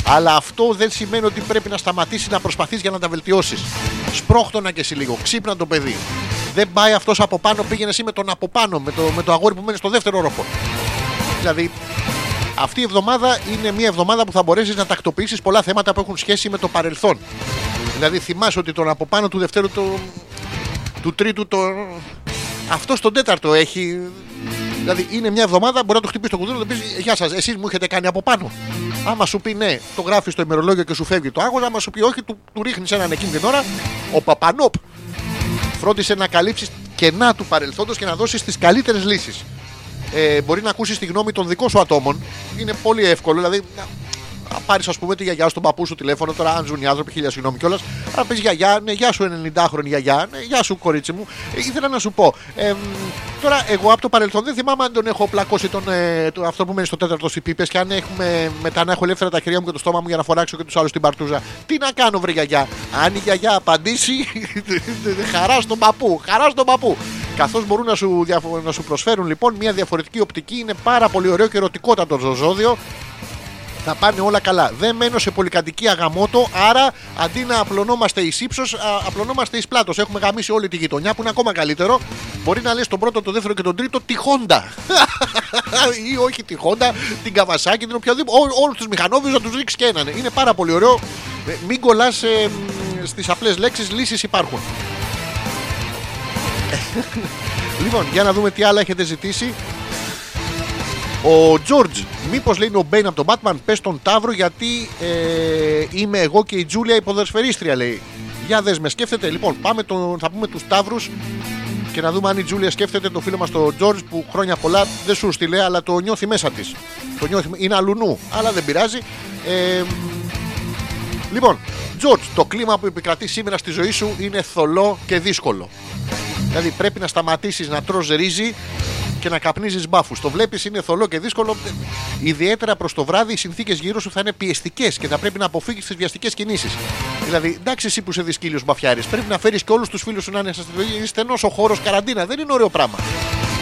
Αλλά αυτό δεν σημαίνει ότι πρέπει να σταματήσεις να προσπαθείς για να τα βελτιώσεις. Σπρώχτονα και εσύ λίγο. Ξύπνα το παιδί. Δεν πάει αυτός από πάνω, πήγαινε εσύ με τον από πάνω, με το, με το αγόρι που μένει στο δεύτερο όροφο. Δηλαδή, αυτή η εβδομάδα είναι μια εβδομάδα που θα μπορέσεις να τακτοποιήσεις πολλά θέματα που έχουν σχέση με το παρελθόν. Δηλαδή, θυμάσαι ότι τον από πάνω του δευτέρου, το, του τρίτου, το, αυτό στον τέταρτο έχει. Δηλαδή είναι μια εβδομάδα, μπορεί να το χτυπήσει το κουδούνι και να πει Γεια σας, εσείς μου έχετε κάνει από πάνω. Άμα σου πει ναι, το γράφει στο ημερολόγιο και σου φεύγει το άγχο. Άμα σου πει όχι, του, του ρίχνεις έναν εκείνη την ώρα. Ο Παπανόπ φρόντισε να καλύψεις κενά του παρελθόντος και να δώσεις τις καλύτερες λύσεις. Ε, μπορεί να ακούσεις τη γνώμη των δικών σου ατόμων. Είναι πολύ εύκολο. Δηλαδή, να, να πάρεις, ας πούμε, τη γιαγιά σου, τον παππού σου τηλέφωνο. Τώρα, αν ζουν οι άνθρωποι, χίλια συγγνώμη κιόλας. Αλλά πει γιαγιά, ναι, γεια σου 90χρονη γιαγιά, ναι, γεια σου κορίτσι μου. Ε, ήθελα να σου πω. Ε, μ, τώρα, εγώ από το παρελθόν δεν θυμάμαι αν τον έχω πλακώσει τον, ε, το, αυτό που μένει στο τέταρτο στις πίπες και αν έχουμε μετά να έχω ελεύθερα τα χέρια μου και το στόμα μου για να φοράξω και τους άλλους την παρτούζα. Τι να κάνω, βρε γιαγιά. Αν η γιαγιά απαντήσει, χαράς στον παππού. Χαράς στον παππού. Καθώς μπορούν να σου, διαφο- να σου προσφέρουν λοιπόν μια διαφορετική οπτική, είναι πάρα πολύ ωραίο και ερωτικότατο το ζώδιο θα πάνε όλα καλά. Δεν μένω σε πολυκατοικία γαμότο, άρα αντί να απλωνόμαστε εις ύψος, απλωνόμαστε εις πλάτος. Έχουμε γαμίσει όλη τη γειτονιά που είναι ακόμα καλύτερο. Μπορεί να λες τον πρώτο, τον δεύτερο και τον τρίτο τη Honda. ή όχι τη Honda, την Kawasaki, την οποιαδήποτε. Όλους τους μηχανόβιους να τους ρίξεις και έναν. Είναι πάρα πολύ ωραίο. Ε, Μην κολλάς ε, στις απλές λέξεις, λύσεις υπάρχουν. λοιπόν, για να δούμε τι άλλα έχετε ζητήσει. Ο Τζόρτζ, μήπως λέει είναι ο Μπέιν από τον Batman, πες τον Ταύρο γιατί ε, είμαι εγώ και η Τζούλια η ποδοσφαιρίστρια λέει. Για δες με, σκέφτεται. Λοιπόν, πάμε το, θα πούμε τους Ταύρους. και να δούμε αν η Τζούλια σκέφτεται το φίλο μας τον Τζορτζ που χρόνια πολλά δεν σου στείλε, αλλά το νιώθει μέσα της. Το νιώθει, είναι αλουνού, αλλά δεν πειράζει. Ε, λοιπόν, Τζορτζ, το κλίμα που επικρατεί σήμερα στη ζωή σου είναι θολό και δύσκολο. Δηλαδή πρέπει να σταματήσεις να τρως ρύζι και να καπνίζεις μπάφους. Το βλέπεις, είναι θολό και δύσκολο. Ιδιαίτερα προς το βράδυ, οι συνθήκες γύρω σου θα είναι πιεστικές και θα πρέπει να αποφύγεις τις βιαστικές κινήσεις. Δηλαδή, εντάξει, εσύ που είσαι δυσκύλιος μπαφιάρης, πρέπει να φέρεις και όλους τους φίλους σου να είναι στενός ο χώρος καραντίνα. Δεν είναι ωραίο πράγμα.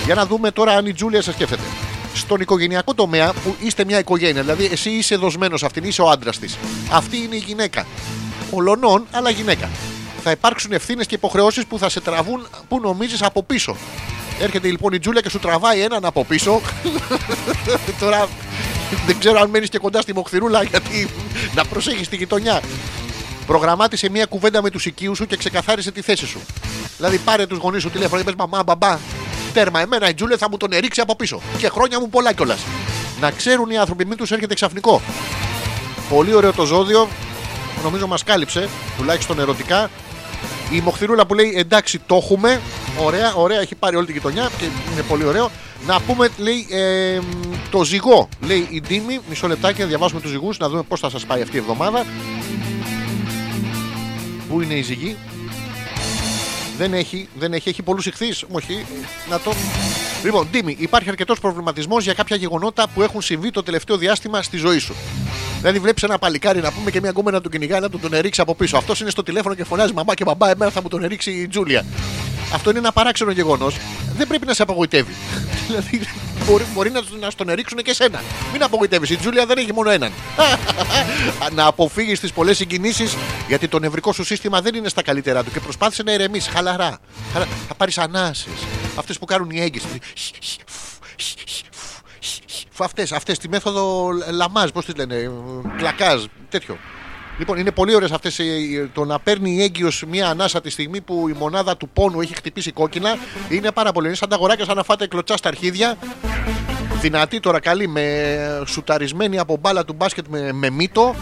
Για να δούμε τώρα αν η Τζούλια σε σκέφτεται. Στον οικογενειακό τομέα που είστε μια οικογένεια, δηλαδή εσύ είσαι δοσμένος αυτήν, είσαι ο άντρας της. Αυτή είναι η γυναίκα. Ολονών, αλλά γυναίκα. Θα υπάρξουν ευθύνες και υποχρεώσεις που θα σε τραβούν που νομίζεις από πίσω. Έρχεται λοιπόν η Τζούλια και σου τραβάει έναν από πίσω. Τώρα δεν ξέρω αν μένεις και κοντά στη μοχθηρούλα γιατί να προσέχεις τη γειτονιά. Προγραμμάτισε μια κουβέντα με τους οικείους σου και ξεκαθάρισε τη θέση σου. Δηλαδή πάρε τους γονείς σου τηλέφωνο και πες μαμά, μπαμπά. Τέρμα, εμένα η Τζούλια θα μου τον ερίξει από πίσω. Και χρόνια μου πολλά κιόλας. Να ξέρουν οι άνθρωποι, μην τους έρχεται ξαφνικό. Πολύ ωραίο το ζώδιο. Νομίζω μας κάλυψε, τουλάχιστον ερωτικά. Η μοχθηρούλα που λέει εντάξει το έχουμε. Ωραία, ωραία, έχει πάρει όλη την γειτονιά και είναι πολύ ωραίο. Να πούμε, λέει, ε, το ζυγό. Λέει η Ντίμη, μισό λεπτάκι να διαβάσουμε τους ζυγούς, να δούμε πώς θα σας πάει αυτή η εβδομάδα. Πού είναι η ζυγή, δεν έχει, δεν έχει, έχει πολλούς ηχθείς. Όχι, να το. Λοιπόν, Ντίμη, υπάρχει αρκετός προβληματισμός για κάποια γεγονότα που έχουν συμβεί το τελευταίο διάστημα στη ζωή σου. Δηλαδή, βλέπεις ένα παλικάρι να πούμε και μια γκόμενα να του κυνηγάει να του τον ερίξει από πίσω. Αυτός είναι στο τηλέφωνο και φωνάζει Μαμά και μπαμπά, εμένα θα μου τον ερίξει η Τζούλια. Αυτό είναι ένα παράξενο γεγονός. Δεν πρέπει να σε απογοητεύει. δηλαδή, μπορεί, μπορεί να, να στον ερίξουν και εσένα. Μην απογοητεύεις. Η Τζούλια δεν έχει μόνο έναν. να αποφύγεις τις πολλές συγκινήσεις γιατί το νευρικό σου σύστημα δεν είναι στα καλύτερά του και προσπάθησε να ηρεμήσει χαλαρά. Χαλα- Θα πάρεις ανάσει. Αυτές που κάνουν οι έγκυες. Αυτές, αυτές, τη μέθοδο λαμάζ, πώς τη λένε, κλακάζ, τέτοιο. Λοιπόν, είναι πολύ ωραίες αυτές το να παίρνει η έγκυος μια ανάσα τη στιγμή που η μονάδα του πόνου έχει χτυπήσει κόκκινα. Είναι πάρα πολύ. Είναι σαν τα αγοράκια σαν να φάτε κλωτσά στα αρχίδια. Δυνατή τώρα, καλή, με σουταρισμένη από μπάλα του μπάσκετ με, με μύτο.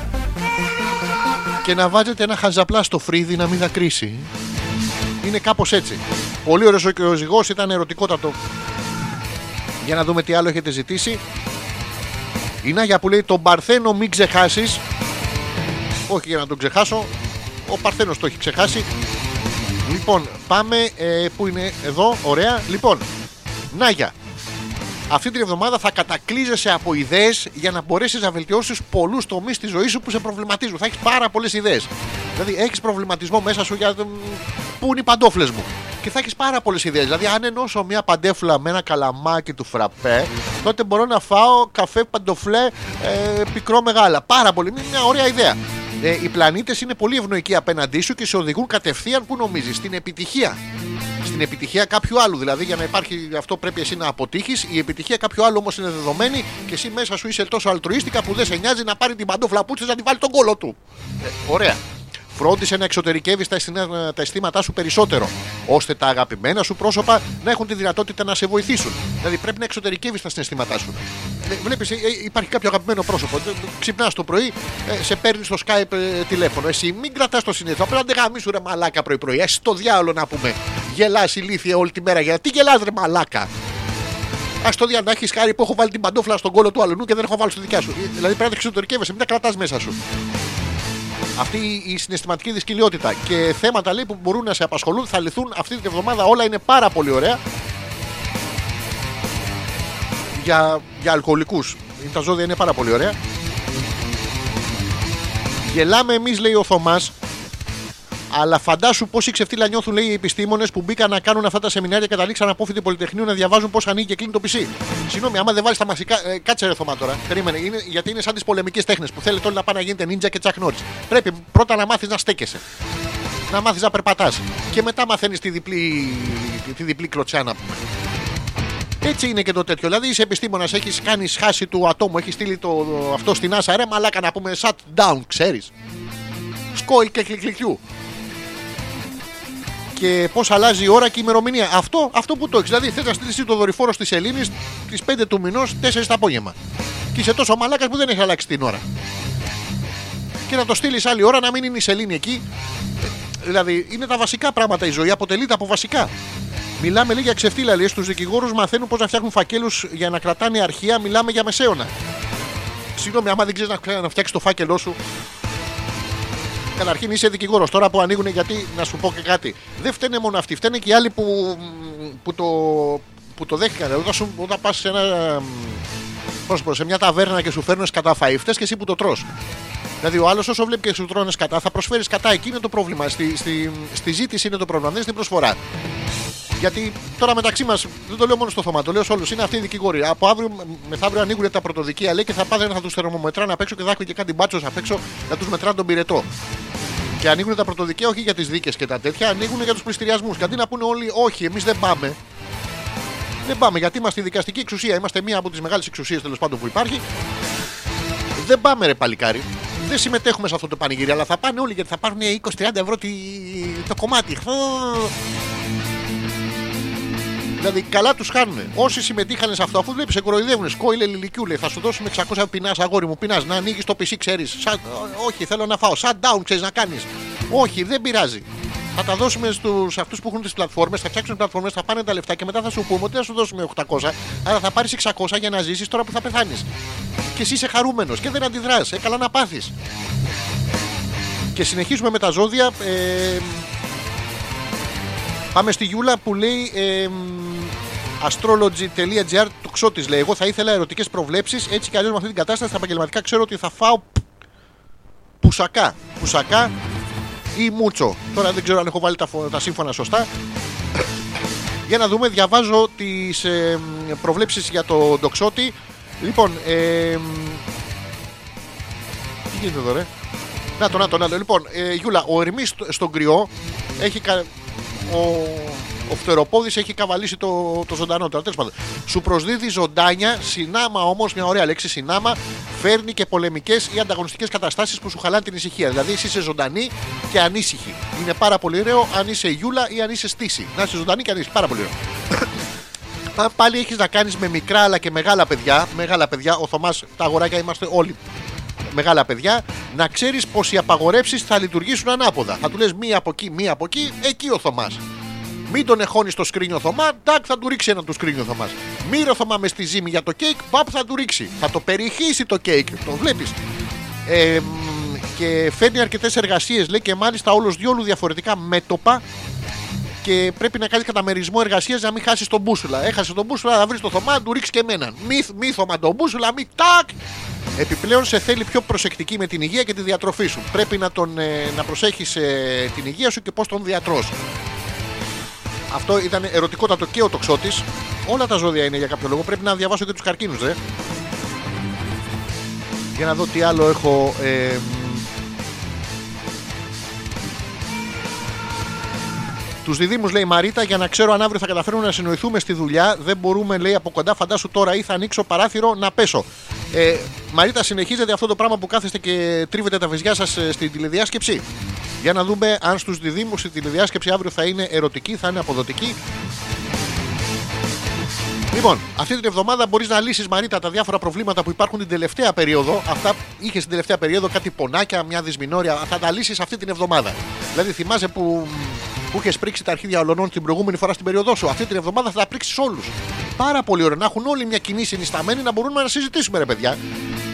Και να βάζετε ένα χαζαπλά στο φρύδι να μην δακρύσει. Είναι κάπως έτσι. Πολύ ωραίος και ο ζυγός ήταν ερωτικότατο. Για να δούμε τι άλλο έχετε ζητήσει. Η Νάγια που λέει τον Παρθένο μην ξεχάσεις. Όχι για να τον ξεχάσω. Ο Παρθένος το έχει ξεχάσει. Λοιπόν, πάμε. Ε, πού είναι; Εδώ, ωραία. Λοιπόν, Νάγια. Αυτή την εβδομάδα θα κατακλείζεσαι από ιδέες για να μπορέσεις να βελτιώσεις πολλούς τομείς της ζωής σου που σε προβληματίζουν. Θα έχεις πάρα πολλές ιδέες. Δηλαδή, έχεις προβληματισμό μέσα σου για το πού είναι οι παντόφλες μου. Και θα έχεις πάρα πολλές ιδέες. Δηλαδή, αν ενώσω μια παντέφλα με ένα καλαμάκι του φραπέ, τότε μπορώ να φάω καφέ παντοφλέ ε, πικρό μεγάλα. Πάρα πολύ. Είναι μια ωραία ιδέα. Ε, οι πλανήτες είναι πολύ ευνοϊκοί απέναντί σου και σε οδηγούν κατευθείαν που νομίζεις, στην επιτυχία. Στην επιτυχία κάποιου άλλου. Δηλαδή, για να υπάρχει αυτό, πρέπει εσύ να αποτύχεις. Η επιτυχία κάποιου άλλου όμως είναι δεδομένη και εσύ μέσα σου είσαι τόσο αλτρουίστικα που δεν σε νοιάζει να πάρει την παντόφλα που να τη βάλει τον κόλο του. Ε, ωραία. Φρόντισε να εξωτερικεύει τα, αισθήνα- τα αισθήματά σου περισσότερο, ώστε τα αγαπημένα σου πρόσωπα να έχουν τη δυνατότητα να σε βοηθήσουν. Δηλαδή πρέπει να εξωτερικεύεις τα συναισθήματά σου. Βλέπεις, υπάρχει κάποιο αγαπημένο πρόσωπο. Ξυπνάς το πρωί, ε, σε παίρνεις στο Skype ε, τηλέφωνο. Εσύ μην κρατάς το συνήθω. Απλά δεν γαμίσου ρε μαλάκα πρωί-πρωί. Εσύ το διάολο να πούμε. Γελάς ηλίθεια όλη τη μέρα. Γιατί γελάς ρε μαλάκα; Α το δια να έχεις χάρη που έχω βάλει την παντόφλα στον κόλο του αλλού και δεν έχω βάλει στη δικιά σου. Ε, Δηλαδή πρέπει να τα εξωτερικεύεσαι, μην τα κρατάς μέσα σου. Αυτή η συναισθηματική δυσκολιότητα και θέματα λέει, που μπορούν να σε απασχολούν θα λυθούν αυτή την εβδομάδα. Όλα είναι πάρα πολύ ωραία. Για, για αλκοολικούς. Τα ζώδια είναι πάρα πολύ ωραία. Γελάμε εμείς, λέει ο Θωμάς. Αλλά φαντάσου πόσοι ξεφτύλα νιώθουν, λέει οι επιστήμονες που μπήκαν να κάνουν αυτά τα σεμινάρια και καταλήξαν απόφοιτη πολυτεχνείου να διαβάζουν πώς ανοίγει και κλείνει το PC. Συγγνώμη, άμα δεν βάλει τα μασικά. Ε, κάτσε ρε Θωμά τώρα. Περίμενε. Είναι, γιατί είναι σαν τις πολεμικές τέχνες που θέλετε όλοι να πάνε να γίνετε νίντζα και τσακ Νόρις. Πρέπει πρώτα να μάθεις να στέκεσαι. Να μάθεις να περπατάς. Και μετά μαθαίνεις τη διπλή, τη διπλή κλωτσιά να πούμε. Έτσι είναι και το τέτοιο. Δηλαδή είσαι επιστήμονας, έχεις κάνει σχάση του ατόμου, έχεις στείλει το, αυτό στην άσα. Ρε μαλάκα να πούμε shut down, ξέρεις. Σκόιλ και κλικλικιού. Και πώς αλλάζει η ώρα και η ημερομηνία. Αυτό, αυτό που το έχεις. Δηλαδή θες να στείλεις το δορυφόρο τη Ελλήνη τι 5 του μηνός, 4 το απόγευμα. Και είσαι τόσο μαλάκας που δεν έχει αλλάξει την ώρα. Και να το στείλεις άλλη ώρα να μην είναι η Σελήνη εκεί. Ε, Δηλαδή είναι τα βασικά πράγματα η ζωή, αποτελείται από βασικά. Μιλάμε λέει για ξεφτύλα. Λέει στους δικηγόρους μαθαίνουν πώς να φτιάχνουν φακέλους για να κρατάνε αρχεία. Μιλάμε για μεσαίωνα. Συγγνώμη, άμα δεν ξέρεις να, να φτιάξεις το φάκελό σου. Καταρχήν είσαι δικηγόρος. Τώρα που ανοίγουν, γιατί να σου πω και κάτι. Δεν φταίνε μόνο αυτοί, φταίνε και οι άλλοι που, που, το, που το δέχτηκαν. Όταν, σου- όταν πας σε ένα. Πώς να σου πω, σε μια ταβέρνα και σου φέρνουν κατά φαΐ, φταίς και εσύ που το τρως. Δηλαδή, ο άλλος όσο βλέπει και σου τρώνε κατά, θα προσφέρεις κατά. Εκεί είναι το πρόβλημα. Στη, στη, στη ζήτηση είναι το πρόβλημα, δεν είναι στην προσφορά. Γιατί τώρα μεταξύ μας, δεν το λέω μόνο στο θωμά, το λέω σε όλους, είναι αυτοί οι δικηγόροι. Από αύριο μεθαύριο ανοίγουν τα πρωτοδικεία λέει και θα πάνε να τους θερμομετράνε απ' έξω και θα έχουν και κάτι μπάτσος απ' έξω να τους μετράνε τον πυρετό. Και ανοίγουν τα πρωτοδικεία όχι για τις δίκες και τα τέτοια, ανοίγουν για τους πληστηριασμούς. Και αντί να πούνε όλοι, Όχι, εμείς δεν πάμε. Δεν πάμε γιατί είμαστε η δικαστική εξουσία. Είμαστε μία από τις μεγάλες εξουσίες τέλος πάντων που υπάρχει. Δεν πάμε, ρε παλικάρι. Δεν συμμετέχουμε σε αυτό το πανηγύρι, αλλά θα πάνε όλοι γιατί θα πάρουν 20-30 ευρώ τη... το κομμάτι. Χω. Δηλαδή, καλά τους χάνουν. Όσοι συμμετείχαν σε αυτό, αφού βλέπεις, σε κοροϊδεύουν. Σκόιλε λιλικιού, λέει, θα σου δώσουμε 600 πεινάς, αγόρι μου, πεινάς. Να ανοίγεις το PC, ξέρεις. Όχι, θέλω να φάω. Shut down, ξέρεις να κάνεις. Όχι, δεν πειράζει. Θα τα δώσουμε στους αυτούς που έχουν τις πλατφόρμες, θα φτιάξουν πλατφόρμες, θα πάνε τα λεφτά και μετά θα σου πούμε ότι δεν θα σου δώσουμε 800, αλλά θα πάρεις 600 για να ζήσεις τώρα που θα πεθάνεις. Και εσύ είσαι χαρούμενος και δεν αντιδράς. Ε, καλά να πάθεις. Και συνεχίζουμε με τα ζώδια. Ε, Πάμε στη Γιούλα που λέει ε, astrology.gr του ξώτης λέει εγώ θα ήθελα ερωτικές προβλέψεις έτσι κι αλλιώς με αυτή την κατάσταση στα επαγγελματικά ξέρω ότι θα φάω πουσακά πουσακά ή μούτσο τώρα δεν ξέρω αν έχω βάλει τα, φω- τα σύμφωνα σωστά για να δούμε διαβάζω τις ε, προβλέψεις για το ντοξότη λοιπόν ε, τι γίνεται εδώ ρε; Να το, να το, να το. Λοιπόν, ε, Γιούλα, ο Ερμή στον κρυό έχει. Κα... Ο, ο φτεροπόδης έχει καβαλήσει το, το ζωντανό τώρα. Τέλος πάντων. Σου προσδίδει ζωντάνια, συνάμα όμως, μια ωραία λέξη, συνάμα, φέρνει και πολεμικές ή ανταγωνιστικές καταστάσεις που σου χαλάνε την ησυχία. Δηλαδή, εσύ είσαι ζωντανή και ανήσυχη. Είναι πάρα πολύ ωραίο αν είσαι Γιούλα ή αν είσαι στήση. Να είσαι ζωντανή και ανήσυχη. Πάρα πολύ ωραίο. Αν πάλι έχεις να κάνεις με μικρά αλλά και μεγάλα παιδιά, μεγάλα παιδιά, ο Θωμάς, τα αγοράκια είμαστε όλοι μεγάλα παιδιά, να ξέρεις πως οι απαγορεύσεις θα λειτουργήσουν ανάποδα. Θα του λες μία από εκεί, μία από εκεί, εκεί ο Θωμάς. Μην τον εχώνεις στο σκρίνιο Θωμά, τάκ θα του ρίξει ένα του σκρίνιο Θωμάς. Μη ρε Θωμά μες στη ζύμη για το κέικ, παπ θα του ρίξει. Θα το περιχύσει το κέικ, το βλέπεις. Ε, μ, και φέρνει αρκετές εργασίες, λέει και μάλιστα όλως διόλου διαφορετικά μέτωπα και πρέπει να κάνεις καταμερισμό εργασίας να μην χάσεις τον μπούσουλα. Έχασε τον μπούσουλα, θα βρεις το Θωμά, να του ρίξεις και εμένα. Μη, μη Θωμά τον μπούσουλα, μη τάκ. Επιπλέον σε θέλει πιο προσεκτική με την υγεία και τη διατροφή σου. Πρέπει να, τον, ε, να προσέχεις ε, την υγεία σου και πώς τον διατρώς. Αυτό ήταν ερωτικότατο και ο τοξότης. Όλα τα ζώδια είναι για κάποιο λόγο. Πρέπει να διαβάσω και τους καρκίνους, δε. Για να δω τι άλλο έχω. Ε, Τους διδήμου λέει η Μαρίτα για να ξέρω αν αύριο θα καταφέρουμε να συνοηθούμε στη δουλειά. Δεν μπορούμε, λέει από κοντά. Φαντάσου τώρα ή θα ανοίξω παράθυρο να πέσω. Ε, Μαρίτα, συνεχίζεται αυτό το πράγμα που κάθεστε και τρίβετε τα βυζιά σας στην τηλεδιάσκεψη; Για να δούμε αν στους διδήμου η τηλεδιάσκεψη αύριο θα είναι ερωτική, θα είναι αποδοτική. Λοιπόν, αυτή την εβδομάδα μπορείς να λύσεις Μαρίτα τα διάφορα προβλήματα που υπάρχουν την τελευταία περίοδο. Αυτά είχες στην τελευταία περίοδο κάτι πονάκια, μια δυσμηνόρια. Θα τα λύσεις αυτή την εβδομάδα. Δηλαδή, θυμάσαι που, που είχε πρίξει τα αρχίδια ολονών την προηγούμενη φορά στην περίοδό σου. Αυτή την εβδομάδα θα τα πρίξεις όλους. Πάρα πολύ ωραία. Να έχουν όλοι μια κοινή συνισταμένη να μπορούμε να συζητήσουμε, ρε παιδιά.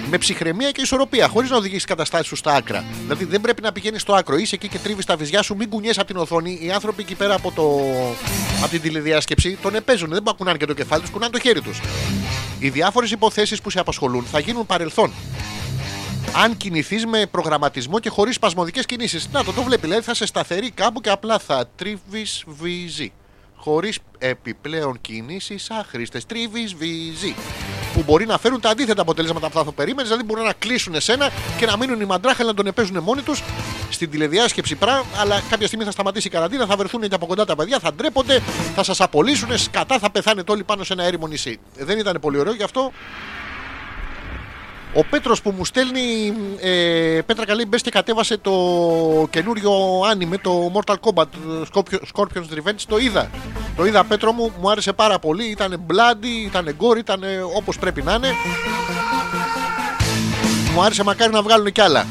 Με ψυχραιμία και ισορροπία, χωρίς να οδηγήσεις καταστάσεις σου στα άκρα. Δηλαδή δεν πρέπει να πηγαίνεις στο άκρο. Είσαι εκεί και τρίβεις τα βυζιά σου, μην κουνιέσαι από την οθόνη. Οι άνθρωποι εκεί πέρα από, το... από την τηλεδιάσκεψη τον επέζουν. Δεν μπορούν να κουνάνε και το κεφάλι τους, κουνάνε το χέρι τους. Οι διάφορες υποθέσεις που σε απασχολούν θα γίνουν παρελθόν. Αν κινηθείς με προγραμματισμό και χωρίς σπασμωδικές κινήσεις. Να το, το βλέπει. Δηλαδή θα σε σταθερή κάπου και απλά θα τρίβει βυζί. Χωρίς επιπλέον κινήσεις άχρηστες. Τρίβει βυζί. Που μπορεί να φέρουν τα αντίθετα αποτελέσματα που θα περίμενες. Δηλαδή μπορεί να κλείσουν εσένα και να μείνουν οι μαντράχαλοι να τον επέζουν μόνοι τους στην τηλεδιάσκεψη πράγμα. Αλλά κάποια στιγμή θα σταματήσει η καραντίνα, θα βρεθούν και από κοντά τα παιδιά, θα ντρέπονται, θα σας απολύσουν. Σκατά θα πεθάνετε όλοι πάνω σε ένα έρημο νησί. Δεν ήταν πολύ ωραίο γι' αυτό ο Πέτρος που μου στέλνει ε, Πέτρα καλή μπες και κατέβασε το καινούριο άνιμε το Mortal Kombat το Scorpio- Scorpion's Revenge το είδα το είδα Πέτρο μου μου άρεσε πάρα πολύ ήταν bloody, ήταν gore, ήταν όπως πρέπει να είναι μου άρεσε μακάρι να βγάλουν κι άλλα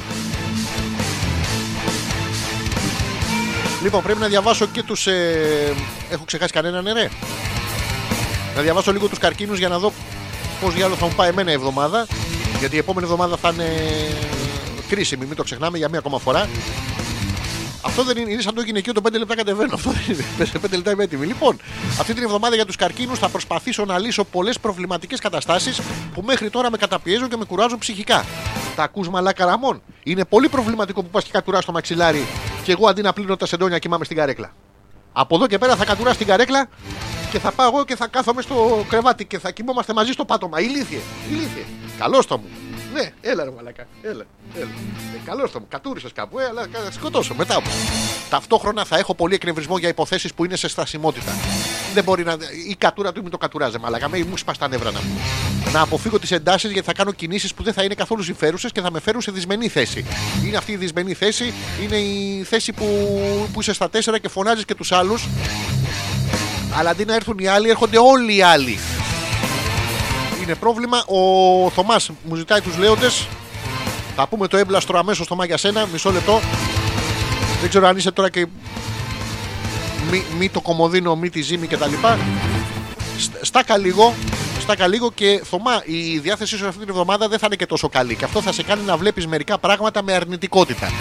Λοιπόν, πρέπει να διαβάσω και τους. Ε... Έχω ξεχάσει κανέναν, ναι, ρε. Να διαβάσω λίγο τους καρκίνους για να δω πώς διάλογο θα μου πάει εμένα η εβδομάδα. Γιατί η επόμενη εβδομάδα θα είναι κρίσιμη, μην το ξεχνάμε για μία ακόμα φορά. Αυτό δεν είναι, είναι σαν το γυναικείο το 5 λεπτά κατεβαίνω. Αυτό δεν είναι. Σε 5 λεπτά είμαι έτοιμη. Λοιπόν, αυτή την εβδομάδα για τους καρκίνους θα προσπαθήσω να λύσω πολλές προβληματικές καταστάσεις που μέχρι τώρα με καταπιέζουν και με κουράζουν ψυχικά. Τα ακούς μαλάκα ραμών. Είναι πολύ προβληματικό που πας και κατουρά στο μαξιλάρι και εγώ αντί να πλύνω τα σεντόνια κοιμάμαι στην καρέκλα. Από εδώ και πέρα θα κατουρά στην καρέκλα και θα πάω εγώ και θα κάθομαι στο κρεβάτι και θα κοιμόμαστε μαζί στο πάτωμα. Ηλίθιε, ηλίθιε. Καλώ το μου. Ναι, έλα ρε μαλακά. Έλα, έλα. Ε, Καλώ το μου. Κατούρισες κάπου, ε, αλλά θα σκοτώσω μετά μου. Ταυτόχρονα θα έχω πολύ εκνευρισμό για υποθέσεις που είναι σε στασιμότητα. Δεν μπορεί να. Η κατούρα του μην το κατουράζε, μαλακά. Με μου σπα τα νεύρα να μου. Να αποφύγω τις εντάσεις γιατί θα κάνω κινήσεις που δεν θα είναι καθόλου συμφέρουσες και θα με φέρουν σε δυσμενή θέση. Είναι αυτή η δυσμενή θέση, είναι η θέση που, που είσαι στα τέσσερα και φωνάζεις και τους άλλους. Αλλά αντί να έρθουν οι άλλοι, έρχονται όλοι οι άλλοι. Είναι πρόβλημα. Ο Θωμάς μου ζητάει τους λέοντες. Θα πούμε το έμπλαστρο αμέσως Θωμά για σένα. Μισό λεπτό. Δεν ξέρω αν είσαι τώρα και. Μη, μη το κομμωδίνο, μη τη ζύμη κτλ. Σ- Στάκα λίγο. Στάκα λίγο και Θωμά, η διάθεσή σου αυτή την εβδομάδα δεν θα είναι και τόσο καλή. Και αυτό θα σε κάνει να βλέπεις μερικά πράγματα με αρνητικότητα.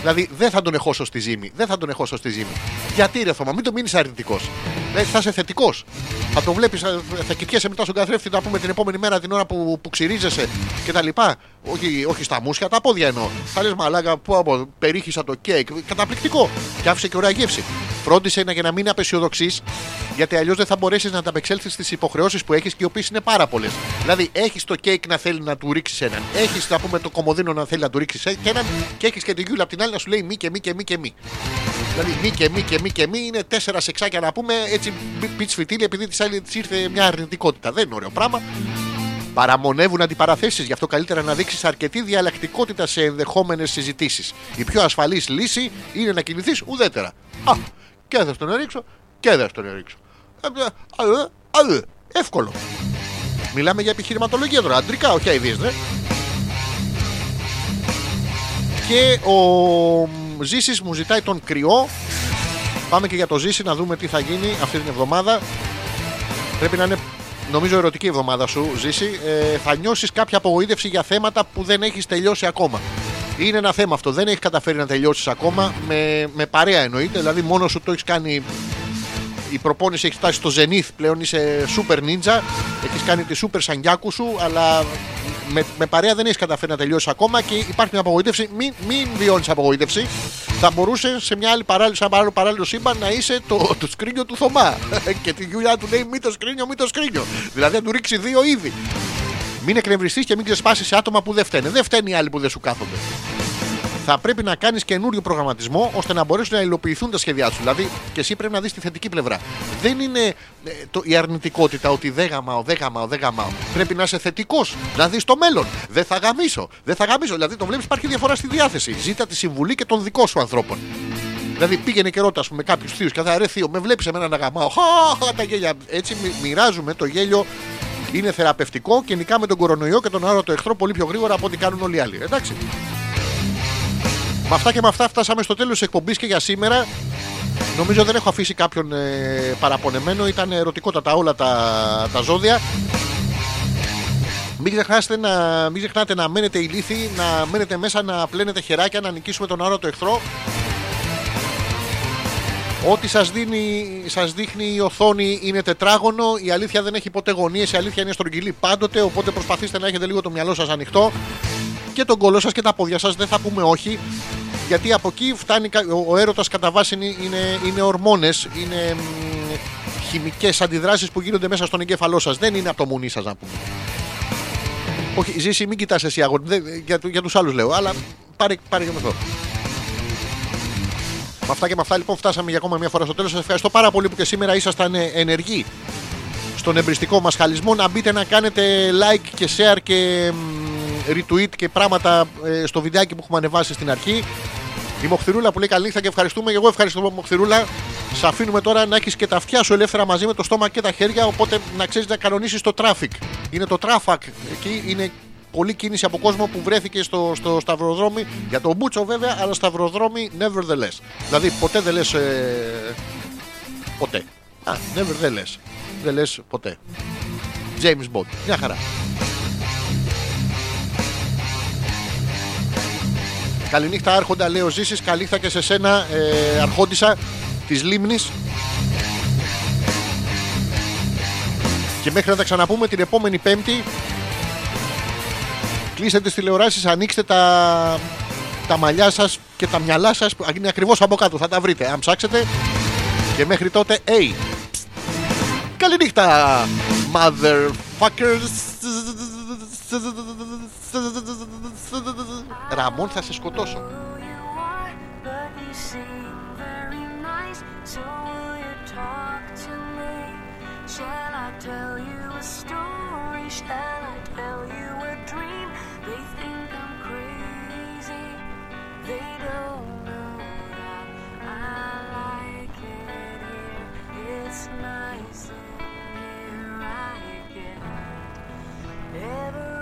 Δηλαδή δεν θα τον εχώσω στη ζύμη. Δεν θα τον εχώσω στη ζύμη. Γιατί ρε Θωμά, μην το μείνεις αρνητικός. Δηλαδή θα είσαι θετικός. Θα το βλέπεις, θα, θα κοιτιέσαι μετά στον καθρέφτη να πούμε την επόμενη μέρα την ώρα που, που ξυρίζεσαι κτλ. Όχι, όχι στα μουσια, τα πόδια εννοώ. Θα λες μαλάκα, πω, πω, περίχυσα το κέικ. Καταπληκτικό. Και άφησε και ωραία γεύση. Φρόντισε να, για να μην απεσιοδοξείς, γιατί αλλιώς δεν θα μπορέσεις να ανταπεξέλθεις στις υποχρεώσεις που έχεις και οι οποίες είναι πάρα πολλές. Δηλαδή, έχεις το κέικ να θέλει να του ρίξεις έναν, έχεις να πούμε το κομμωδίνο να θέλει να του ρίξεις έναν και έχεις και την γιούλα απ' την άλλη να σου λέει μη και μη και μη και μη. Δηλαδή, μη και μη και μη και μη είναι τέσσερα σεξάκια να πούμε έτσι πιτς φιτίλι επειδή της άλλη της ήρθε μια αρνητικότητα. Δεν είναι ωραίο πράγμα. Παραμονεύουν αντιπαραθέσεις, γι' αυτό καλύτερα να δείξεις αρκετή διαλλακτικότητα σε ενδεχόμενες συζητήσεις. Η πιο ασφαλής λύση είναι να κινηθείς ουδέτερα. Α, και δεν στον ρίξω και δεν στον ρίξω. Ε, ε, ε, ε, Εύκολο. Μιλάμε για επιχειρηματολογία τώρα, αντρικά, όχι αειδίες, ναι. Και ο Ζήσης μου ζητάει τον κρυό. Πάμε και για το Ζήση να δούμε τι θα γίνει αυτή την εβδομάδα. Πρέπει να είναι νομίζω ερωτική εβδομάδα σου, Ζήση. Ε, θα νιώσεις κάποια απογοήτευση για θέματα που δεν έχεις τελειώσει ακόμα. Είναι ένα θέμα αυτό. Δεν έχεις καταφέρει να τελειώσεις ακόμα. Με, με παρέα εννοείται. Δηλαδή, μόνος σου το έχεις κάνει. Η προπόνηση έχει φτάσει στο Zenith πλέον. Είσαι super ninja. Έχεις κάνει τη super σανγκιάκου σου. Αλλά με, με παρέα δεν έχεις καταφέρει να τελειώσεις ακόμα και υπάρχει μια απογοήτευση. Μην, μην βιώνεις απογοήτευση. Θα μπορούσε σε μια άλλη παράλληλη, σαν παράλληλο, παράλληλο σύμπαν να είσαι το, το σκρίνιο του Θωμά. και τη γιουλιά του λέει μη το σκρίνιο, μη το σκρίνιο. Δηλαδή να του ρίξει δύο είδη. Μην εκνευριστείς και μην ξεσπάσεις σε άτομα που δεν φταίνε. Δεν φταίνουν οι άλλοι που δεν σου κάθονται. Θα πρέπει να κάνεις καινούριο προγραμματισμό ώστε να μπορέσουν να υλοποιηθούν τα σχέδιά σου. Δηλαδή και εσύ πρέπει να δεις τη θετική πλευρά. Δεν είναι ε, το, η αρνητικότητα ότι δεν γαμάω, δεν γαμάω, δεν γαμάω. Πρέπει να είσαι θετικός. Να δεις το μέλλον. Δεν θα γαμίσω. Δεν θα γαμίσω. Δηλαδή το βλέπεις υπάρχει διαφορά στη διάθεση. Ζήτα τη συμβουλή και των δικών σου ανθρώπων. Δηλαδή πήγαινε και ρώτας με κάποιους θείους και θα ρε θείο, με βλέπεις εμένα να γαμάω. Χα, τα γέλια. Έτσι μοι- μοιράζουμε το γέλιο. Είναι θεραπευτικό και νικάμε τον κορονοϊό και τον άλλο το εχθρό πολύ πιο γρήγορα από ό,τι κάνουν όλοι οι άλλοι. Εντάξει. Με αυτά και με αυτά φτάσαμε στο τέλος της εκπομπής και για σήμερα. Νομίζω δεν έχω αφήσει κάποιον ε, παραπονεμένο. Ήταν ερωτικότατα όλα τα, τα ζώδια. Μην ξεχνάτε, να, μην ξεχνάτε να μένετε ηλίθιοι, να μένετε μέσα να πλένετε χεράκια, να νικήσουμε τον άλλο το εχθρό. Ό,τι σας, δίνει, σας δείχνει η οθόνη είναι τετράγωνο, η αλήθεια δεν έχει ποτέ γωνίες, η αλήθεια είναι στρογγυλή πάντοτε, οπότε προσπαθήστε να έχετε λίγο το μυαλό σας ανοιχτό και τον κολό σας και τα πόδια σας, δεν θα πούμε όχι, γιατί από εκεί φτάνει, κα- ο, ο έρωτας κατά βάση είναι, είναι, είναι ορμόνες, είναι μ, χημικές αντιδράσεις που γίνονται μέσα στον εγκέφαλό σας, δεν είναι από το μουνί σας να πούμε. Όχι, ζήσει, μην κοιτάς εσύ αγόρι, δεν- για, του- για τους άλλους λέω, αλλά πάρε, πάρε και με αυτό. Με αυτά και με αυτά λοιπόν φτάσαμε για ακόμα μια φορά στο τέλος. Σας ευχαριστώ πάρα πολύ που και σήμερα ήσασταν ε, ενεργοί στον εμπριστικό μας χαλισμό. Να μπείτε να κάνετε like και share και μ, retweet και πράγματα ε, στο βιντεάκι που έχουμε ανεβάσει στην αρχή. Η Μοχθηρούλα που λέει καλή νύχτα και ευχαριστούμε. Και εγώ ευχαριστώ Μοχθηρούλα. Σε αφήνουμε τώρα να έχεις και τα αυτιά σου ελεύθερα μαζί με το στόμα και τα χέρια. Οπότε να ξέρεις να κανονίσεις το traffic. Είναι το traffic. Εκεί είναι πολλή κίνηση από κόσμο που βρέθηκε στο, στο σταυροδρόμι. Για τον Μπούτσο βέβαια, αλλά σταυροδρόμι nevertheless. Δηλαδή ποτέ δεν λες. ποτέ. Α, never δεν λε. Δεν λες ποτέ. James Bond. Μια χαρά. Καληνύχτα Άρχοντα, λέει ο Ζήσης. Καλύχτα και σε σένα, ε, Αρχόντισα της Λίμνης. Και μέχρι να τα ξαναπούμε την επόμενη Πέμπτη, κλείστε τις τηλεοράσεις, ανοίξτε τα, τα μαλλιά σας και τα μυαλά σας. που Είναι ακριβώς από κάτω, θα τα βρείτε αν ψάξετε. Και μέχρι τότε, hey, Καληνύχτα, motherfuckers. Ραμόν, θα σε σκοτώσω. you are, but you seem very nice. So will you talk to me? Shall I tell you a story? Shall They think I'm crazy. They don't know that I like it here. It's nice in here. I get every.